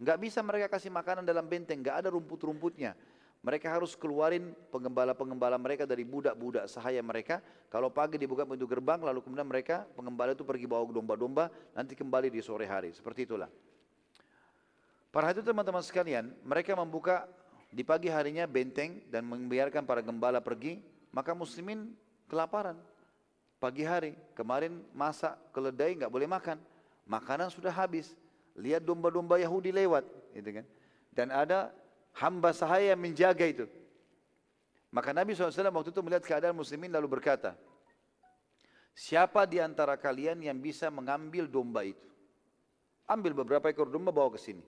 nggak bisa mereka kasih makanan dalam benteng, nggak ada rumput-rumputnya. Mereka harus keluarin pengembala-pengembala mereka dari budak-budak sahaya mereka. Kalau pagi dibuka pintu gerbang, lalu kemudian mereka pengembala itu pergi bawa domba-domba, nanti kembali di sore hari. Seperti itulah. Para hadirin teman-teman sekalian, mereka membuka di pagi harinya benteng dan membiarkan para gembala pergi, maka muslimin kelaparan. Pagi hari, kemarin masak keledai nggak boleh makan. makanan sudah habis. Lihat domba-domba Yahudi lewat, gitu kan. Dan ada hamba sahaya yang menjaga itu. Maka Nabi SAW waktu itu melihat keadaan muslimin lalu berkata, Siapa di antara kalian yang bisa mengambil domba itu? Ambil beberapa ekor domba bawa ke sini.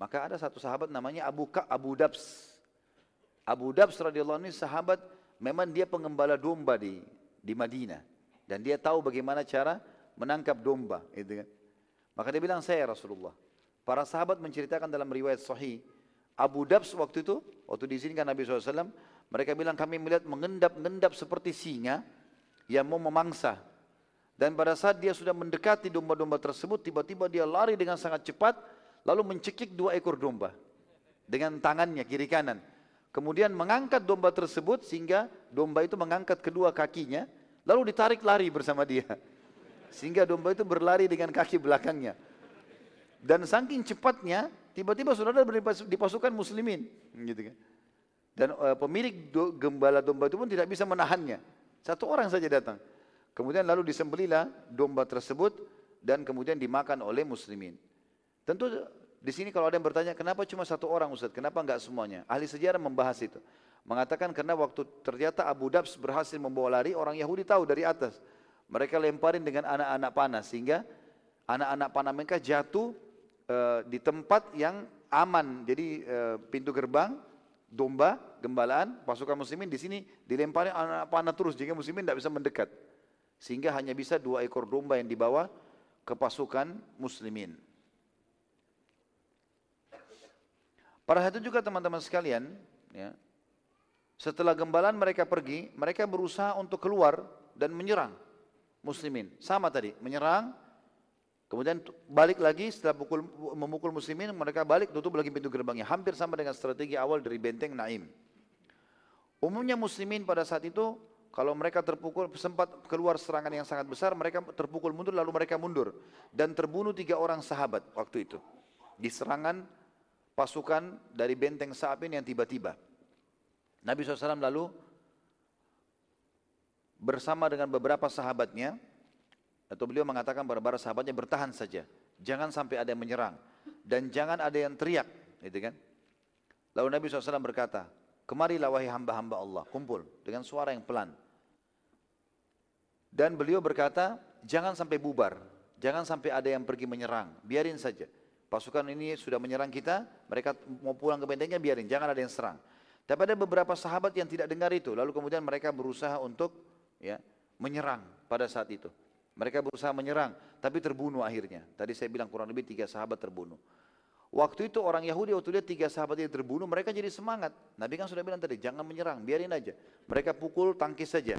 Maka ada satu sahabat namanya Abu Ka, Abu Dabs. Abu Dabs radhiyallahu anhu sahabat memang dia pengembala domba di di Madinah dan dia tahu bagaimana cara menangkap domba, gitu kan. Maka dia bilang saya Rasulullah. Para sahabat menceritakan dalam riwayat sahih Abu Dabs waktu itu, waktu diizinkan Nabi SAW, mereka bilang kami melihat mengendap-endap seperti singa yang mau memangsa. Dan pada saat dia sudah mendekati domba-domba tersebut, tiba-tiba dia lari dengan sangat cepat, lalu mencekik dua ekor domba dengan tangannya kiri kanan. Kemudian mengangkat domba tersebut sehingga domba itu mengangkat kedua kakinya, lalu ditarik lari bersama dia. Sehingga domba itu berlari dengan kaki belakangnya. Dan saking cepatnya, tiba-tiba saudara di pasukan muslimin. Gitu kan. Dan uh, pemilik do, gembala domba itu pun tidak bisa menahannya. Satu orang saja datang. Kemudian lalu disembelilah domba tersebut dan kemudian dimakan oleh muslimin. Tentu di sini kalau ada yang bertanya, kenapa cuma satu orang Ustaz? Kenapa enggak semuanya? Ahli sejarah membahas itu. Mengatakan karena waktu ternyata Abu Dabs berhasil membawa lari, orang Yahudi tahu dari atas. Mereka lemparin dengan anak-anak panah sehingga anak-anak panah mereka jatuh Eh, di tempat yang aman. Jadi uh, pintu gerbang domba gembalaan pasukan muslimin di sini dilempari anak panah terus jika muslimin tidak bisa mendekat. Sehingga hanya bisa dua ekor domba yang dibawa ke pasukan muslimin. Pada saat itu juga teman-teman sekalian, ya, setelah gembalaan mereka pergi, mereka berusaha untuk keluar dan menyerang muslimin. Sama tadi, menyerang Kemudian balik lagi setelah pukul, memukul muslimin, mereka balik tutup lagi pintu gerbangnya. Hampir sama dengan strategi awal dari benteng Naim. Umumnya muslimin pada saat itu, kalau mereka terpukul, sempat keluar serangan yang sangat besar, mereka terpukul mundur, lalu mereka mundur. Dan terbunuh tiga orang sahabat waktu itu. Di serangan pasukan dari benteng Sa'abin yang tiba-tiba. Nabi SAW lalu bersama dengan beberapa sahabatnya, atau beliau mengatakan kepada para sahabatnya bertahan saja. Jangan sampai ada yang menyerang. Dan jangan ada yang teriak. Gitu kan? Lalu Nabi SAW berkata, Kemarilah wahai hamba-hamba Allah, kumpul dengan suara yang pelan. Dan beliau berkata, jangan sampai bubar, jangan sampai ada yang pergi menyerang, biarin saja. Pasukan ini sudah menyerang kita, mereka mau pulang ke bentengnya, biarin, jangan ada yang serang. Tapi ada beberapa sahabat yang tidak dengar itu, lalu kemudian mereka berusaha untuk ya menyerang pada saat itu. Mereka berusaha menyerang, tapi terbunuh akhirnya. Tadi saya bilang kurang lebih tiga sahabat terbunuh. Waktu itu orang Yahudi waktu lihat tiga sahabat ini terbunuh, mereka jadi semangat. Nabi kan sudah bilang tadi, jangan menyerang, biarin aja. Mereka pukul, tangkis saja.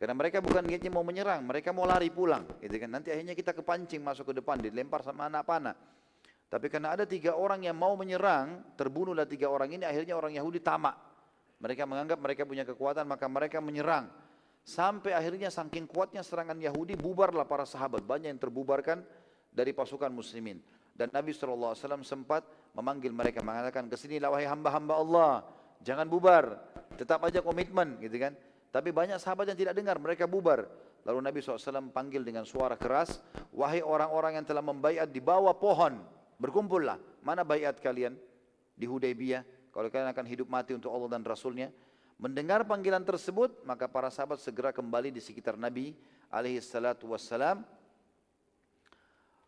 Karena mereka bukan niatnya mau menyerang, mereka mau lari pulang. Gitu kan. Nanti akhirnya kita kepancing masuk ke depan, dilempar sama anak panah. Tapi karena ada tiga orang yang mau menyerang, terbunuhlah tiga orang ini, akhirnya orang Yahudi tamak. Mereka menganggap mereka punya kekuatan, maka mereka menyerang. Sampai akhirnya saking kuatnya serangan Yahudi, bubarlah para sahabat. Banyak yang terbubarkan dari pasukan muslimin. Dan Nabi SAW sempat memanggil mereka, mengatakan, ke sinilah wahai hamba-hamba Allah. Jangan bubar, tetap aja komitmen gitu kan. Tapi banyak sahabat yang tidak dengar, mereka bubar. Lalu Nabi SAW panggil dengan suara keras, wahai orang-orang yang telah membaiat di bawah pohon, berkumpullah. Mana bayat kalian di Hudaybiyah? Kalau kalian akan hidup mati untuk Allah dan Rasulnya, Mendengar panggilan tersebut, maka para sahabat segera kembali di sekitar Nabi alaihi salatu wassalam.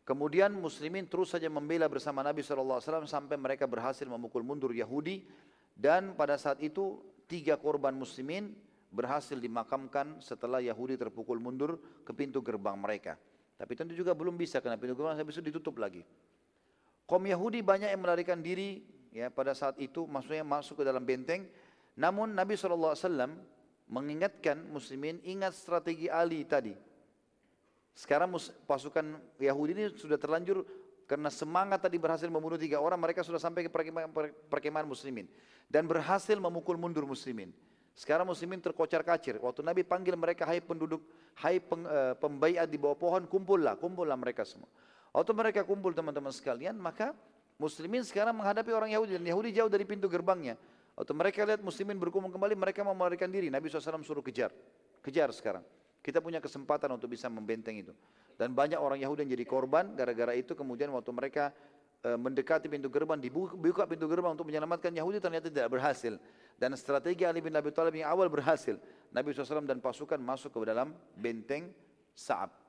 Kemudian muslimin terus saja membela bersama Nabi SAW sampai mereka berhasil memukul mundur Yahudi. Dan pada saat itu tiga korban muslimin berhasil dimakamkan setelah Yahudi terpukul mundur ke pintu gerbang mereka. Tapi tentu juga belum bisa karena pintu gerbang habis itu ditutup lagi. Kaum Yahudi banyak yang melarikan diri ya pada saat itu maksudnya masuk ke dalam benteng namun Nabi SAW mengingatkan muslimin ingat strategi Ali tadi. Sekarang pasukan Yahudi ini sudah terlanjur karena semangat tadi berhasil membunuh tiga orang, mereka sudah sampai ke perkemahan muslimin. Dan berhasil memukul mundur muslimin. Sekarang muslimin terkocar kacir. Waktu Nabi panggil mereka, hai penduduk, hai peng, uh, di bawah pohon, kumpullah, kumpullah mereka semua. Waktu mereka kumpul teman-teman sekalian, maka muslimin sekarang menghadapi orang Yahudi. Dan Yahudi jauh dari pintu gerbangnya. Waktu mereka lihat muslimin berkumpul kembali, mereka mau melarikan diri. Nabi SAW suruh kejar. Kejar sekarang. Kita punya kesempatan untuk bisa membenteng itu. Dan banyak orang Yahudi yang jadi korban gara-gara itu kemudian waktu mereka e, mendekati pintu gerbang, dibuka pintu gerbang untuk menyelamatkan Yahudi ternyata tidak berhasil. Dan strategi Ali bin Abi Thalib yang awal berhasil. Nabi SAW dan pasukan masuk ke dalam benteng Sa'ab.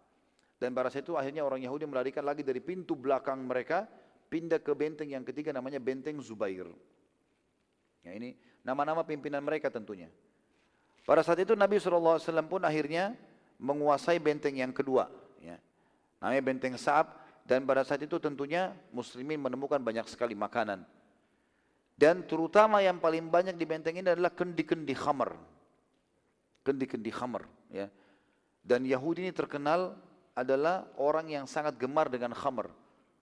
Dan pada saat itu akhirnya orang Yahudi melarikan lagi dari pintu belakang mereka, pindah ke benteng yang ketiga namanya benteng Zubair. Ya ini nama-nama pimpinan mereka tentunya. Pada saat itu Nabi SAW pun akhirnya menguasai benteng yang kedua. Ya. Namanya benteng Sa'ab dan pada saat itu tentunya muslimin menemukan banyak sekali makanan. Dan terutama yang paling banyak di benteng ini adalah kendi-kendi khamar. Kendi-kendi khamar. Ya. Dan Yahudi ini terkenal adalah orang yang sangat gemar dengan khamar.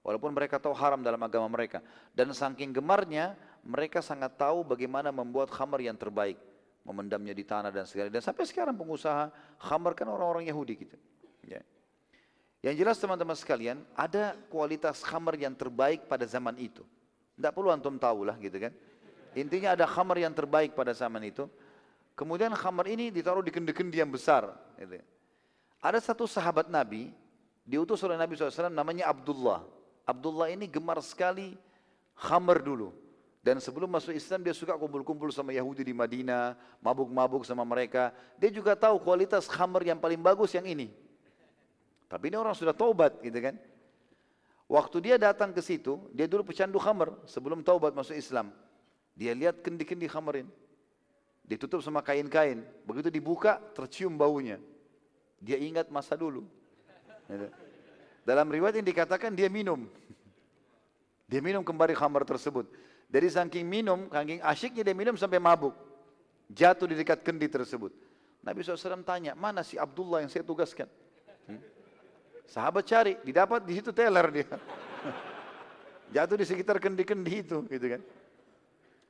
Walaupun mereka tahu haram dalam agama mereka. Dan saking gemarnya, mereka sangat tahu bagaimana membuat khamar yang terbaik memendamnya di tanah dan segala dan sampai sekarang pengusaha khamar kan orang-orang Yahudi gitu. Ya. Yang jelas teman-teman sekalian, ada kualitas khamar yang terbaik pada zaman itu. Tidak perlu antum tahu lah gitu kan. Intinya ada khamar yang terbaik pada zaman itu. Kemudian khamar ini ditaruh di kendi-kendi yang besar. Gitu. Ada satu sahabat Nabi, diutus oleh Nabi SAW namanya Abdullah. Abdullah ini gemar sekali khamar dulu. Dan sebelum masuk Islam dia suka kumpul-kumpul sama Yahudi di Madinah, mabuk-mabuk sama mereka. Dia juga tahu kualitas khamar yang paling bagus yang ini. Tapi ini orang sudah taubat gitu kan. Waktu dia datang ke situ, dia dulu pecandu khamar sebelum taubat masuk Islam. Dia lihat kendi-kendi khamar ini. Ditutup sama kain-kain. Begitu dibuka, tercium baunya. Dia ingat masa dulu. Gitu. Dalam riwayat ini dikatakan dia minum. Dia minum kembali khamar tersebut. Dari saking minum, saking asyiknya dia minum sampai mabuk. Jatuh di dekat kendi tersebut. Nabi SAW tanya, mana si Abdullah yang saya tugaskan? Hmm? Sahabat cari, didapat di situ teler dia. Jatuh di sekitar kendi-kendi itu, gitu kan.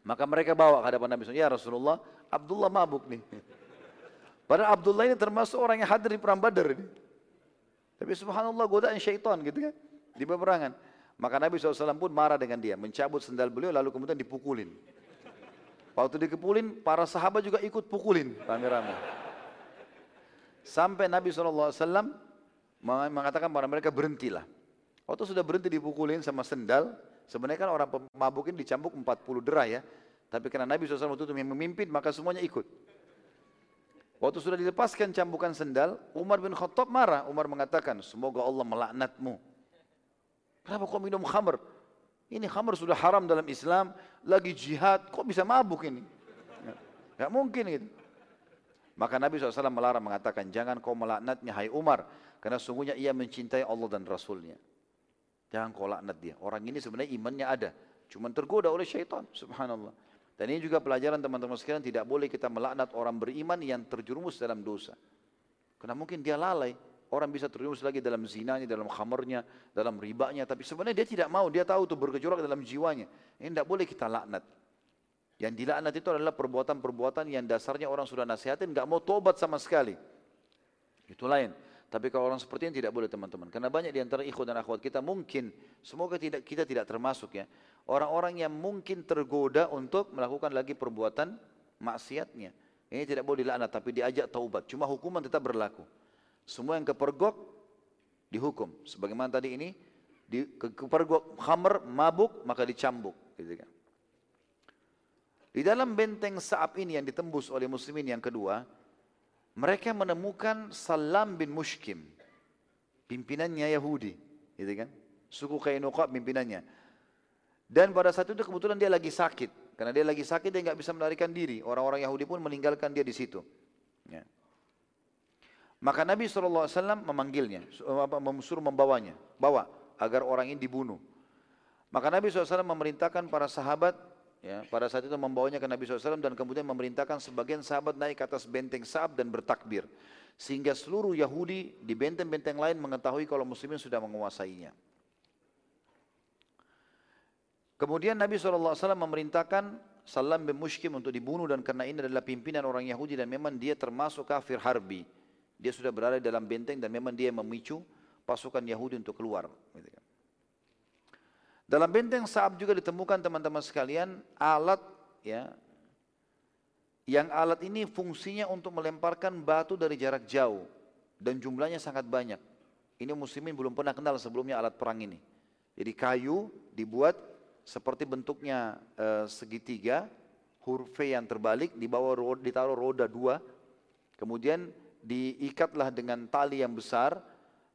Maka mereka bawa ke hadapan Nabi SAW, ya Rasulullah, Abdullah mabuk nih. Padahal Abdullah ini termasuk orang yang hadir di perang Badar ini. Tapi subhanallah godaan syaitan gitu kan, di peperangan. Maka Nabi SAW pun marah dengan dia, mencabut sendal beliau lalu kemudian dipukulin. Waktu dikepulin, para sahabat juga ikut pukulin rame-rame. Sampai Nabi SAW mengatakan kepada mereka berhentilah. Waktu sudah berhenti dipukulin sama sendal, sebenarnya kan orang pemabuk ini dicambuk 40 derah ya. Tapi karena Nabi SAW waktu itu yang memimpin, maka semuanya ikut. Waktu sudah dilepaskan cambukan sendal, Umar bin Khattab marah. Umar mengatakan, semoga Allah melaknatmu. Kenapa kau minum khamr? Ini khamr sudah haram dalam Islam, lagi jihad, kok bisa mabuk ini? Gak mungkin gitu. Maka Nabi SAW melarang mengatakan, jangan kau melaknatnya hai Umar, karena sungguhnya ia mencintai Allah dan Rasulnya. Jangan kau laknat dia. Orang ini sebenarnya imannya ada, cuma tergoda oleh syaitan, subhanallah. Dan ini juga pelajaran teman-teman sekalian, tidak boleh kita melaknat orang beriman yang terjerumus dalam dosa. Karena mungkin dia lalai, Orang bisa terjerumus lagi dalam zinanya, dalam khamarnya, dalam ribanya. Tapi sebenarnya dia tidak mau, dia tahu itu bergejolak dalam jiwanya. Ini tidak boleh kita laknat. Yang dilaknat itu adalah perbuatan-perbuatan yang dasarnya orang sudah nasihatin, nggak mau tobat sama sekali. Itu lain. Tapi kalau orang seperti ini tidak boleh teman-teman. Karena banyak di antara ikhwan dan akhwat kita mungkin, semoga tidak kita tidak termasuk ya. Orang-orang yang mungkin tergoda untuk melakukan lagi perbuatan maksiatnya. Ini tidak boleh dilaknat, tapi diajak taubat. Cuma hukuman tetap berlaku. Semua yang kepergok dihukum. Sebagaimana tadi ini di, kepergok khamr, mabuk, maka dicambuk. Gitu kan. Di dalam benteng Sa'ab ini yang ditembus oleh muslimin yang kedua, mereka menemukan Salam bin Mushkim, pimpinannya Yahudi, gitu kan? Suku Kainuqa pimpinannya. Dan pada saat itu kebetulan dia lagi sakit, karena dia lagi sakit dia nggak bisa melarikan diri. Orang-orang Yahudi pun meninggalkan dia di situ. Ya. Maka Nabi SAW memanggilnya, suruh membawanya, bawa agar orang ini dibunuh. Maka Nabi SAW memerintahkan para sahabat, ya, pada saat itu membawanya ke Nabi SAW dan kemudian memerintahkan sebagian sahabat naik ke atas benteng Sa'ab dan bertakbir. Sehingga seluruh Yahudi di benteng-benteng lain mengetahui kalau muslimin sudah menguasainya. Kemudian Nabi SAW memerintahkan Salam bin Mushkim untuk dibunuh dan karena ini adalah pimpinan orang Yahudi dan memang dia termasuk kafir harbi. Dia sudah berada dalam benteng dan memang dia memicu pasukan Yahudi untuk keluar. Gitu kan. Dalam benteng Sa'ab juga ditemukan teman-teman sekalian alat ya yang alat ini fungsinya untuk melemparkan batu dari jarak jauh dan jumlahnya sangat banyak. Ini muslimin belum pernah kenal sebelumnya alat perang ini. Jadi kayu dibuat seperti bentuknya e, segitiga, huruf V yang terbalik, di bawah ditaruh roda dua, kemudian diikatlah dengan tali yang besar,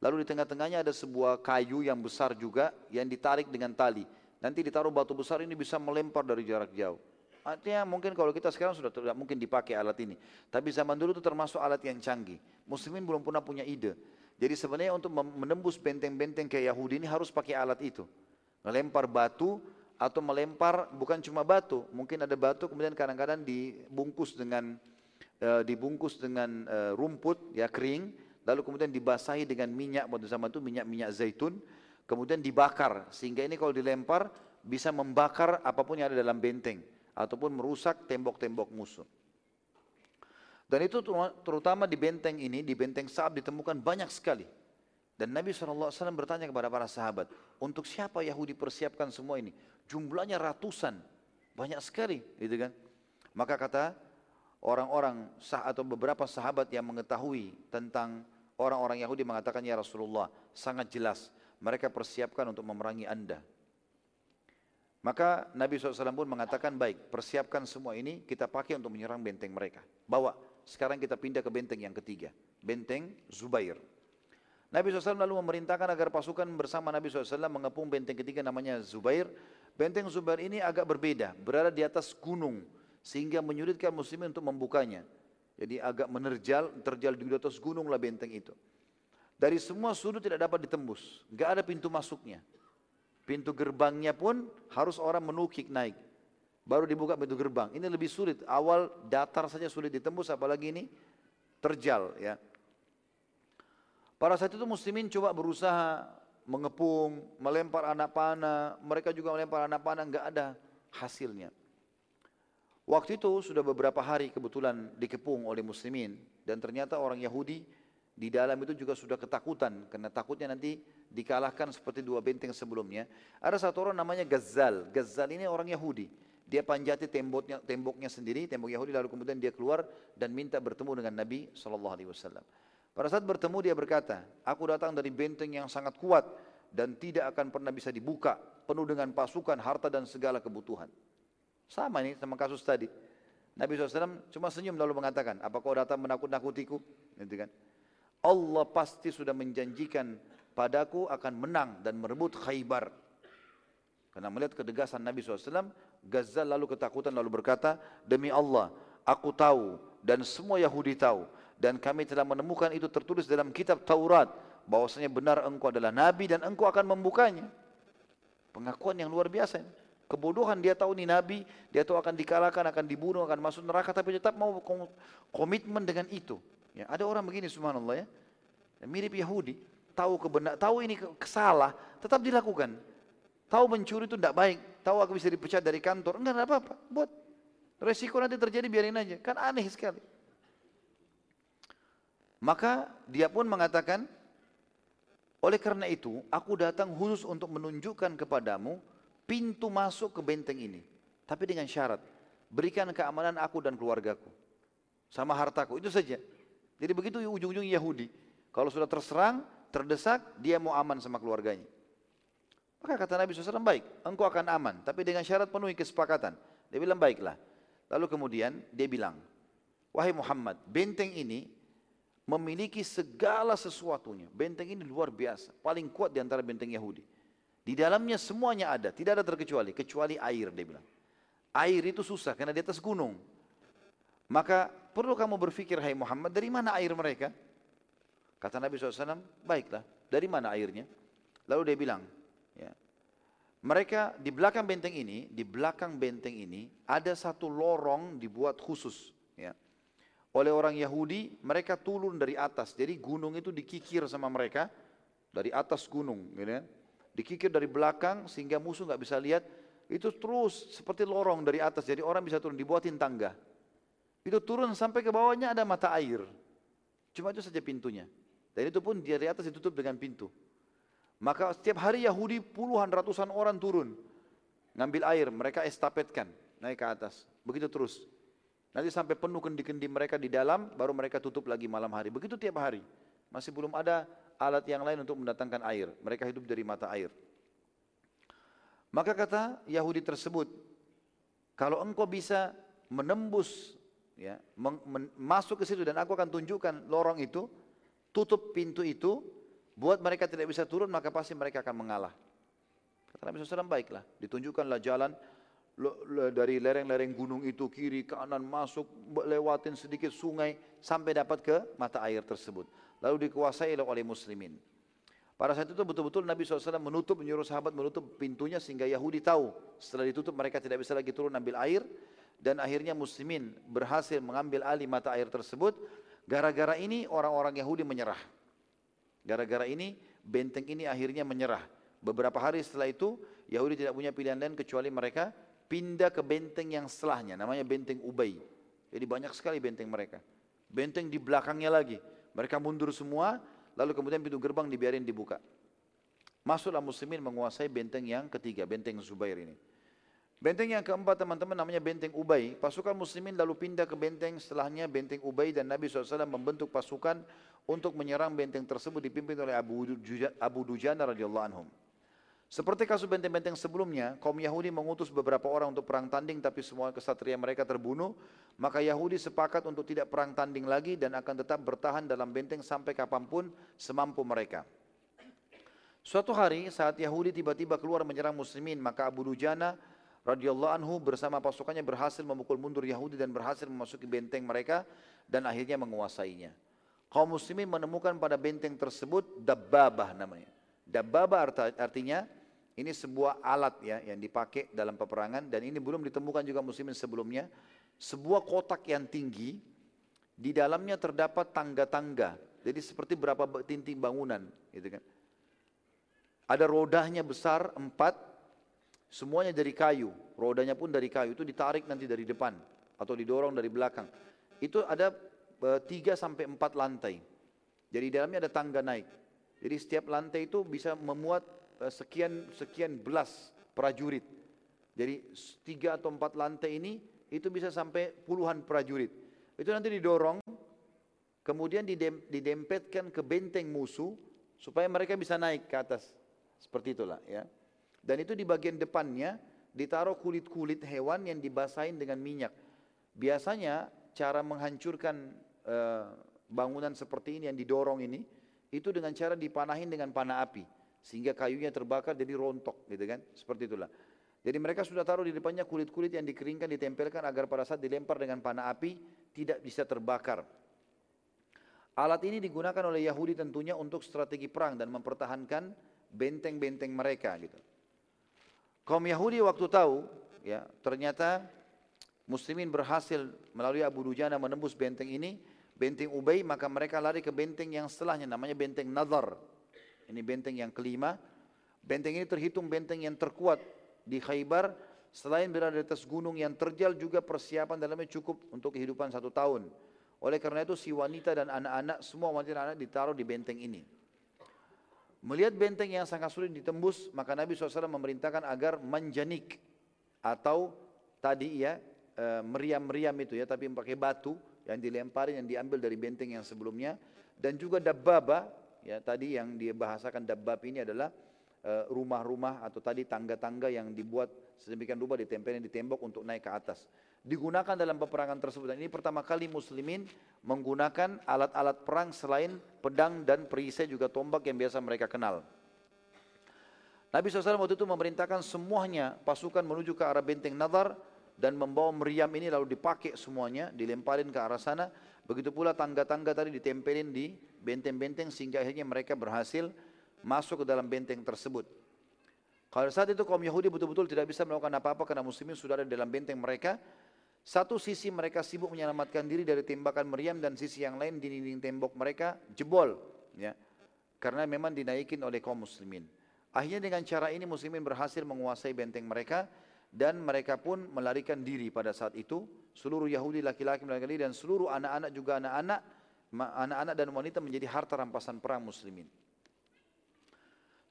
lalu di tengah-tengahnya ada sebuah kayu yang besar juga yang ditarik dengan tali. Nanti ditaruh batu besar ini bisa melempar dari jarak jauh. Artinya mungkin kalau kita sekarang sudah tidak mungkin dipakai alat ini. Tapi zaman dulu itu termasuk alat yang canggih. Muslimin belum pernah punya ide. Jadi sebenarnya untuk menembus benteng-benteng ke Yahudi ini harus pakai alat itu. Melempar batu atau melempar bukan cuma batu, mungkin ada batu kemudian kadang-kadang dibungkus dengan e, dibungkus dengan e, rumput ya kering, lalu kemudian dibasahi dengan minyak pada zaman itu minyak-minyak zaitun, kemudian dibakar sehingga ini kalau dilempar bisa membakar apa pun yang ada dalam benteng ataupun merusak tembok-tembok musuh. Dan itu terutama di benteng ini, di benteng Sa'ab ditemukan banyak sekali. Dan Nabi SAW bertanya kepada para sahabat, untuk siapa Yahudi persiapkan semua ini? Jumlahnya ratusan, banyak sekali, gitu kan? Maka kata orang-orang atau beberapa sahabat yang mengetahui tentang orang-orang Yahudi mengatakan ya Rasulullah sangat jelas mereka persiapkan untuk memerangi anda. Maka Nabi SAW pun mengatakan baik persiapkan semua ini kita pakai untuk menyerang benteng mereka. Bawa sekarang kita pindah ke benteng yang ketiga, benteng Zubair. Nabi SAW lalu memerintahkan agar pasukan bersama Nabi SAW mengepung benteng ketiga namanya Zubair. Benteng Zubair ini agak berbeda, berada di atas gunung sehingga menyulitkan muslimin untuk membukanya. Jadi agak menerjal, terjal di atas gunung lah benteng itu. Dari semua sudut tidak dapat ditembus, nggak ada pintu masuknya. Pintu gerbangnya pun harus orang menukik naik baru dibuka pintu gerbang. Ini lebih sulit. Awal datar saja sulit ditembus, apalagi ini terjal ya. Pada saat itu muslimin coba berusaha mengepung, melempar anak panah, mereka juga melempar anak panah, nggak ada hasilnya. Waktu itu sudah beberapa hari kebetulan dikepung oleh muslimin dan ternyata orang Yahudi di dalam itu juga sudah ketakutan karena takutnya nanti dikalahkan seperti dua benteng sebelumnya. Ada satu orang namanya Gazal. Gazal ini orang Yahudi. Dia panjati temboknya, temboknya sendiri, tembok Yahudi, lalu kemudian dia keluar dan minta bertemu dengan Nabi Shallallahu Alaihi Wasallam. Pada saat bertemu dia berkata, aku datang dari benteng yang sangat kuat dan tidak akan pernah bisa dibuka, penuh dengan pasukan, harta dan segala kebutuhan. Sama ini sama kasus tadi. Nabi SAW cuma senyum lalu mengatakan, apa kau datang menakut-nakutiku? Gitu kan. Allah pasti sudah menjanjikan padaku akan menang dan merebut khaybar. Karena melihat kedegasan Nabi SAW, Ghazal lalu ketakutan lalu berkata, Demi Allah, aku tahu dan semua Yahudi tahu. Dan kami telah menemukan itu tertulis dalam kitab Taurat. bahwasanya benar engkau adalah Nabi dan engkau akan membukanya. Pengakuan yang luar biasa. Kebodohan dia tahu ini Nabi, dia tahu akan dikalahkan, akan dibunuh, akan masuk neraka, tapi tetap mau komitmen dengan itu. Ya, ada orang begini subhanallah ya, mirip Yahudi, tahu kebenar, tahu ini kesalah, tetap dilakukan. Tahu mencuri itu tidak baik, tahu aku bisa dipecat dari kantor, enggak ada apa-apa, buat. Resiko nanti terjadi biarin aja, kan aneh sekali. Maka dia pun mengatakan, oleh karena itu aku datang khusus untuk menunjukkan kepadamu pintu masuk ke benteng ini. Tapi dengan syarat, berikan keamanan aku dan keluargaku. Sama hartaku, itu saja. Jadi begitu ujung-ujung Yahudi. Kalau sudah terserang, terdesak, dia mau aman sama keluarganya. Maka kata Nabi SAW, baik, engkau akan aman. Tapi dengan syarat penuhi kesepakatan. Dia bilang, baiklah. Lalu kemudian dia bilang, wahai Muhammad, benteng ini memiliki segala sesuatunya. Benteng ini luar biasa. Paling kuat di antara benteng Yahudi. Di dalamnya semuanya ada, tidak ada terkecuali. Kecuali air, dia bilang. Air itu susah karena di atas gunung. Maka perlu kamu berpikir, hai Muhammad, dari mana air mereka? Kata Nabi SAW, baiklah, dari mana airnya? Lalu dia bilang, Ya. Mereka di belakang benteng ini, di belakang benteng ini ada satu lorong dibuat khusus. Ya. Oleh orang Yahudi, mereka turun dari atas. Jadi gunung itu dikikir sama mereka dari atas gunung. Gitu ya. Dikikir dari belakang sehingga musuh nggak bisa lihat. Itu terus seperti lorong dari atas. Jadi orang bisa turun, dibuatin tangga. Itu turun sampai ke bawahnya ada mata air. Cuma itu saja pintunya. Dan itu pun dari atas ditutup dengan pintu. Maka setiap hari Yahudi puluhan ratusan orang turun. Ngambil air, mereka estafetkan, naik ke atas. Begitu terus. Nanti sampai penuh kendi-kendi mereka di dalam, baru mereka tutup lagi malam hari. Begitu tiap hari. Masih belum ada alat yang lain untuk mendatangkan air. Mereka hidup dari mata air. Maka kata Yahudi tersebut, kalau engkau bisa menembus ya, masuk ke situ dan aku akan tunjukkan lorong itu, tutup pintu itu, buat mereka tidak bisa turun maka pasti mereka akan mengalah. Kata Nabi SAW baiklah, ditunjukkanlah jalan dari lereng-lereng gunung itu kiri kanan masuk lewatin sedikit sungai sampai dapat ke mata air tersebut. Lalu dikuasai oleh muslimin. Pada saat itu betul-betul Nabi SAW menutup, menyuruh sahabat menutup pintunya sehingga Yahudi tahu. Setelah ditutup mereka tidak bisa lagi turun ambil air. Dan akhirnya muslimin berhasil mengambil alih mata air tersebut. Gara-gara ini orang-orang Yahudi menyerah. Gara-gara ini benteng ini akhirnya menyerah. Beberapa hari setelah itu Yahudi tidak punya pilihan lain kecuali mereka pindah ke benteng yang setelahnya namanya benteng Ubay. Jadi banyak sekali benteng mereka. Benteng di belakangnya lagi. Mereka mundur semua lalu kemudian pintu gerbang dibiarin dibuka. Masuklah muslimin menguasai benteng yang ketiga, benteng Zubair ini. Benteng yang keempat teman-teman namanya benteng Ubay. Pasukan muslimin lalu pindah ke benteng setelahnya benteng Ubay dan Nabi SAW membentuk pasukan untuk menyerang benteng tersebut dipimpin oleh Abu Dujana radhiyallahu anhum. Seperti kasus benteng-benteng sebelumnya, kaum Yahudi mengutus beberapa orang untuk perang tanding tapi semua kesatria mereka terbunuh, maka Yahudi sepakat untuk tidak perang tanding lagi dan akan tetap bertahan dalam benteng sampai kapan pun semampu mereka. Suatu hari saat Yahudi tiba-tiba keluar menyerang muslimin, maka Abu Dujana radhiyallahu anhu bersama pasukannya berhasil memukul mundur Yahudi dan berhasil memasuki benteng mereka dan akhirnya menguasainya. Kaum muslimin menemukan pada benteng tersebut dabbabah namanya. Dabbabah artinya ini sebuah alat ya yang dipakai dalam peperangan dan ini belum ditemukan juga muslimin sebelumnya. Sebuah kotak yang tinggi di dalamnya terdapat tangga-tangga. Jadi seperti berapa tinting bangunan gitu kan. Ada rodanya besar empat, semuanya dari kayu. Rodanya pun dari kayu itu ditarik nanti dari depan atau didorong dari belakang. Itu ada e, tiga sampai empat lantai. Jadi di dalamnya ada tangga naik. Jadi setiap lantai itu bisa memuat sekian sekian belas prajurit. Jadi tiga atau empat lantai ini itu bisa sampai puluhan prajurit. Itu nanti didorong, kemudian didem, didempetkan ke benteng musuh supaya mereka bisa naik ke atas. Seperti itulah ya. Dan itu di bagian depannya ditaruh kulit-kulit hewan yang dibasahin dengan minyak. Biasanya cara menghancurkan uh, bangunan seperti ini yang didorong ini itu dengan cara dipanahin dengan panah api sehingga kayunya terbakar jadi rontok gitu kan? Seperti itulah. Jadi mereka sudah taruh di depannya kulit-kulit yang dikeringkan ditempelkan agar pada saat dilempar dengan panah api tidak bisa terbakar. Alat ini digunakan oleh Yahudi tentunya untuk strategi perang dan mempertahankan benteng-benteng mereka gitu. Kaum Yahudi waktu tahu ya ternyata muslimin berhasil melalui Abu Dujana menembus benteng ini benteng Ubay maka mereka lari ke benteng yang setelahnya namanya benteng Nadar. Ini benteng yang kelima. Benteng ini terhitung benteng yang terkuat di Khaybar selain berada di atas gunung yang terjal juga persiapan dalamnya cukup untuk kehidupan satu tahun. Oleh karena itu si wanita dan anak-anak semua wanita dan anak ditaruh di benteng ini. Melihat benteng yang sangat sulit ditembus, maka Nabi SAW memerintahkan agar menjanik atau tadi ya eh, meriam-meriam itu ya, tapi pakai batu yang dilempari yang diambil dari benteng yang sebelumnya dan juga dabbaba ya tadi yang dibahasakan dabbab ini adalah eh, rumah-rumah atau tadi tangga-tangga yang dibuat sedemikian rupa ditempelin di tembok untuk naik ke atas. Digunakan dalam peperangan tersebut dan ini pertama kali muslimin menggunakan alat-alat perang selain pedang dan perisai juga tombak yang biasa mereka kenal. Nabi SAW waktu itu memerintahkan semuanya pasukan menuju ke arah benteng Nadar dan membawa meriam ini lalu dipakai semuanya, dilemparin ke arah sana. Begitu pula tangga-tangga tadi ditempelin di benteng-benteng sehingga akhirnya mereka berhasil masuk ke dalam benteng tersebut. Kalau saat itu kaum Yahudi betul-betul tidak bisa melakukan apa-apa karena muslimin sudah ada di dalam benteng mereka. Satu sisi mereka sibuk menyelamatkan diri dari tembakan meriam dan sisi yang lain di dinding tembok mereka jebol. Ya. Karena memang dinaikin oleh kaum muslimin. Akhirnya dengan cara ini muslimin berhasil menguasai benteng mereka dan mereka pun melarikan diri pada saat itu seluruh Yahudi laki-laki melarikan diri dan seluruh anak-anak juga anak-anak anak-anak dan wanita menjadi harta rampasan perang muslimin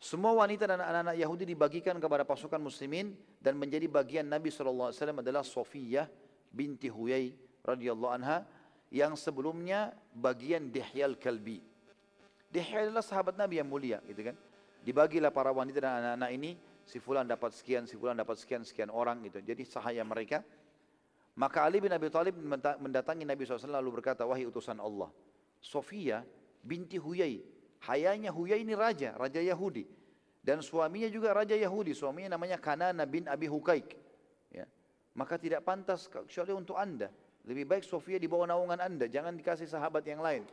semua wanita dan anak-anak Yahudi dibagikan kepada pasukan muslimin dan menjadi bagian Nabi SAW adalah Sofiyah binti Huyai radhiyallahu anha yang sebelumnya bagian Dihyal Kalbi. Dihya adalah sahabat Nabi yang mulia, gitu kan. Dibagilah para wanita dan anak-anak ini, si fulan dapat sekian, si fulan dapat sekian, sekian orang gitu. Jadi sahaya mereka. Maka Ali bin Abi Thalib mendatangi Nabi SAW lalu berkata, wahai utusan Allah, Sofia binti Huyai, hayanya Huyai ini raja, raja Yahudi. Dan suaminya juga raja Yahudi, suaminya namanya Kanana bin Abi Hukaik. Ya. Maka tidak pantas kecuali untuk anda. Lebih baik Sofia di bawah naungan anda, jangan dikasih sahabat yang lain.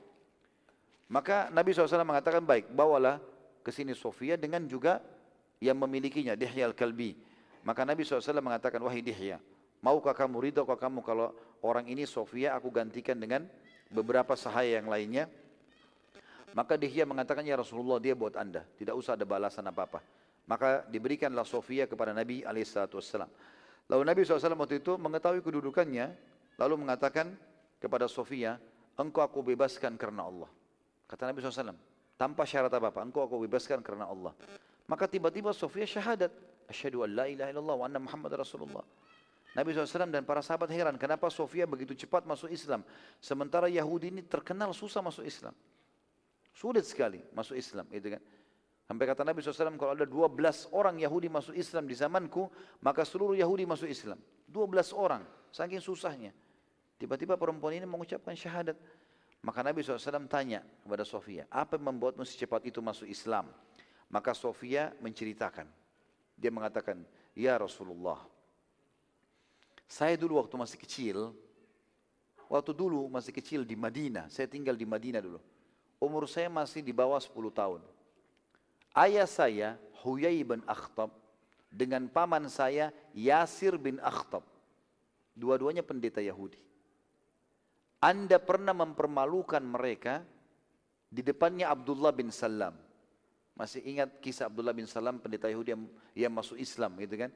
Maka Nabi SAW mengatakan baik, bawalah ke sini Sofia dengan juga yang memilikinya, Dihya al-Kalbi. Maka Nabi SAW mengatakan, wahai Dihya, maukah kamu ridho kamu kalau orang ini Sofia aku gantikan dengan beberapa sahaya yang lainnya? Maka Dihya mengatakan, ya Rasulullah dia buat anda, tidak usah ada balasan apa-apa. Maka diberikanlah Sofia kepada Nabi SAW. Lalu Nabi SAW waktu itu mengetahui kedudukannya, lalu mengatakan kepada Sofia, engkau aku bebaskan karena Allah. Kata Nabi SAW, tanpa syarat apa-apa, engkau aku bebaskan karena Allah. Maka tiba-tiba Sofia syahadat, asyhadu an la ilaha illallah wa anna Muhammad Rasulullah. Nabi SAW dan para sahabat heran, kenapa Sofia begitu cepat masuk Islam, sementara Yahudi ini terkenal susah masuk Islam. Sulit sekali masuk Islam, gitu kan. Sampai kata Nabi SAW, kalau ada 12 orang Yahudi masuk Islam di zamanku, maka seluruh Yahudi masuk Islam. 12 orang, saking susahnya. Tiba-tiba perempuan ini mengucapkan syahadat. Maka Nabi SAW tanya kepada Sofia, apa yang membuatmu secepat itu masuk Islam? Maka Sofia menceritakan. Dia mengatakan, Ya Rasulullah, saya dulu waktu masih kecil, waktu dulu masih kecil di Madinah, saya tinggal di Madinah dulu. Umur saya masih di bawah 10 tahun. Ayah saya, Huyai bin Akhtab, dengan paman saya, Yasir bin Akhtab. Dua-duanya pendeta Yahudi. Anda pernah mempermalukan mereka di depannya Abdullah bin Salam. Masih ingat kisah Abdullah bin Salam, pendeta Yahudi yang, yang masuk Islam gitu kan.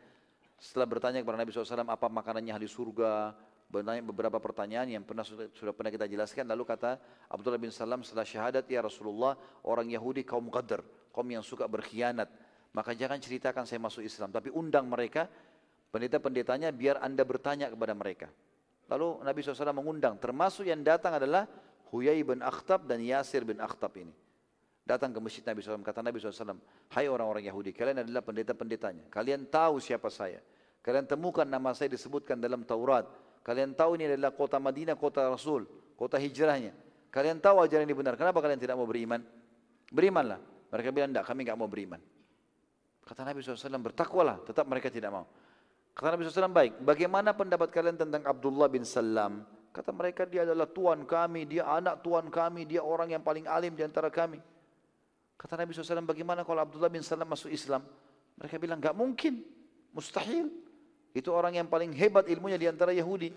Setelah bertanya kepada Nabi SAW apa makanannya ahli surga, bertanya beberapa pertanyaan yang pernah sudah, sudah pernah kita jelaskan. Lalu kata Abdullah bin Salam setelah syahadat, ya Rasulullah, orang Yahudi kaum qadar, kaum yang suka berkhianat. Maka jangan ceritakan saya masuk Islam, tapi undang mereka, pendeta-pendetanya biar anda bertanya kepada mereka. Lalu Nabi SAW mengundang, termasuk yang datang adalah Huyai bin Akhtab dan Yasir bin Akhtab ini. Datang ke masjid Nabi SAW, kata Nabi SAW, Hai orang-orang Yahudi, kalian adalah pendeta-pendetanya. Kalian tahu siapa saya. Kalian temukan nama saya disebutkan dalam Taurat. Kalian tahu ini adalah kota Madinah, kota Rasul, kota hijrahnya. Kalian tahu ajaran ini benar. Kenapa kalian tidak mau beriman? Berimanlah. Mereka bilang, tidak, kami tidak mau beriman. Kata Nabi SAW, bertakwalah. Tetap mereka tidak mau. Kata Nabi SAW, baik. Bagaimana pendapat kalian tentang Abdullah bin Salam? Kata mereka, dia adalah tuan kami, dia anak tuan kami, dia orang yang paling alim di antara kami. Kata Nabi SAW, bagaimana kalau Abdullah bin Salam masuk Islam? Mereka bilang, enggak mungkin, mustahil. Itu orang yang paling hebat ilmunya di antara Yahudi.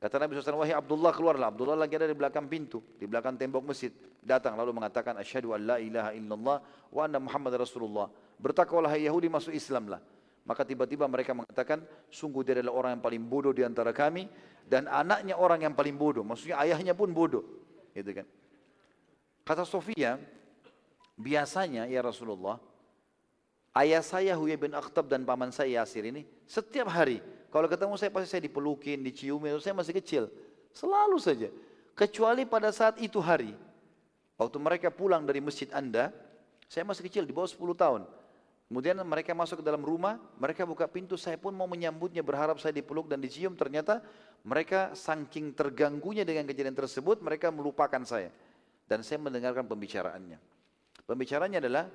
Kata Nabi SAW, wahai Abdullah keluarlah. Abdullah lagi ada di belakang pintu, di belakang tembok masjid. Datang lalu mengatakan, asyhadu an la ilaha illallah wa anna Muhammad Rasulullah. Bertakwalah Yahudi masuk Islam lah. Maka tiba-tiba mereka mengatakan, sungguh dia adalah orang yang paling bodoh di antara kami. Dan anaknya orang yang paling bodoh. Maksudnya ayahnya pun bodoh. Gitu kan. Kata Sofia, biasanya ya Rasulullah, Ayah saya Huyai bin Akhtab dan paman saya Yasir ini setiap hari kalau ketemu saya pasti saya dipelukin, diciumi, saya masih kecil. Selalu saja. Kecuali pada saat itu hari. Waktu mereka pulang dari masjid Anda, saya masih kecil di bawah 10 tahun. Kemudian mereka masuk ke dalam rumah, mereka buka pintu, saya pun mau menyambutnya berharap saya dipeluk dan dicium. Ternyata mereka saking terganggunya dengan kejadian tersebut, mereka melupakan saya. Dan saya mendengarkan pembicaraannya. Pembicaraannya adalah,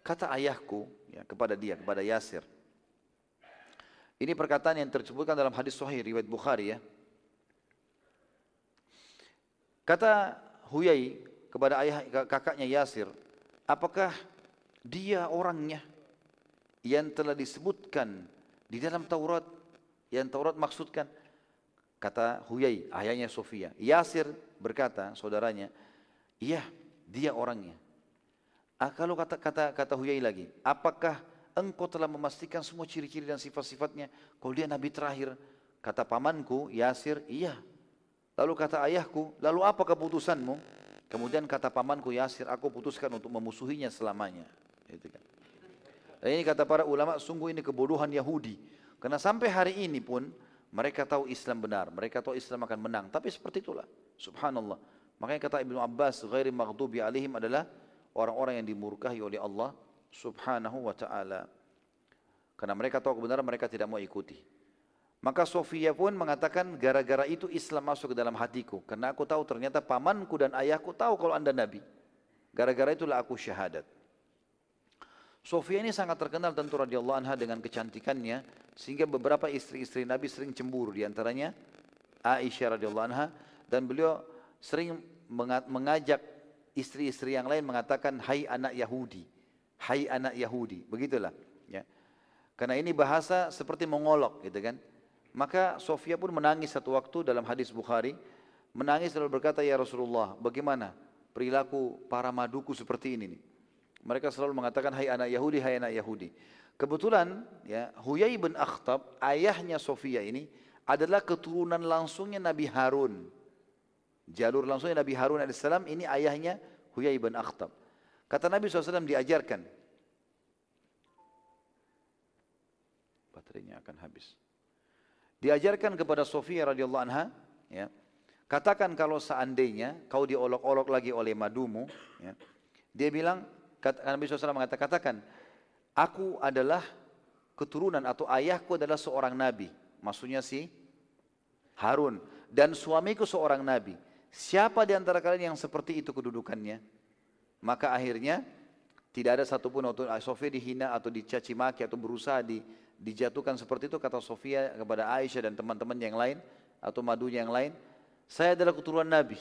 Kata ayahku ya, kepada dia, kepada Yasir. Ini perkataan yang tersebutkan dalam hadis sahih riwayat Bukhari ya. Kata Huyai kepada ayah kakaknya Yasir, apakah dia orangnya yang telah disebutkan di dalam Taurat yang Taurat maksudkan? Kata Huyai, ayahnya Sofia. Yasir berkata, saudaranya, iya dia orangnya. Ah, kalau kata kata kata Huyai lagi, apakah engkau telah memastikan semua ciri-ciri dan sifat-sifatnya? Kalau dia nabi terakhir, kata pamanku Yasir, iya. Lalu kata ayahku, lalu apa keputusanmu? Kemudian kata pamanku Yasir, aku putuskan untuk memusuhinya selamanya. Itu kan. Dan ini kata para ulama, sungguh ini kebodohan Yahudi. Karena sampai hari ini pun mereka tahu Islam benar, mereka tahu Islam akan menang. Tapi seperti itulah, subhanallah. Makanya kata Ibnu Abbas, ghairi maghdubi alaihim adalah orang-orang yang dimurkahi oleh Allah subhanahu wa ta'ala. Karena mereka tahu kebenaran mereka tidak mau ikuti. Maka Sofia pun mengatakan gara-gara itu Islam masuk ke dalam hatiku. Karena aku tahu ternyata pamanku dan ayahku tahu kalau anda Nabi. Gara-gara itulah aku syahadat. Sofia ini sangat terkenal tentu radhiyallahu anha dengan kecantikannya sehingga beberapa istri-istri Nabi sering cemburu di antaranya Aisyah radhiyallahu anha dan beliau sering mengajak istri-istri yang lain mengatakan hai anak Yahudi, hai anak Yahudi, begitulah ya. Karena ini bahasa seperti mengolok gitu kan. Maka Sofia pun menangis satu waktu dalam hadis Bukhari, menangis lalu berkata ya Rasulullah, bagaimana perilaku para maduku seperti ini nih? Mereka selalu mengatakan hai anak Yahudi, hai anak Yahudi. Kebetulan ya Huyai bin Akhtab, ayahnya Sofia ini adalah keturunan langsungnya Nabi Harun. Jalur langsungnya Nabi Harun AS, ini ayahnya Huyai bin Akhtab. Kata Nabi SAW diajarkan. Baterainya akan habis. Diajarkan kepada Sofia radhiyallahu anha, ya, katakan kalau seandainya kau diolok-olok lagi oleh madumu, ya, dia bilang, Nabi SAW mengatakan, katakan, aku adalah keturunan atau ayahku adalah seorang nabi. Maksudnya si Harun. Dan suamiku seorang nabi. Siapa di antara kalian yang seperti itu kedudukannya? Maka akhirnya tidak ada satupun waktu Sofia dihina atau dicaci maki atau berusaha di, dijatuhkan seperti itu kata Sofia kepada Aisyah dan teman-teman yang lain atau madunya yang lain. Saya adalah keturunan Nabi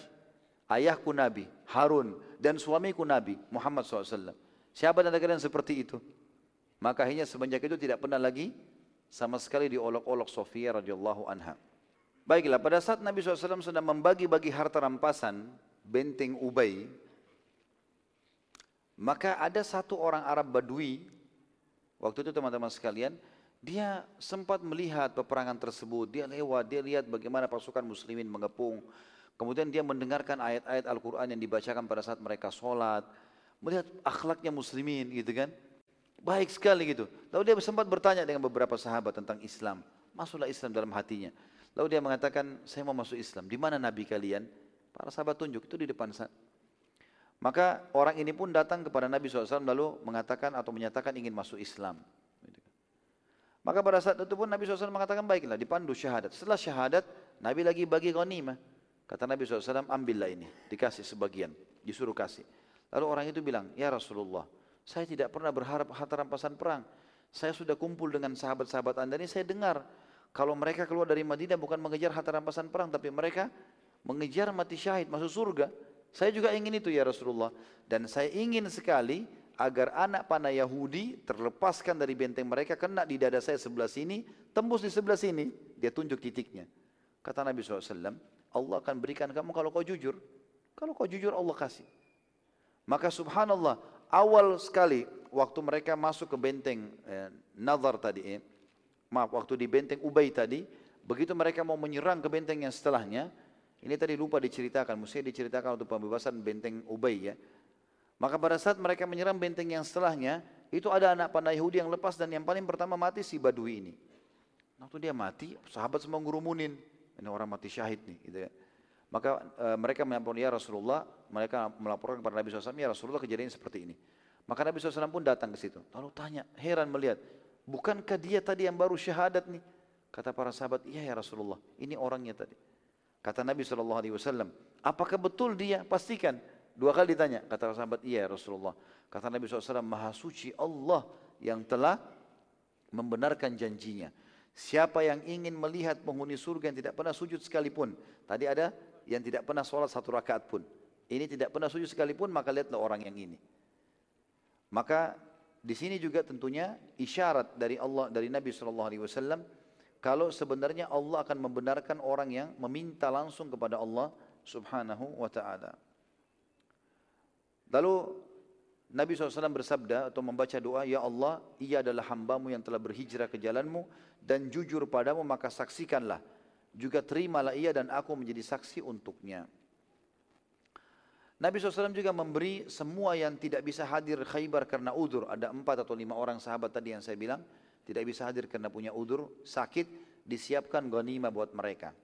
ayahku Nabi, Harun, dan suamiku Nabi, Muhammad SAW. Siapa dan kalian seperti itu? Maka akhirnya semenjak itu tidak pernah lagi sama sekali diolok-olok Sofia radhiyallahu anha. Baiklah, pada saat Nabi SAW sedang membagi-bagi harta rampasan benteng Ubay, maka ada satu orang Arab Badui, waktu itu teman-teman sekalian, dia sempat melihat peperangan tersebut, dia lewat, dia lihat bagaimana pasukan muslimin mengepung, Kemudian dia mendengarkan ayat-ayat Al-Quran yang dibacakan pada saat mereka sholat. Melihat akhlaknya muslimin gitu kan. Baik sekali gitu. Lalu dia sempat bertanya dengan beberapa sahabat tentang Islam. Masuklah Islam dalam hatinya. Lalu dia mengatakan, saya mau masuk Islam. Di mana Nabi kalian? Para sahabat tunjuk, itu di depan saya. Maka orang ini pun datang kepada Nabi SAW lalu mengatakan atau menyatakan ingin masuk Islam. Maka pada saat itu pun Nabi SAW mengatakan baiklah dipandu syahadat. Setelah syahadat Nabi lagi bagi ghanimah. Kata Nabi SAW, ambillah ini, dikasih sebagian, disuruh kasih. Lalu orang itu bilang, ya Rasulullah, saya tidak pernah berharap harta rampasan perang. Saya sudah kumpul dengan sahabat-sahabat anda ini, saya dengar kalau mereka keluar dari Madinah bukan mengejar harta rampasan perang, tapi mereka mengejar mati syahid, masuk surga. Saya juga ingin itu ya Rasulullah. Dan saya ingin sekali agar anak panah Yahudi terlepaskan dari benteng mereka, kena di dada saya sebelah sini, tembus di sebelah sini. Dia tunjuk titiknya. Kata Nabi SAW, Allah akan berikan kamu kalau kau jujur. Kalau kau jujur Allah kasih. Maka subhanallah, awal sekali waktu mereka masuk ke benteng eh, Nazar tadi, eh, maaf waktu di benteng Ubay tadi, begitu mereka mau menyerang ke benteng yang setelahnya, ini tadi lupa diceritakan, mesti diceritakan untuk pembebasan benteng Ubay ya. Maka pada saat mereka menyerang benteng yang setelahnya, itu ada anak panah Yahudi yang lepas dan yang paling pertama mati si Badui ini. Waktu dia mati, sahabat semua ngurumunin. Ini orang mati syahid nih, gitu ya. Maka e, mereka melaporkan ya Rasulullah, mereka melaporkan kepada Nabi SAW, ya Rasulullah kejadian seperti ini. Maka Nabi SAW pun datang ke situ. Lalu tanya, heran melihat, bukankah dia tadi yang baru syahadat nih? Kata para sahabat, iya ya Rasulullah, ini orangnya tadi. Kata Nabi SAW, apakah betul dia? Pastikan. Dua kali ditanya, kata sahabat, iya ya Rasulullah. Kata Nabi SAW, maha suci Allah yang telah membenarkan janjinya. Siapa yang ingin melihat penghuni surga yang tidak pernah sujud sekalipun. Tadi ada yang tidak pernah sholat satu rakaat pun. Ini tidak pernah sujud sekalipun, maka lihatlah orang yang ini. Maka di sini juga tentunya isyarat dari Allah dari Nabi SAW kalau sebenarnya Allah akan membenarkan orang yang meminta langsung kepada Allah Subhanahu wa taala. Lalu Nabi SAW bersabda atau membaca doa, Ya Allah, ia adalah hambamu yang telah berhijrah ke jalanmu dan jujur padamu, maka saksikanlah. Juga terimalah ia dan aku menjadi saksi untuknya. Nabi SAW juga memberi semua yang tidak bisa hadir khaybar karena udur. Ada empat atau lima orang sahabat tadi yang saya bilang, tidak bisa hadir karena punya udur, sakit, disiapkan ghanimah buat mereka.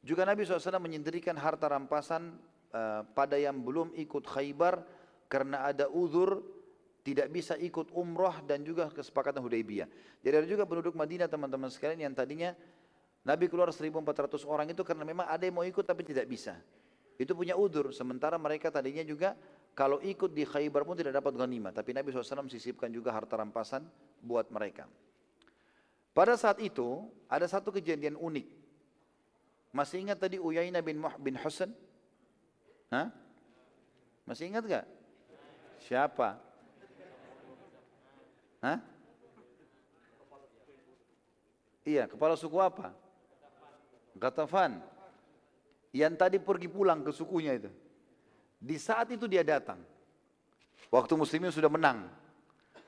Juga Nabi SAW menyendirikan harta rampasan uh, pada yang belum ikut khaybar karena ada uzur tidak bisa ikut umroh dan juga kesepakatan Hudaybiyah. Jadi ada juga penduduk Madinah teman-teman sekalian yang tadinya Nabi keluar 1400 orang itu karena memang ada yang mau ikut tapi tidak bisa. Itu punya udur. Sementara mereka tadinya juga kalau ikut di Khaybar pun tidak dapat ghanimah. Tapi Nabi SAW sisipkan juga harta rampasan buat mereka. Pada saat itu ada satu kejadian unik. Masih ingat tadi Uyainah bin Muh bin Husain? Hah? Masih ingat gak? Siapa? Hah? Iya, kepala suku apa? Gatafan. Yang tadi pergi pulang ke sukunya itu. Di saat itu dia datang. Waktu muslimin sudah menang.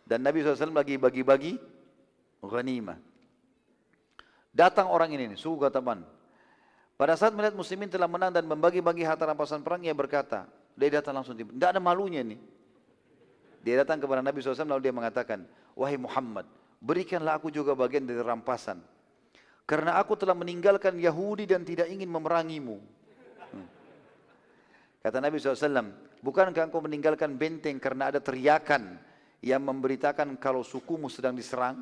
Dan Nabi SAW lagi bagi-bagi ghanimah. Datang orang ini, suku Gatafan. Pada saat melihat muslimin telah menang dan membagi-bagi harta rampasan perang, ia berkata, dia datang langsung, tidak ada malunya nih. Dia datang kepada Nabi SAW lalu dia mengatakan, Wahai Muhammad, berikanlah aku juga bagian dari rampasan. Karena aku telah meninggalkan Yahudi dan tidak ingin memerangimu. Kata Nabi SAW, bukankah engkau meninggalkan benteng karena ada teriakan yang memberitakan kalau sukumu sedang diserang?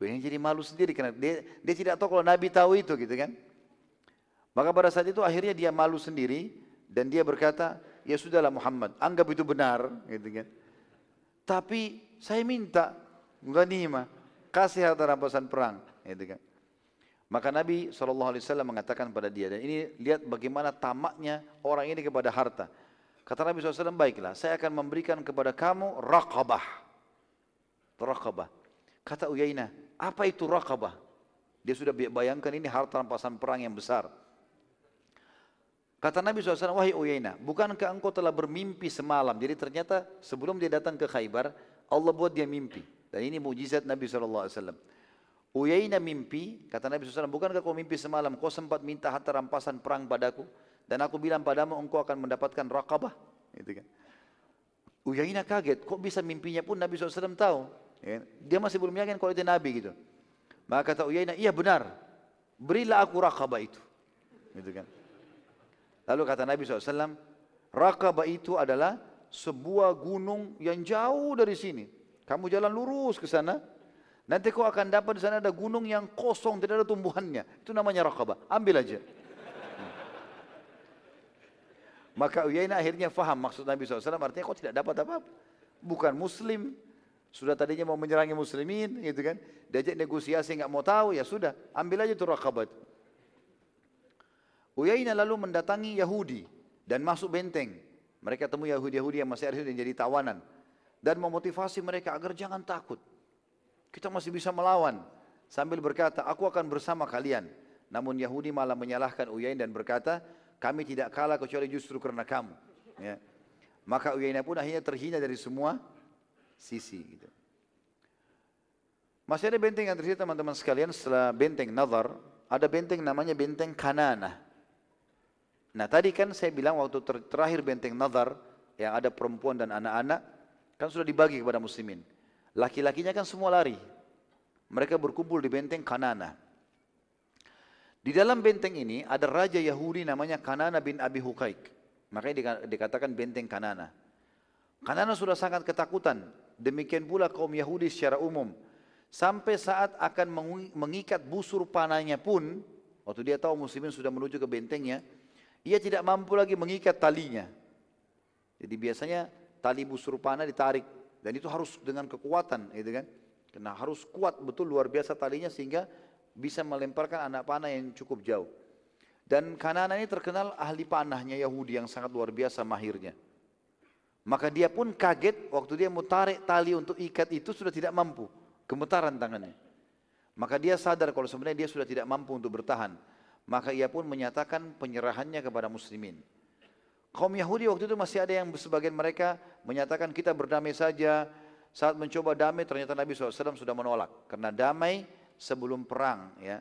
Dia jadi malu sendiri karena dia, dia tidak tahu kalau Nabi tahu itu gitu kan. Maka pada saat itu akhirnya dia malu sendiri dan dia berkata, ya sudahlah Muhammad, anggap itu benar gitu kan. Tapi saya minta ghanimah, kasih harta rampasan perang gitu kan. Maka Nabi SAW mengatakan pada dia, dan ini lihat bagaimana tamaknya orang ini kepada harta. Kata Nabi SAW, baiklah, saya akan memberikan kepada kamu raqabah. Raqabah. Kata Uyainah, apa itu raqabah? Dia sudah bayangkan ini harta rampasan perang yang besar. Kata Nabi SAW, wahai Uyainah, bukankah engkau telah bermimpi semalam? Jadi ternyata sebelum dia datang ke Khaybar, Allah buat dia mimpi. Dan ini mujizat Nabi SAW. Uyainah mimpi, kata Nabi SAW, bukankah kau mimpi semalam, kau sempat minta harta rampasan perang padaku, dan aku bilang padamu engkau akan mendapatkan raqabah. Gitu kan. Uyainah kaget, kok bisa mimpinya pun Nabi SAW tahu. Ya. Dia masih belum yakin kalau itu Nabi gitu. Maka kata Uyainah, iya benar, berilah aku raqabah itu. Gitu kan. Lalu kata Nabi SAW, raqabah itu adalah sebuah gunung yang jauh dari sini. Kamu jalan lurus ke sana, Nanti kau akan dapat di sana ada gunung yang kosong, tidak ada tumbuhannya. Itu namanya rakabah. Ambil aja. Maka Uyainah akhirnya faham maksud Nabi SAW. Artinya kau tidak dapat apa-apa. Bukan muslim. Sudah tadinya mau menyerangi muslimin. gitu kan. Diajak negosiasi nggak mau tahu. Ya sudah. Ambil aja itu rakabat. Uyainah lalu mendatangi Yahudi. Dan masuk benteng. Mereka temu Yahudi-Yahudi yang masih ada dan jadi tawanan. Dan memotivasi mereka agar jangan takut. Kita masih bisa melawan. Sambil berkata, aku akan bersama kalian. Namun Yahudi malah menyalahkan Uyain dan berkata, kami tidak kalah kecuali justru karena kamu. Ya. Maka Uyainah pun akhirnya terhina dari semua sisi. Gitu. Masih ada benteng yang tersisa teman-teman sekalian setelah benteng Nazar, ada benteng namanya benteng Kanana. Nah tadi kan saya bilang waktu ter terakhir benteng Nazar, yang ada perempuan dan anak-anak, kan sudah dibagi kepada muslimin. Laki-lakinya kan semua lari. Mereka berkumpul di benteng Kanana. Di dalam benteng ini ada raja Yahudi namanya Kanana bin Abi Hukaik. Makanya dikatakan benteng Kanana. Kanana sudah sangat ketakutan. Demikian pula kaum Yahudi secara umum. Sampai saat akan mengikat busur panahnya pun, waktu dia tahu muslimin sudah menuju ke bentengnya, ia tidak mampu lagi mengikat talinya. Jadi biasanya tali busur panah ditarik dan itu harus dengan kekuatan, gitu kan? Karena harus kuat betul luar biasa talinya sehingga bisa melemparkan anak panah yang cukup jauh. Dan Kanana ini terkenal ahli panahnya Yahudi yang sangat luar biasa mahirnya. Maka dia pun kaget waktu dia mau tarik tali untuk ikat itu sudah tidak mampu. Gemetaran tangannya. Maka dia sadar kalau sebenarnya dia sudah tidak mampu untuk bertahan. Maka ia pun menyatakan penyerahannya kepada muslimin. Kaum Yahudi waktu itu masih ada yang sebagian mereka menyatakan kita berdamai saja. Saat mencoba damai ternyata Nabi SAW sudah menolak. Karena damai sebelum perang. ya.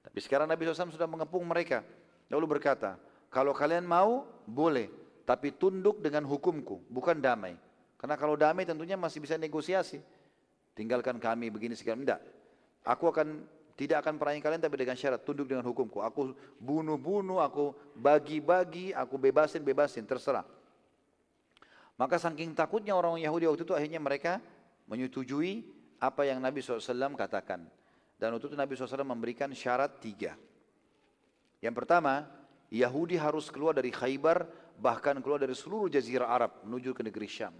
Tapi sekarang Nabi SAW sudah mengepung mereka. Lalu berkata, kalau kalian mau boleh. Tapi tunduk dengan hukumku, bukan damai. Karena kalau damai tentunya masih bisa negosiasi. Tinggalkan kami begini sekarang. Tidak. Aku akan tidak akan perangi kalian tapi dengan syarat tunduk dengan hukumku. Aku bunuh-bunuh, aku bagi-bagi, aku bebasin-bebasin, terserah. Maka saking takutnya orang Yahudi waktu itu akhirnya mereka menyetujui apa yang Nabi SAW katakan. Dan waktu itu Nabi SAW memberikan syarat tiga. Yang pertama, Yahudi harus keluar dari Khaybar, bahkan keluar dari seluruh jazirah Arab menuju ke negeri Syam.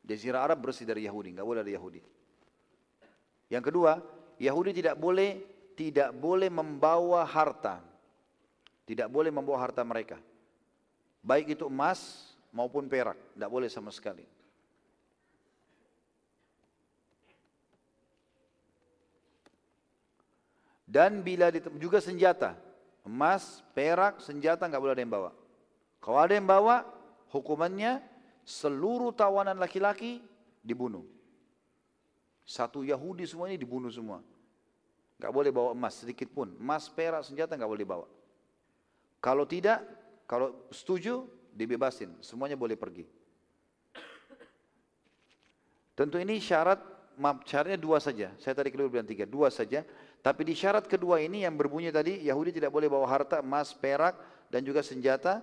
Jazirah Arab bersih dari Yahudi, nggak boleh ada Yahudi. Yang kedua, Yahudi tidak boleh tidak boleh membawa harta. Tidak boleh membawa harta mereka. Baik itu emas maupun perak, tidak boleh sama sekali. Dan bila juga senjata, emas, perak, senjata nggak boleh ada yang bawa. Kalau ada yang bawa, hukumannya seluruh tawanan laki-laki dibunuh. Satu Yahudi semua ini dibunuh semua. Nggak boleh bawa emas sedikit pun. Emas, perak, senjata nggak boleh bawa. Kalau tidak, kalau setuju, dibebasin, semuanya boleh pergi. Tentu ini syarat, maaf, syaratnya dua saja. Saya tadi keliru bilang tiga, dua saja. Tapi di syarat kedua ini yang berbunyi tadi, Yahudi tidak boleh bawa harta, emas, perak, dan juga senjata.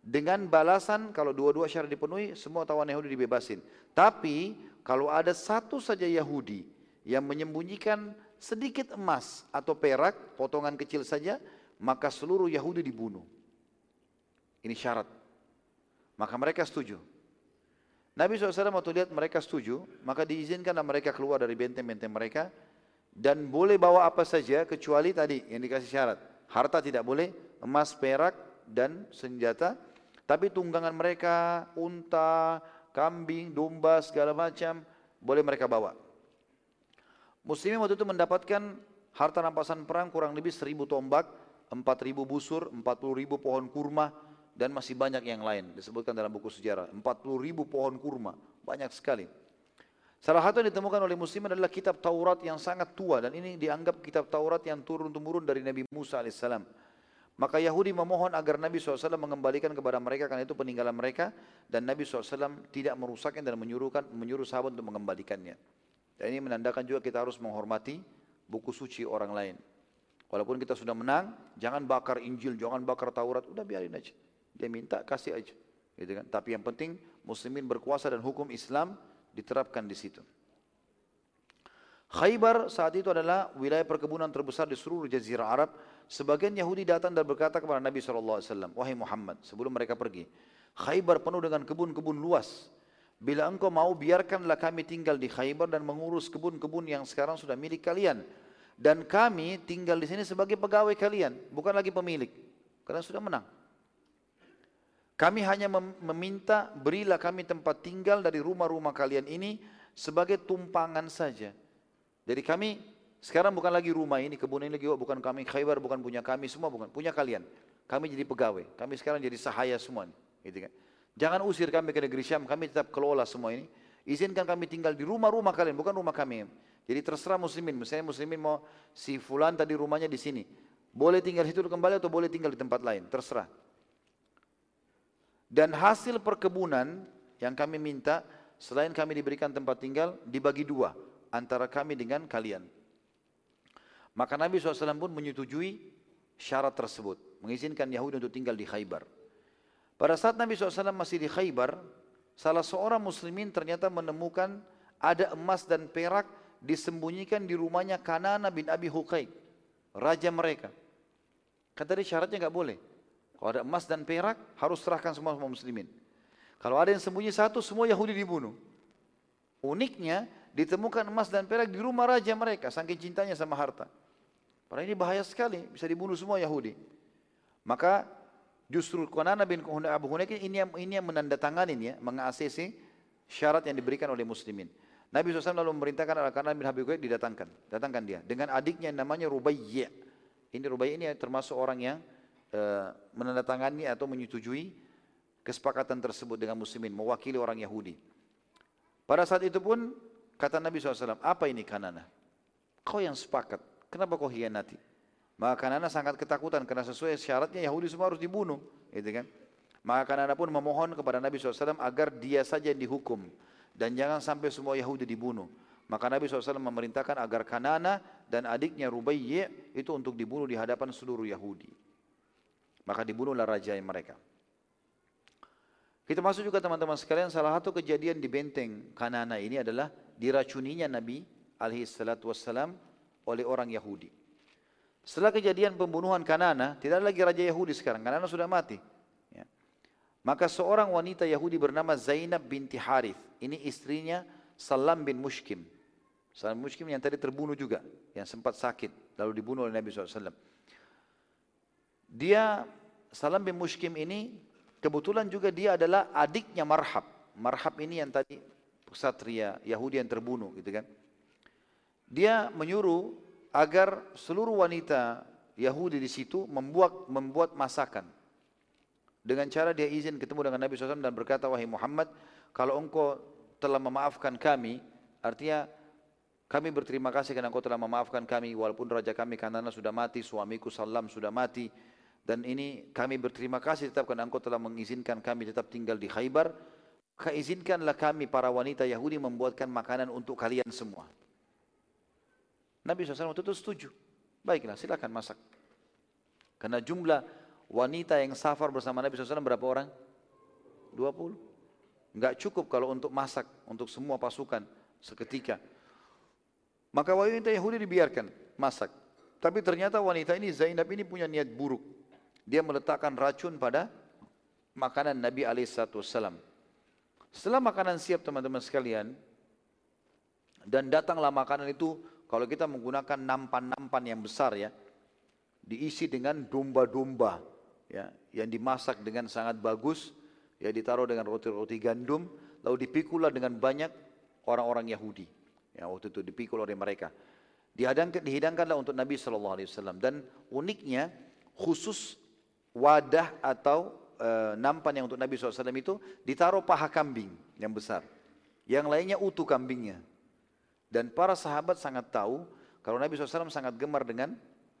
Dengan balasan, kalau dua-dua syarat dipenuhi, semua tawan Yahudi dibebasin. Tapi, kalau ada satu saja Yahudi yang menyembunyikan sedikit emas atau perak, potongan kecil saja, maka seluruh Yahudi dibunuh. Ini syarat. Maka mereka setuju. Nabi SAW waktu lihat mereka setuju, maka diizinkanlah mereka keluar dari benteng-benteng mereka dan boleh bawa apa saja kecuali tadi yang dikasih syarat. Harta tidak boleh, emas, perak, dan senjata. Tapi tunggangan mereka, unta, kambing, domba, segala macam, boleh mereka bawa. Muslimin waktu itu mendapatkan harta rampasan perang kurang lebih seribu tombak, empat ribu busur, empat puluh ribu pohon kurma, dan masih banyak yang lain disebutkan dalam buku sejarah. 40 ribu pohon kurma banyak sekali. Salah satu yang ditemukan oleh muslim adalah kitab Taurat yang sangat tua dan ini dianggap kitab Taurat yang turun-temurun dari Nabi Musa alaihissalam. Maka Yahudi memohon agar Nabi SAW mengembalikan kepada mereka karena itu peninggalan mereka dan Nabi SAW tidak merusaknya dan menyuruhkan menyuruh sahabat untuk mengembalikannya. Dan ini menandakan juga kita harus menghormati buku suci orang lain. Walaupun kita sudah menang, jangan bakar Injil, jangan bakar Taurat, udah biarin aja. Dia minta kasih aja. Gitu kan? Tapi yang penting muslimin berkuasa dan hukum Islam diterapkan di situ. Khaybar saat itu adalah wilayah perkebunan terbesar di seluruh jazirah Arab. Sebagian Yahudi datang dan berkata kepada Nabi SAW, Wahai Muhammad, sebelum mereka pergi, Khaybar penuh dengan kebun-kebun luas. Bila engkau mau, biarkanlah kami tinggal di Khaybar dan mengurus kebun-kebun yang sekarang sudah milik kalian. Dan kami tinggal di sini sebagai pegawai kalian, bukan lagi pemilik. Karena sudah menang. Kami hanya meminta berilah kami tempat tinggal dari rumah-rumah kalian ini sebagai tumpangan saja. Jadi kami sekarang bukan lagi rumah ini, kebun ini lagi oh, bukan kami, Khaybar bukan punya kami, semua bukan, punya kalian. Kami jadi pegawai, kami sekarang jadi sahaya semua. Gitu kan. Jangan usir kami ke negeri Syam, kami tetap kelola semua ini. Izinkan kami tinggal di rumah-rumah kalian, bukan rumah kami. Jadi terserah muslimin, misalnya muslimin mau si fulan tadi rumahnya di sini. Boleh tinggal situ kembali atau boleh tinggal di tempat lain, terserah. Dan hasil perkebunan yang kami minta, selain kami diberikan tempat tinggal, dibagi dua antara kami dengan kalian. Maka Nabi SAW pun menyetujui syarat tersebut, mengizinkan Yahudi untuk tinggal di Khaybar. Pada saat Nabi SAW masih di Khaybar, salah seorang muslimin ternyata menemukan ada emas dan perak disembunyikan di rumahnya Kanana bin Abi Huqaid, raja mereka. Kata dia syaratnya nggak boleh. Kalau ada emas dan perak, harus serahkan semua semua muslimin. Kalau ada yang sembunyi satu, semua Yahudi dibunuh. Uniknya, ditemukan emas dan perak di rumah raja mereka, saking cintanya sama harta. Padahal ini bahaya sekali, bisa dibunuh semua Yahudi. Maka justru Qanana bin Abu Hunaik ini yang, ini yang menandatangani ya, mengaksesi syarat yang diberikan oleh muslimin. Nabi SAW lalu memerintahkan Al-Qanan bin Habib didatangkan. Datangkan dia. Dengan adiknya yang namanya Rubaiyya. Ini Rubaiyya ini termasuk orang yang Eh, menandatangani atau menyetujui kesepakatan tersebut dengan muslimin, mewakili orang Yahudi. Pada saat itu pun kata Nabi SAW, apa ini kanana? Kau yang sepakat, kenapa kau hianati? Maka kanana sangat ketakutan karena sesuai syaratnya Yahudi semua harus dibunuh. Gitu kan? Maka kanana pun memohon kepada Nabi SAW agar dia saja yang dihukum. Dan jangan sampai semua Yahudi dibunuh. Maka Nabi SAW memerintahkan agar Kanana dan adiknya Rubayyi itu untuk dibunuh di hadapan seluruh Yahudi. Maka dibunuhlah raja mereka. Kita masuk juga teman-teman sekalian, salah satu kejadian di benteng Kanana ini adalah diracuninya Nabi alaihi salatu wassalam oleh orang Yahudi. Setelah kejadian pembunuhan Kanana, tidak ada lagi raja Yahudi sekarang, Kanana sudah mati. Ya. Maka seorang wanita Yahudi bernama Zainab binti Harith, ini istrinya Salam bin Mushkim. Salam bin Mushkim yang tadi terbunuh juga, yang sempat sakit, lalu dibunuh oleh Nabi SAW. Dia, Salam bin Mushkim ini Kebetulan juga dia adalah adiknya Marhab. Marhab ini yang tadi ksatria Yahudi yang terbunuh gitu kan. Dia menyuruh agar seluruh wanita Yahudi di situ membuat membuat masakan. Dengan cara dia izin ketemu dengan Nabi SAW dan berkata, Wahai Muhammad, kalau engkau telah memaafkan kami, artinya kami berterima kasih karena engkau telah memaafkan kami, walaupun raja kami Kanana sudah mati, suamiku Salam sudah mati, dan ini kami berterima kasih tetap karena engkau telah mengizinkan kami tetap tinggal di Khaybar. Maka izinkanlah kami para wanita Yahudi membuatkan makanan untuk kalian semua. Nabi SAW waktu itu setuju. Baiklah silakan masak. Karena jumlah wanita yang safar bersama Nabi SAW berapa orang? 20. Enggak cukup kalau untuk masak untuk semua pasukan seketika. Maka wanita Yahudi dibiarkan masak. Tapi ternyata wanita ini Zainab ini punya niat buruk. Dia meletakkan racun pada makanan Nabi Alaihissalam. Setelah makanan siap teman-teman sekalian, dan datanglah makanan itu kalau kita menggunakan nampan-nampan yang besar ya, diisi dengan domba-domba ya, yang dimasak dengan sangat bagus, ya ditaruh dengan roti-roti gandum, lalu dipikulah dengan banyak orang-orang Yahudi. Ya, waktu itu dipikul oleh mereka. Dihidangkan, dihidangkanlah untuk Nabi Shallallahu Alaihi Wasallam dan uniknya khusus wadah atau e, nampan yang untuk Nabi SAW itu ditaruh paha kambing yang besar. Yang lainnya utuh kambingnya. Dan para sahabat sangat tahu kalau Nabi SAW sangat gemar dengan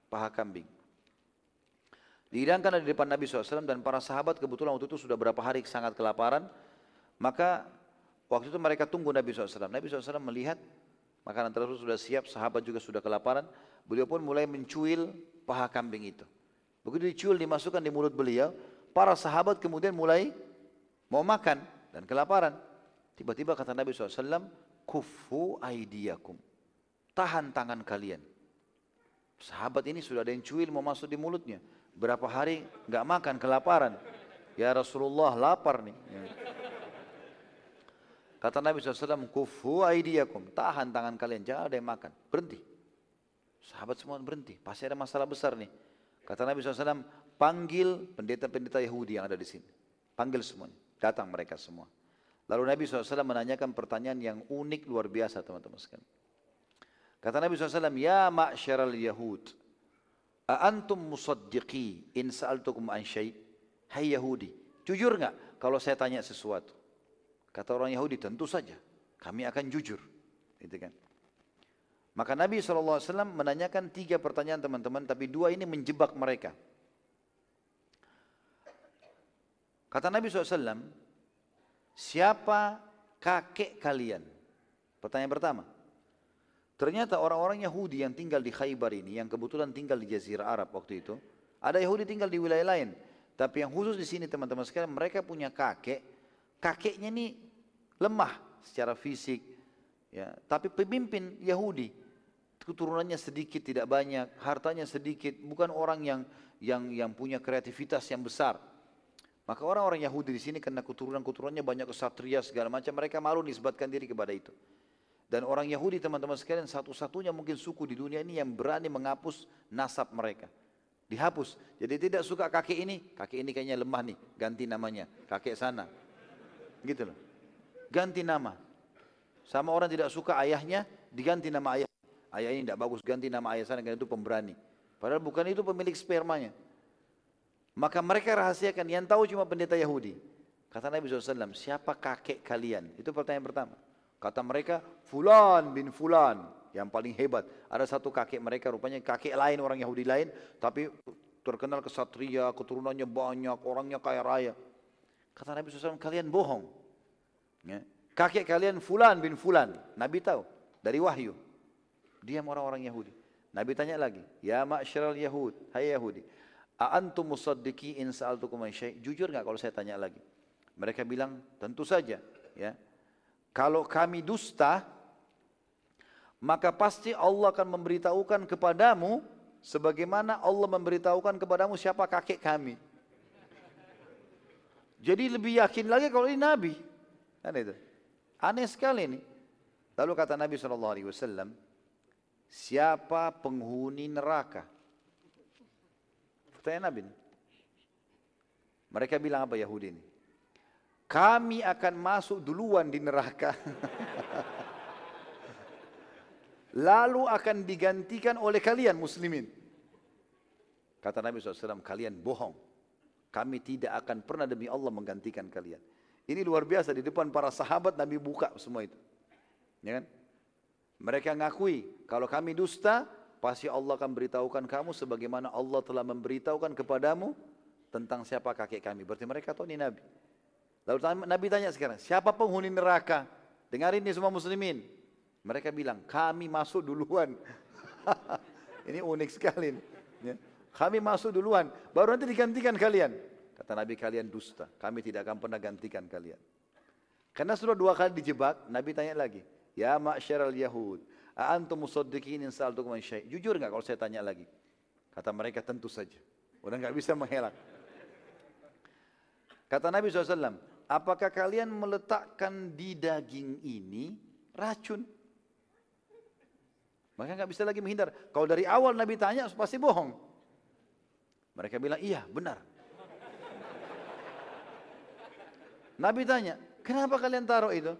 paha kambing. Dihidangkan di depan Nabi SAW dan para sahabat kebetulan waktu itu sudah berapa hari sangat kelaparan. Maka waktu itu mereka tunggu Nabi SAW. Nabi SAW melihat makanan tersebut sudah siap, sahabat juga sudah kelaparan. Beliau pun mulai mencuil paha kambing itu. Begitu dicuil dimasukkan di mulut beliau, para sahabat kemudian mulai mau makan dan kelaparan. Tiba-tiba kata Nabi SAW, kufu aidiyakum. Tahan tangan kalian. Sahabat ini sudah ada yang cuil mau masuk di mulutnya. Berapa hari nggak makan kelaparan. Ya Rasulullah lapar nih. Ya. Kata Nabi SAW, kufu aidiyakum. Tahan tangan kalian, jangan ada yang makan. Berhenti. Sahabat semua berhenti. Pasti ada masalah besar nih. Kata Nabi SAW, panggil pendeta-pendeta Yahudi yang ada di sini. Panggil semuanya. Datang mereka semua. Lalu Nabi SAW menanyakan pertanyaan yang unik luar biasa teman-teman sekalian. Kata Nabi SAW, Ya ma'syaral Yahud, A'antum musaddiqi in sa'altukum an syai' Hai Yahudi, jujur nggak kalau saya tanya sesuatu? Kata orang Yahudi, tentu saja. Kami akan jujur. Gitu kan. Maka Nabi SAW menanyakan tiga pertanyaan teman-teman, tapi dua ini menjebak mereka. Kata Nabi SAW, siapa kakek kalian? Pertanyaan pertama. Ternyata orang-orang Yahudi yang tinggal di Khaybar ini, yang kebetulan tinggal di Jazirah Arab waktu itu, ada Yahudi tinggal di wilayah lain. Tapi yang khusus di sini teman-teman sekalian, mereka punya kakek, kakeknya ini lemah secara fisik, ya, tapi pemimpin Yahudi keturunannya sedikit tidak banyak, hartanya sedikit, bukan orang yang yang yang punya kreativitas yang besar. Maka orang-orang Yahudi di sini karena keturunan-keturunannya banyak kesatria segala macam, mereka malu nisbatkan diri kepada itu. Dan orang Yahudi teman-teman sekalian satu-satunya mungkin suku di dunia ini yang berani menghapus nasab mereka. Dihapus. Jadi tidak suka kakek ini, kakek ini kayaknya lemah nih, ganti namanya. Kakek sana. Gitu loh. Ganti nama. Sama orang tidak suka ayahnya, diganti nama ayah. Ayah ini tidak bagus, ganti nama ayah sana karena itu pemberani. Padahal bukan itu pemilik spermanya. Maka mereka rahasiakan, yang tahu cuma pendeta Yahudi. Kata Nabi SAW, siapa kakek kalian? Itu pertanyaan pertama. Kata mereka, Fulan bin Fulan, yang paling hebat. Ada satu kakek mereka, rupanya kakek lain, orang Yahudi lain, tapi terkenal kesatria, keturunannya banyak, orangnya kaya raya. Kata Nabi SAW, kalian bohong. Ya. Kakek kalian Fulan bin Fulan. Nabi tahu, dari wahyu. Diam orang-orang Yahudi. Nabi tanya lagi, Ya ma'syaral Yahud, hai Yahudi, A'antum musaddiqi in sa'altukum syai' Jujur nggak kalau saya tanya lagi? Mereka bilang, tentu saja. ya Kalau kami dusta, maka pasti Allah akan memberitahukan kepadamu sebagaimana Allah memberitahukan kepadamu siapa kakek kami. Jadi lebih yakin lagi kalau ini Nabi. Kan itu. Aneh sekali ini. Lalu kata Nabi SAW, siapa penghuni neraka? Pertanyaan Nabi. Mereka bilang apa Yahudi ini? Kami akan masuk duluan di neraka. Lalu akan digantikan oleh kalian muslimin. Kata Nabi SAW, kalian bohong. Kami tidak akan pernah demi Allah menggantikan kalian. Ini luar biasa, di depan para sahabat Nabi buka semua itu. Ya kan? Mereka ngakui, kalau kami dusta, pasti Allah akan beritahukan kamu sebagaimana Allah telah memberitahukan kepadamu tentang siapa kakek kami. Berarti mereka tahu ini Nabi. Lalu Nabi tanya sekarang, siapa penghuni neraka? Dengarin ini semua muslimin. Mereka bilang, kami masuk duluan. ini unik sekali. Ya. Kami masuk duluan, baru nanti digantikan kalian. Kata Nabi kalian dusta, kami tidak akan pernah gantikan kalian. Karena sudah dua kali dijebak, Nabi tanya lagi, Ya ma'syaral Yahud, antum musaddiqin in sa'altukum an syai'. Jujur enggak kalau saya tanya lagi? Kata mereka tentu saja. Udah enggak bisa mengelak. Kata Nabi SAW, apakah kalian meletakkan di daging ini racun? Maka nggak bisa lagi menghindar. Kalau dari awal Nabi tanya pasti bohong. Mereka bilang iya benar. Nabi tanya, kenapa kalian taruh itu?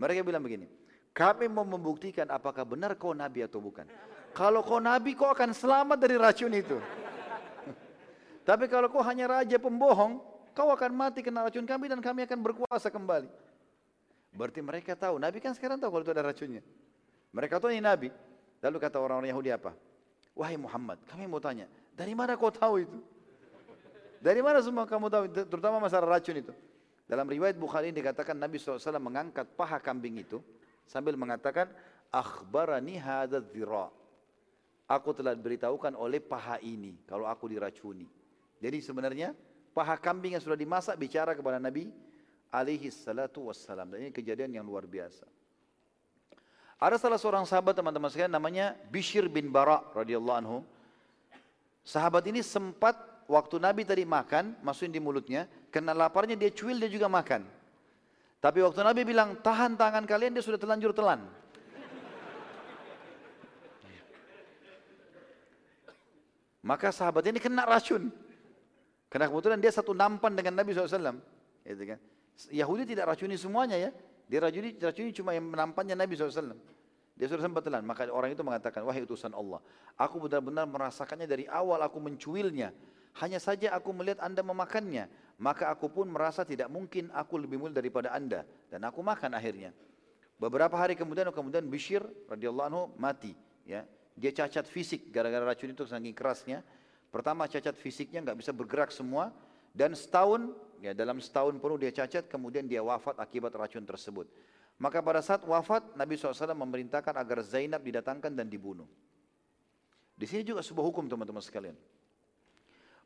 Mereka bilang begini, kami mau membuktikan apakah benar kau nabi atau bukan. Kalau kau nabi, kau akan selamat dari racun itu. Tapi kalau kau hanya raja pembohong, kau akan mati kena racun kami dan kami akan berkuasa kembali. Berarti mereka tahu, nabi kan sekarang tahu kalau itu ada racunnya. Mereka tahu ini nabi. Lalu kata orang-orang Yahudi apa? Wahai Muhammad, kami mau tanya, dari mana kau tahu itu? Dari mana semua kamu tahu, terutama masalah racun itu? Dalam riwayat Bukhari dikatakan Nabi SAW mengangkat paha kambing itu sambil mengatakan akhbarani dhira. Aku telah diberitahukan oleh paha ini kalau aku diracuni. Jadi sebenarnya paha kambing yang sudah dimasak bicara kepada Nabi alaihi salatu wassalam. Dan ini kejadian yang luar biasa. Ada salah seorang sahabat teman-teman sekalian namanya Bishir bin Bara radhiyallahu anhu. Sahabat ini sempat waktu Nabi tadi makan, masukin di mulutnya, kena laparnya dia cuil, dia juga makan. Tapi waktu Nabi bilang, tahan tangan kalian, dia sudah telanjur telan. Maka sahabat ini kena racun. Karena kebetulan dia satu nampan dengan Nabi SAW. Gitu kan. Yahudi tidak racuni semuanya ya. Dia racuni, racuni cuma yang menampannya Nabi SAW. Dia sudah sempat telan. Maka orang itu mengatakan, wahai utusan Allah. Aku benar-benar merasakannya dari awal aku mencuilnya. Hanya saja aku melihat anda memakannya. Maka aku pun merasa tidak mungkin aku lebih mulia daripada anda. Dan aku makan akhirnya. Beberapa hari kemudian, kemudian Bishir radhiyallahu anhu mati. Ya, dia cacat fisik gara-gara racun itu saking kerasnya. Pertama cacat fisiknya nggak bisa bergerak semua dan setahun ya dalam setahun penuh dia cacat kemudian dia wafat akibat racun tersebut. Maka pada saat wafat Nabi SAW memerintahkan agar Zainab didatangkan dan dibunuh. Di sini juga sebuah hukum teman-teman sekalian.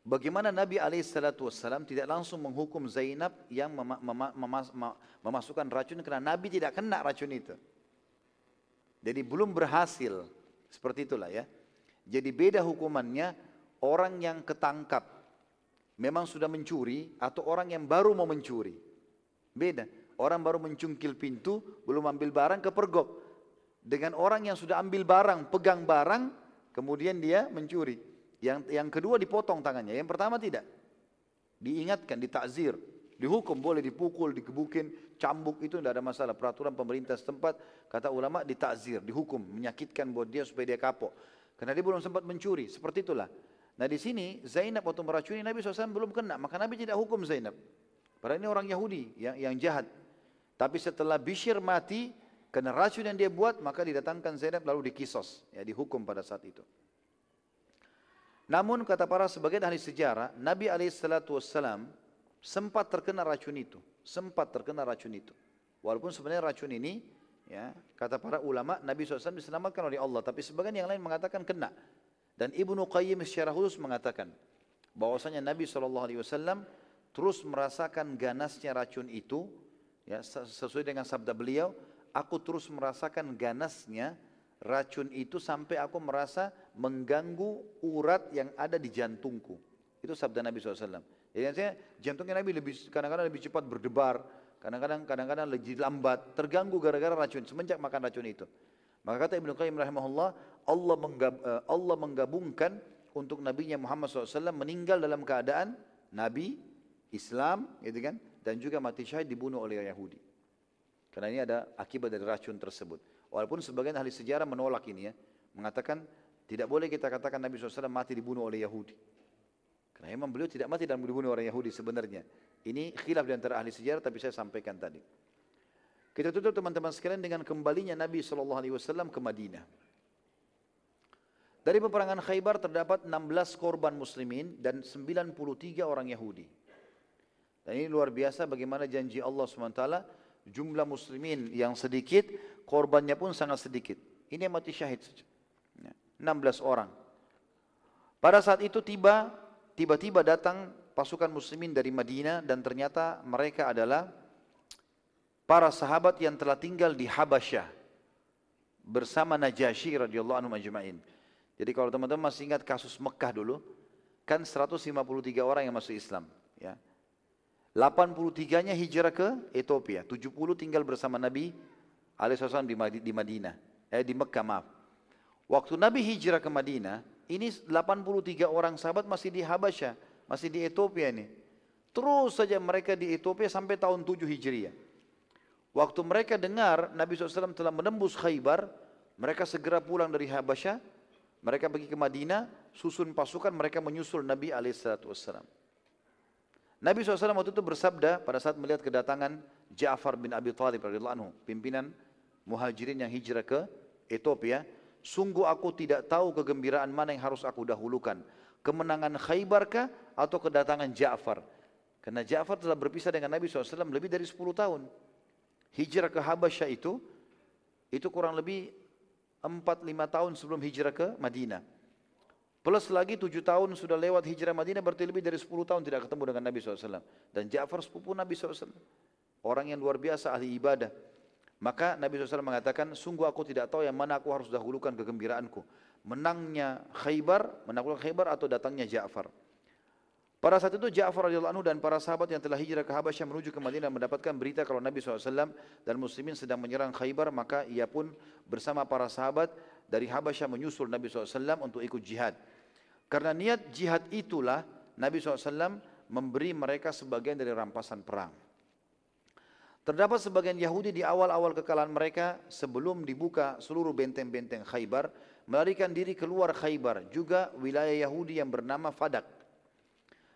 Bagaimana Nabi SAW tidak langsung menghukum Zainab yang mema mema mema memasukkan racun karena Nabi tidak kena racun itu. Jadi belum berhasil. Seperti itulah ya. Jadi beda hukumannya orang yang ketangkap memang sudah mencuri atau orang yang baru mau mencuri. Beda. Orang baru mencungkil pintu, belum ambil barang, kepergok. Dengan orang yang sudah ambil barang, pegang barang, kemudian dia mencuri. Yang yang kedua dipotong tangannya. Yang pertama tidak. Diingatkan, ditakzir, dihukum boleh dipukul, dikebukin, cambuk itu tidak ada masalah. Peraturan pemerintah setempat kata ulama ditakzir, dihukum, menyakitkan buat dia supaya dia kapok. Karena dia belum sempat mencuri, seperti itulah. Nah di sini Zainab waktu meracuni Nabi SAW belum kena, maka Nabi tidak hukum Zainab. Padahal ini orang Yahudi yang, yang jahat. Tapi setelah Bishir mati, kena racun yang dia buat, maka didatangkan Zainab lalu dikisos, ya dihukum pada saat itu. Namun kata para sebagian ahli sejarah, Nabi SAW sempat terkena racun itu. Sempat terkena racun itu. Walaupun sebenarnya racun ini, ya kata para ulama, Nabi SAW diselamatkan oleh Allah. Tapi sebagian yang lain mengatakan kena. Dan Ibnu Qayyim secara khusus mengatakan, bahwasanya Nabi SAW terus merasakan ganasnya racun itu, ya sesuai dengan sabda beliau, aku terus merasakan ganasnya racun itu sampai aku merasa mengganggu urat yang ada di jantungku. Itu sabda Nabi SAW. Jadi artinya jantungnya Nabi lebih kadang-kadang lebih cepat berdebar, kadang-kadang kadang-kadang lebih lambat, terganggu gara-gara racun semenjak makan racun itu. Maka kata Ibnu Qayyim rahimahullah, Allah, menggab, eh, Allah menggabungkan untuk Nabi Muhammad SAW meninggal dalam keadaan Nabi, Islam, gitu kan, dan juga mati syahid dibunuh oleh Yahudi. Karena ini ada akibat dari racun tersebut. Walaupun sebagian ahli sejarah menolak ini ya, mengatakan tidak boleh kita katakan Nabi SAW mati dibunuh oleh Yahudi. Karena memang beliau tidak mati dan dibunuh oleh Yahudi sebenarnya. Ini khilaf di antara ahli sejarah tapi saya sampaikan tadi. Kita tutup teman-teman sekalian dengan kembalinya Nabi SAW ke Madinah. Dari peperangan Khaybar terdapat 16 korban muslimin dan 93 orang Yahudi. Dan ini luar biasa bagaimana janji Allah SWT jumlah muslimin yang sedikit, korbannya pun sangat sedikit. Ini mati syahid saja. 16 ya, orang. Pada saat itu tiba, tiba-tiba datang pasukan muslimin dari Madinah dan ternyata mereka adalah para sahabat yang telah tinggal di Habasyah bersama Najasyi radhiyallahu anhu majma'in. Jadi kalau teman-teman masih ingat kasus Mekah dulu, kan 153 orang yang masuk Islam, ya. 83-nya hijrah ke Ethiopia, 70 tinggal bersama Nabi alaihissalam di Madinah, eh di Mekah maaf. Waktu Nabi hijrah ke Madinah, ini 83 orang sahabat masih di Habasyah, masih di Ethiopia ini. Terus saja mereka di Ethiopia sampai tahun 7 Hijriah. Waktu mereka dengar Nabi SAW telah menembus Khaybar, mereka segera pulang dari Habasyah, mereka pergi ke Madinah, susun pasukan, mereka menyusul Nabi SAW. Nabi SAW waktu itu bersabda pada saat melihat kedatangan Ja'far bin Abi Thalib radhiyallahu anhu, pimpinan muhajirin yang hijrah ke Ethiopia, sungguh aku tidak tahu kegembiraan mana yang harus aku dahulukan, kemenangan Khaybarkah atau kedatangan Ja'far. Karena Ja'far telah berpisah dengan Nabi SAW lebih dari 10 tahun. Hijrah ke Habasyah itu, itu kurang lebih 4-5 tahun sebelum hijrah ke Madinah. Plus lagi tujuh tahun sudah lewat hijrah Madinah berarti lebih dari sepuluh tahun tidak ketemu dengan Nabi SAW. Dan Ja'far sepupu Nabi SAW. Orang yang luar biasa ahli ibadah. Maka Nabi SAW mengatakan, sungguh aku tidak tahu yang mana aku harus dahulukan kegembiraanku. Menangnya Khaybar, menaklukkan Khaybar atau datangnya Ja'far. Pada saat itu Ja'far radhiyallahu anhu dan para sahabat yang telah hijrah ke Habasyah menuju ke Madinah mendapatkan berita kalau Nabi SAW dan muslimin sedang menyerang Khaybar maka ia pun bersama para sahabat dari Habasyah menyusul Nabi SAW untuk ikut jihad. Karena niat jihad itulah Nabi SAW memberi mereka sebagian dari rampasan perang. Terdapat sebagian Yahudi di awal-awal kekalahan mereka sebelum dibuka seluruh benteng-benteng Khaybar melarikan diri keluar Khaybar juga wilayah Yahudi yang bernama Fadak.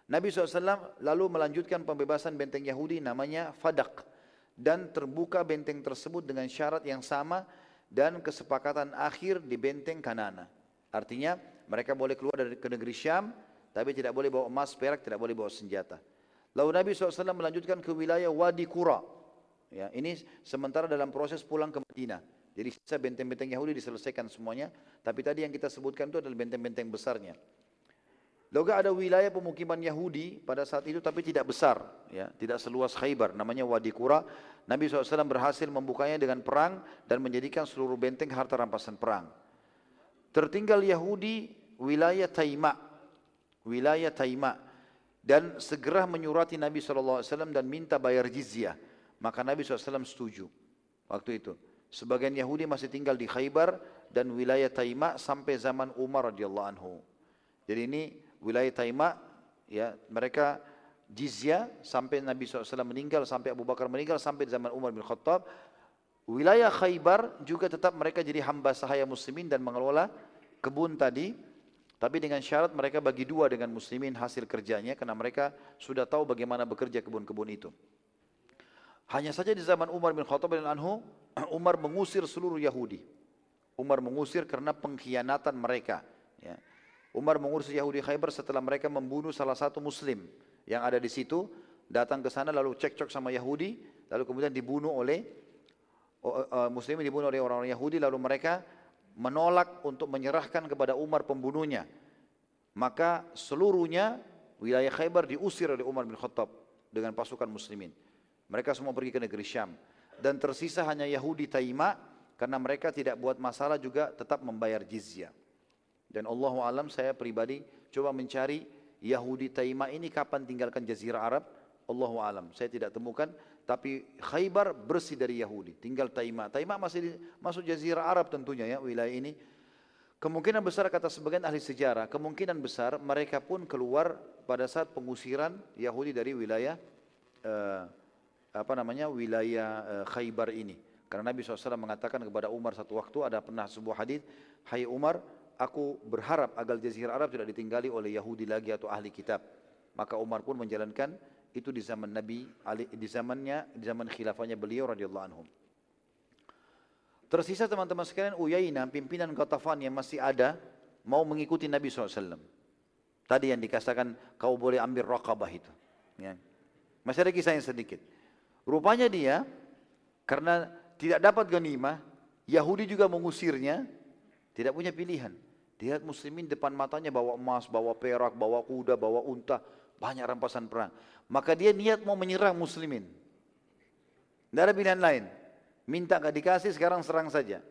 Nabi SAW lalu melanjutkan pembebasan benteng Yahudi namanya Fadak dan terbuka benteng tersebut dengan syarat yang sama dan kesepakatan akhir di benteng Kanana. Artinya mereka boleh keluar dari ke negeri Syam, tapi tidak boleh bawa emas, perak, tidak boleh bawa senjata. Lalu Nabi SAW melanjutkan ke wilayah Wadi Kura. Ya, ini sementara dalam proses pulang ke Madinah. Jadi sisa benteng-benteng Yahudi diselesaikan semuanya. Tapi tadi yang kita sebutkan itu adalah benteng-benteng besarnya. Lalu ada wilayah pemukiman Yahudi pada saat itu tapi tidak besar, ya, tidak seluas Khaybar, namanya Wadi Kura. Nabi SAW berhasil membukanya dengan perang dan menjadikan seluruh benteng harta rampasan perang. Tertinggal Yahudi wilayah Taima, wilayah Taima dan segera menyurati Nabi SAW dan minta bayar jizyah. Maka Nabi SAW setuju waktu itu. Sebagian Yahudi masih tinggal di Khaybar dan wilayah Taima sampai zaman Umar radhiyallahu anhu. Jadi ini wilayah Taima ya mereka jizyah sampai Nabi SAW meninggal sampai Abu Bakar meninggal sampai zaman Umar bin Khattab Wilayah Khaybar juga tetap mereka jadi hamba sahaya muslimin dan mengelola kebun tadi. Tapi dengan syarat mereka bagi dua dengan muslimin hasil kerjanya karena mereka sudah tahu bagaimana bekerja kebun-kebun itu. Hanya saja di zaman Umar bin Khattab dan Anhu, Umar mengusir seluruh Yahudi. Umar mengusir karena pengkhianatan mereka. Ya. Umar mengusir Yahudi Khaybar setelah mereka membunuh salah satu Muslim yang ada di situ, datang ke sana lalu cekcok sama Yahudi, lalu kemudian dibunuh oleh Oh, eh, muslimin dibunuh oleh orang-orang Yahudi lalu mereka menolak untuk menyerahkan kepada Umar pembunuhnya. Maka seluruhnya wilayah Khaybar diusir oleh Umar bin Khattab dengan pasukan muslimin. Mereka semua pergi ke negeri Syam. Dan tersisa hanya Yahudi Taima karena mereka tidak buat masalah juga tetap membayar jizyah. Dan Allah alam saya pribadi coba mencari Yahudi Taima ini kapan tinggalkan Jazirah Arab. Allah alam saya tidak temukan. Tapi Khaybar bersih dari Yahudi. Tinggal Taima. Taima masih di, masuk Jazirah Arab tentunya ya wilayah ini. Kemungkinan besar kata sebagian ahli sejarah, kemungkinan besar mereka pun keluar pada saat pengusiran Yahudi dari wilayah uh, apa namanya wilayah uh, Khaybar ini. Karena Nabi SAW mengatakan kepada Umar satu waktu ada pernah sebuah hadis, Hai Umar, aku berharap agar Jazirah Arab tidak ditinggali oleh Yahudi lagi atau ahli kitab. Maka Umar pun menjalankan itu di zaman Nabi, di zamannya, di zaman khilafahnya beliau radhiyallahu anhum. Tersisa teman-teman sekalian Uyainah, pimpinan Ghatafan yang masih ada, mau mengikuti Nabi SAW. Tadi yang dikatakan kau boleh ambil raqabah itu. Ya. Masih ada kisah yang sedikit. Rupanya dia, karena tidak dapat ganimah, Yahudi juga mengusirnya, tidak punya pilihan. Dia muslimin depan matanya bawa emas, bawa perak, bawa kuda, bawa unta, banyak rampasan perang. Maka dia niat mau menyerang muslimin. Tidak ada pilihan lain. Minta gak dikasih, sekarang serang saja.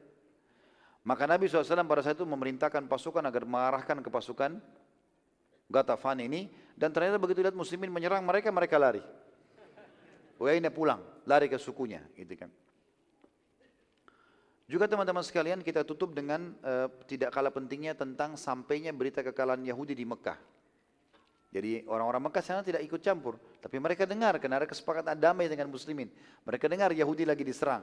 Maka Nabi SAW pada saat itu memerintahkan pasukan agar mengarahkan ke pasukan Gatafan ini. Dan ternyata begitu lihat muslimin menyerang mereka, mereka lari. Uyainah pulang, lari ke sukunya. Gitu kan. Juga teman-teman sekalian kita tutup dengan uh, tidak kalah pentingnya tentang sampainya berita kekalahan Yahudi di Mekah. Jadi orang-orang Mekah sana tidak ikut campur. Tapi mereka dengar karena ada kesepakatan damai dengan muslimin. Mereka dengar Yahudi lagi diserang.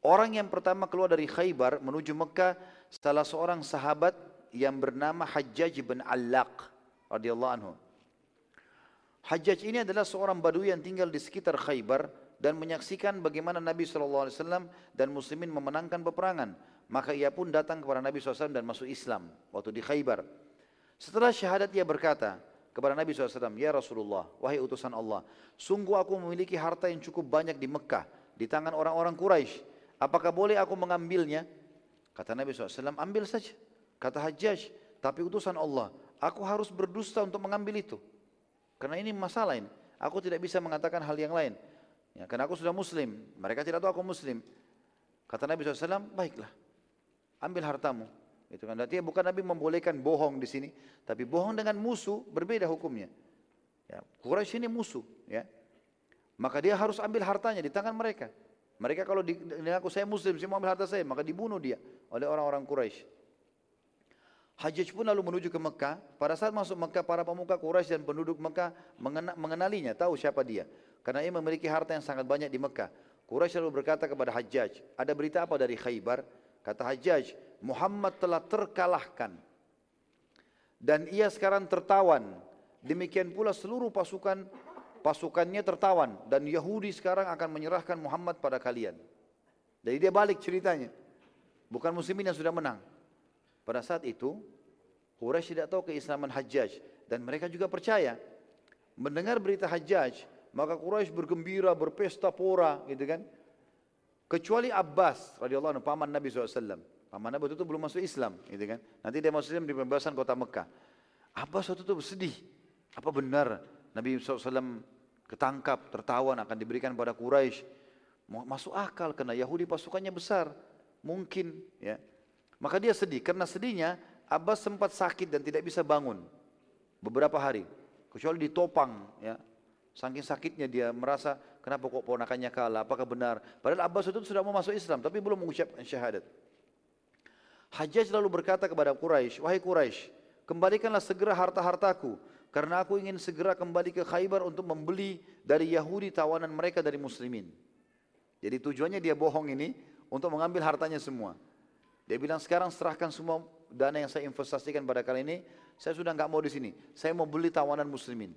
Orang yang pertama keluar dari Khaybar menuju Mekah salah seorang sahabat yang bernama Hajjaj bin Allaq radhiyallahu anhu. Hajjaj ini adalah seorang badui yang tinggal di sekitar Khaybar dan menyaksikan bagaimana Nabi SAW dan muslimin memenangkan peperangan. Maka ia pun datang kepada Nabi SAW dan masuk Islam waktu di Khaybar. Setelah syahadat ia berkata kepada Nabi SAW, Ya Rasulullah, wahai utusan Allah, sungguh aku memiliki harta yang cukup banyak di Mekah, di tangan orang-orang Quraisy Apakah boleh aku mengambilnya? Kata Nabi SAW, ambil saja. Kata Hajjaj, tapi utusan Allah, aku harus berdusta untuk mengambil itu. Karena ini masalah ini. Aku tidak bisa mengatakan hal yang lain. Ya, karena aku sudah muslim. Mereka tidak tahu aku muslim. Kata Nabi SAW, baiklah. Ambil hartamu. Itu kan artinya bukan Nabi membolehkan bohong di sini, tapi bohong dengan musuh berbeda hukumnya. Ya, Quraisy ini musuh, ya. Maka dia harus ambil hartanya di tangan mereka. Mereka kalau aku saya muslim, saya mau ambil harta saya, maka dibunuh dia oleh orang-orang Quraisy. Hajjaj pun lalu menuju ke Mekah. Pada saat masuk Mekah, para pemuka Quraisy dan penduduk Mekah mengenalinya, tahu siapa dia. Karena ia memiliki harta yang sangat banyak di Mekah. Quraisy lalu berkata kepada Hajjaj, ada berita apa dari Khaybar? Kata Hajjaj, Muhammad telah terkalahkan. Dan ia sekarang tertawan. Demikian pula seluruh pasukan pasukannya tertawan dan Yahudi sekarang akan menyerahkan Muhammad pada kalian. Jadi dia balik ceritanya. Bukan muslimin yang sudah menang. Pada saat itu, Quraisy tidak tahu keislaman Hajjaj dan mereka juga percaya. Mendengar berita Hajjaj, maka Quraisy bergembira, berpesta pora, gitu kan? Kecuali Abbas radhiyallahu anhu, paman Nabi SAW. Paman Nabi itu belum masuk Islam, gitu kan? Nanti dia masuk Islam di pembebasan kota Mekah. Abbas waktu itu bersedih. Apa benar Nabi SAW ketangkap, tertawan akan diberikan pada Quraisy. Masuk akal karena Yahudi pasukannya besar. Mungkin ya. Maka dia sedih. Karena sedihnya Abbas sempat sakit dan tidak bisa bangun. Beberapa hari. Kecuali ditopang ya. Saking sakitnya dia merasa kenapa kok ponakannya kalah, apakah benar. Padahal Abbas itu sudah mau masuk Islam tapi belum mengucapkan syahadat. Hajjaj lalu berkata kepada Quraisy, "Wahai Quraisy, kembalikanlah segera harta-hartaku karena aku ingin segera kembali ke Khaybar untuk membeli dari Yahudi tawanan mereka dari muslimin. Jadi tujuannya dia bohong ini untuk mengambil hartanya semua. Dia bilang sekarang serahkan semua dana yang saya investasikan pada kali ini, saya sudah nggak mau di sini. Saya mau beli tawanan muslimin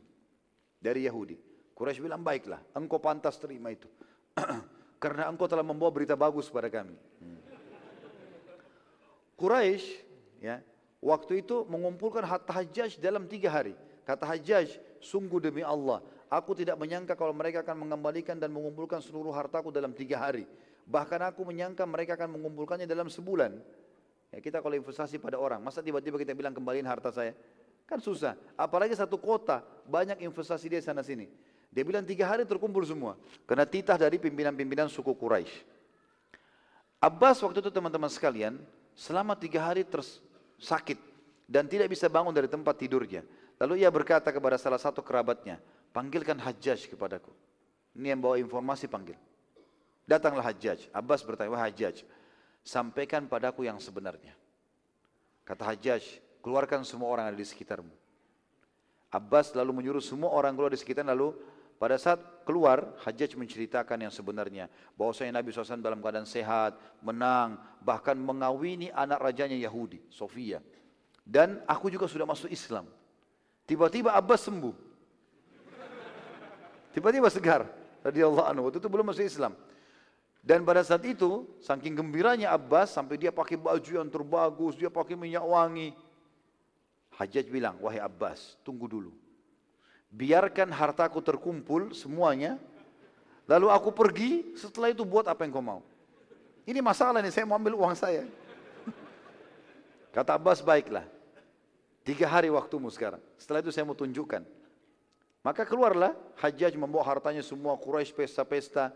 dari Yahudi. Quraisy bilang baiklah, engkau pantas terima itu. Karena engkau telah membawa berita bagus pada kami. Hmm. Quraisy ya, waktu itu mengumpulkan harta Hajjaj dalam tiga hari. Kata Hajjaj, sungguh demi Allah, aku tidak menyangka kalau mereka akan mengembalikan dan mengumpulkan seluruh hartaku dalam tiga hari. Bahkan aku menyangka mereka akan mengumpulkannya dalam sebulan. Ya, kita kalau investasi pada orang, masa tiba-tiba kita bilang kembaliin harta saya? Kan susah. Apalagi satu kota, banyak investasi dia sana sini. Dia bilang tiga hari terkumpul semua. Karena titah dari pimpinan-pimpinan suku Quraisy. Abbas waktu itu teman-teman sekalian, selama tiga hari tersakit dan tidak bisa bangun dari tempat tidurnya. Lalu ia berkata kepada salah satu kerabatnya, panggilkan Hajjaj kepadaku. Ini yang bawa informasi panggil. Datanglah Hajjaj. Abbas bertanya, wah Hajjaj, sampaikan padaku yang sebenarnya. Kata Hajjaj, keluarkan semua orang ada di sekitarmu. Abbas lalu menyuruh semua orang keluar di sekitar lalu pada saat keluar, Hajjaj menceritakan yang sebenarnya. Bahwasanya Nabi SAW dalam keadaan sehat, menang, bahkan mengawini anak rajanya Yahudi, Sofia. Dan aku juga sudah masuk Islam. Tiba-tiba Abbas sembuh. Tiba-tiba segar. Radiyallahu anhu. Waktu itu belum masuk Islam. Dan pada saat itu, saking gembiranya Abbas, sampai dia pakai baju yang terbagus, dia pakai minyak wangi. Hajjaj bilang, wahai Abbas, tunggu dulu biarkan hartaku terkumpul semuanya, lalu aku pergi, setelah itu buat apa yang kau mau. Ini masalah nih, saya mau ambil uang saya. Kata Abbas, baiklah. Tiga hari waktumu sekarang. Setelah itu saya mau tunjukkan. Maka keluarlah, Hajjaj membawa hartanya semua, Quraisy pesta-pesta.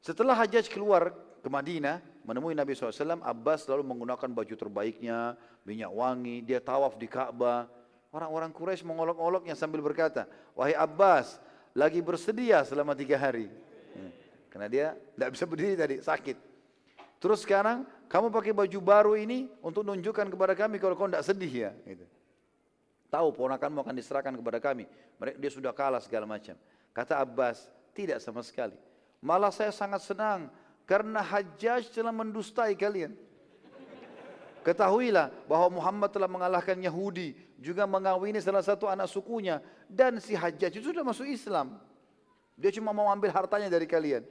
Setelah Hajjaj keluar ke Madinah, menemui Nabi SAW, Abbas lalu menggunakan baju terbaiknya, minyak wangi, dia tawaf di Ka'bah, Orang-orang Quraisy mengolok-oloknya sambil berkata, wahai Abbas, lagi bersedia selama tiga hari. Hmm. Karena dia tidak bisa berdiri tadi, sakit. Terus sekarang kamu pakai baju baru ini untuk menunjukkan kepada kami kalau kau tidak sedih ya. Gitu. Tahu ponakanmu akan diserahkan kepada kami. Dia sudah kalah segala macam. Kata Abbas, tidak sama sekali. Malah saya sangat senang karena Hajjaj telah mendustai kalian. Ketahuilah bahwa Muhammad telah mengalahkan Yahudi, juga mengawini salah satu anak sukunya dan si Hajjaj itu sudah masuk Islam. Dia cuma mau ambil hartanya dari kalian.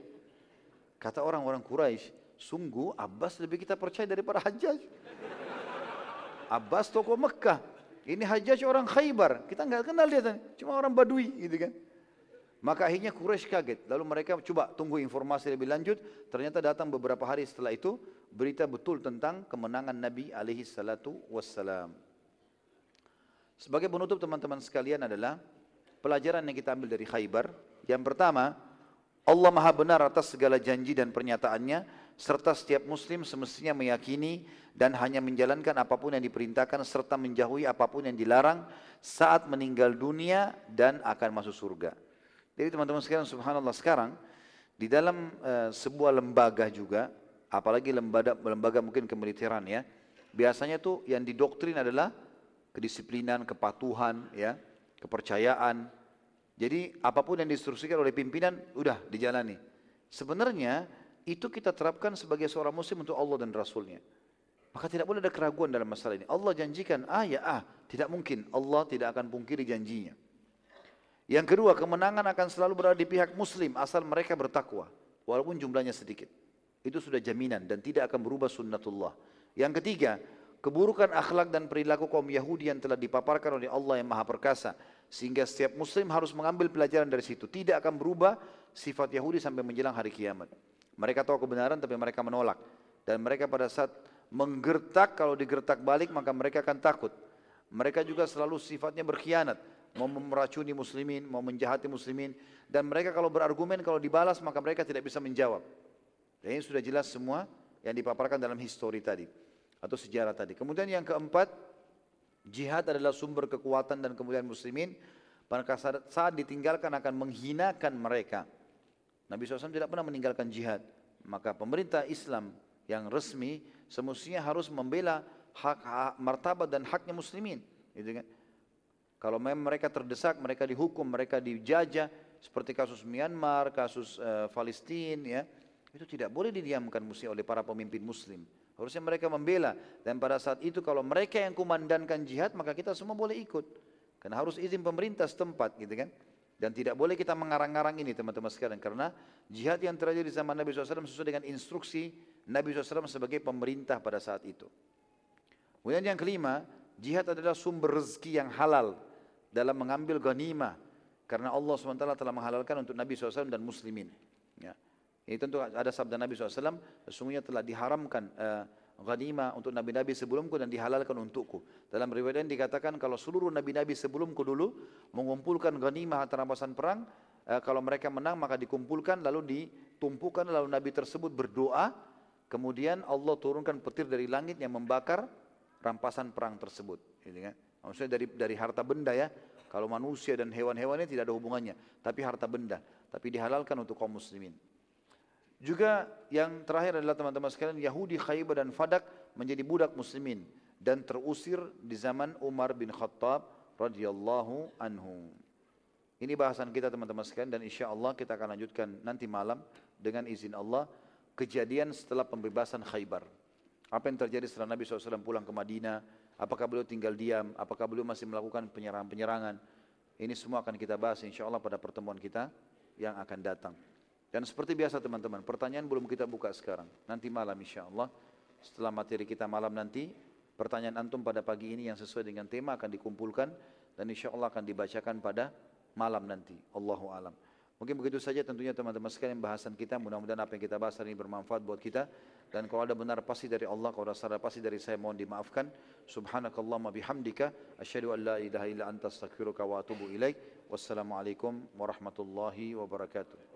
Kata orang-orang Quraisy, sungguh Abbas lebih kita percaya daripada Hajjaj. Abbas tokoh Mekah. Ini Hajjaj orang Khaybar. Kita nggak kenal dia, cuma orang Badui gitu kan. Maka akhirnya Quraisy kaget. Lalu mereka coba tunggu informasi lebih lanjut. Ternyata datang beberapa hari setelah itu berita betul tentang kemenangan Nabi alaihi salatu wassalam. Sebagai penutup teman-teman sekalian adalah pelajaran yang kita ambil dari Khaybar. Yang pertama, Allah Maha benar atas segala janji dan pernyataannya serta setiap muslim semestinya meyakini dan hanya menjalankan apa pun yang diperintahkan serta menjauhi apa pun yang dilarang saat meninggal dunia dan akan masuk surga. Jadi teman-teman sekalian subhanallah sekarang di dalam uh, sebuah lembaga juga, apalagi lembaga lembaga mungkin kemiliteran ya, biasanya tuh yang didoktrin adalah kedisiplinan, kepatuhan, ya, kepercayaan. Jadi apa pun yang diinstruksikan oleh pimpinan udah dijalani. Sebenarnya itu kita terapkan sebagai seorang muslim untuk Allah dan Rasulnya. Maka tidak boleh ada keraguan dalam masalah ini. Allah janjikan ah ya ah, tidak mungkin Allah tidak akan pungkiri janjinya. Yang kedua, kemenangan akan selalu berada di pihak muslim asal mereka bertakwa. Walaupun jumlahnya sedikit. Itu sudah jaminan dan tidak akan berubah sunnatullah. Yang ketiga, keburukan akhlak dan perilaku kaum Yahudi yang telah dipaparkan oleh Allah yang maha perkasa. Sehingga setiap muslim harus mengambil pelajaran dari situ. Tidak akan berubah sifat Yahudi sampai menjelang hari kiamat. Mereka tahu kebenaran tapi mereka menolak. Dan mereka pada saat menggertak, kalau digertak balik maka mereka akan takut. Mereka juga selalu sifatnya berkhianat mau meracuni muslimin, mau menjahati muslimin dan mereka kalau berargumen kalau dibalas maka mereka tidak bisa menjawab. Dan ini sudah jelas semua yang dipaparkan dalam histori tadi atau sejarah tadi. Kemudian yang keempat, jihad adalah sumber kekuatan dan kemudian muslimin pada saat ditinggalkan akan menghinakan mereka. Nabi SAW tidak pernah meninggalkan jihad. Maka pemerintah Islam yang resmi semestinya harus membela hak, hak martabat dan haknya muslimin. Gitu kan? Kalau memang mereka terdesak, mereka dihukum, mereka dijajah, seperti kasus Myanmar, kasus uh, Palestina, ya, itu tidak boleh didiamkan mesti oleh para pemimpin Muslim. Harusnya mereka membela. Dan pada saat itu kalau mereka yang kumandankan jihad, maka kita semua boleh ikut. Karena harus izin pemerintah setempat, gitu kan? Dan tidak boleh kita mengarang-arang ini teman-teman sekalian. Karena jihad yang terjadi di zaman Nabi SAW sesuai dengan instruksi Nabi SAW sebagai pemerintah pada saat itu. Kemudian yang kelima, jihad adalah sumber rezeki yang halal dalam mengambil ghanimah karena Allah SWT telah menghalalkan untuk Nabi SAW dan muslimin. Ya. Ini tentu ada sabda Nabi SAW, sesungguhnya telah diharamkan uh, ghanimah untuk nabi-nabi sebelumku dan dihalalkan untukku. Dalam riwayat lain dikatakan kalau seluruh nabi-nabi sebelumku dulu mengumpulkan ghanimah atau rampasan perang, eh, kalau mereka menang maka dikumpulkan lalu ditumpukan lalu nabi tersebut berdoa, kemudian Allah turunkan petir dari langit yang membakar rampasan perang tersebut. Gitu kan? Maksudnya dari dari harta benda ya. Kalau manusia dan hewan-hewannya tidak ada hubungannya, tapi harta benda, tapi dihalalkan untuk kaum muslimin. Juga yang terakhir adalah teman-teman sekalian Yahudi Khaybar dan Fadak menjadi budak muslimin dan terusir di zaman Umar bin Khattab radhiyallahu anhu. Ini bahasan kita teman-teman sekalian dan insya Allah kita akan lanjutkan nanti malam dengan izin Allah kejadian setelah pembebasan Khaybar. Apa yang terjadi setelah Nabi SAW pulang ke Madinah, apakah beliau tinggal diam, apakah beliau masih melakukan penyerangan-penyerangan. Ini semua akan kita bahas insya Allah pada pertemuan kita yang akan datang. Dan seperti biasa teman-teman, pertanyaan belum kita buka sekarang. Nanti malam insya Allah, setelah materi kita malam nanti, pertanyaan antum pada pagi ini yang sesuai dengan tema akan dikumpulkan dan insya Allah akan dibacakan pada malam nanti. Allahu alam. Mungkin begitu saja tentunya teman-teman sekalian bahasan kita. Mudah-mudahan apa yang kita bahas hari ini bermanfaat buat kita. Dan kalau ada benar pasti dari Allah, kalau ada salah pasti dari saya mohon dimaafkan. Subhanakallahumma bihamdika. Asyhadu an la ilaha illa anta astaghfiruka wa atubu ilaik. Wassalamualaikum warahmatullahi wabarakatuh.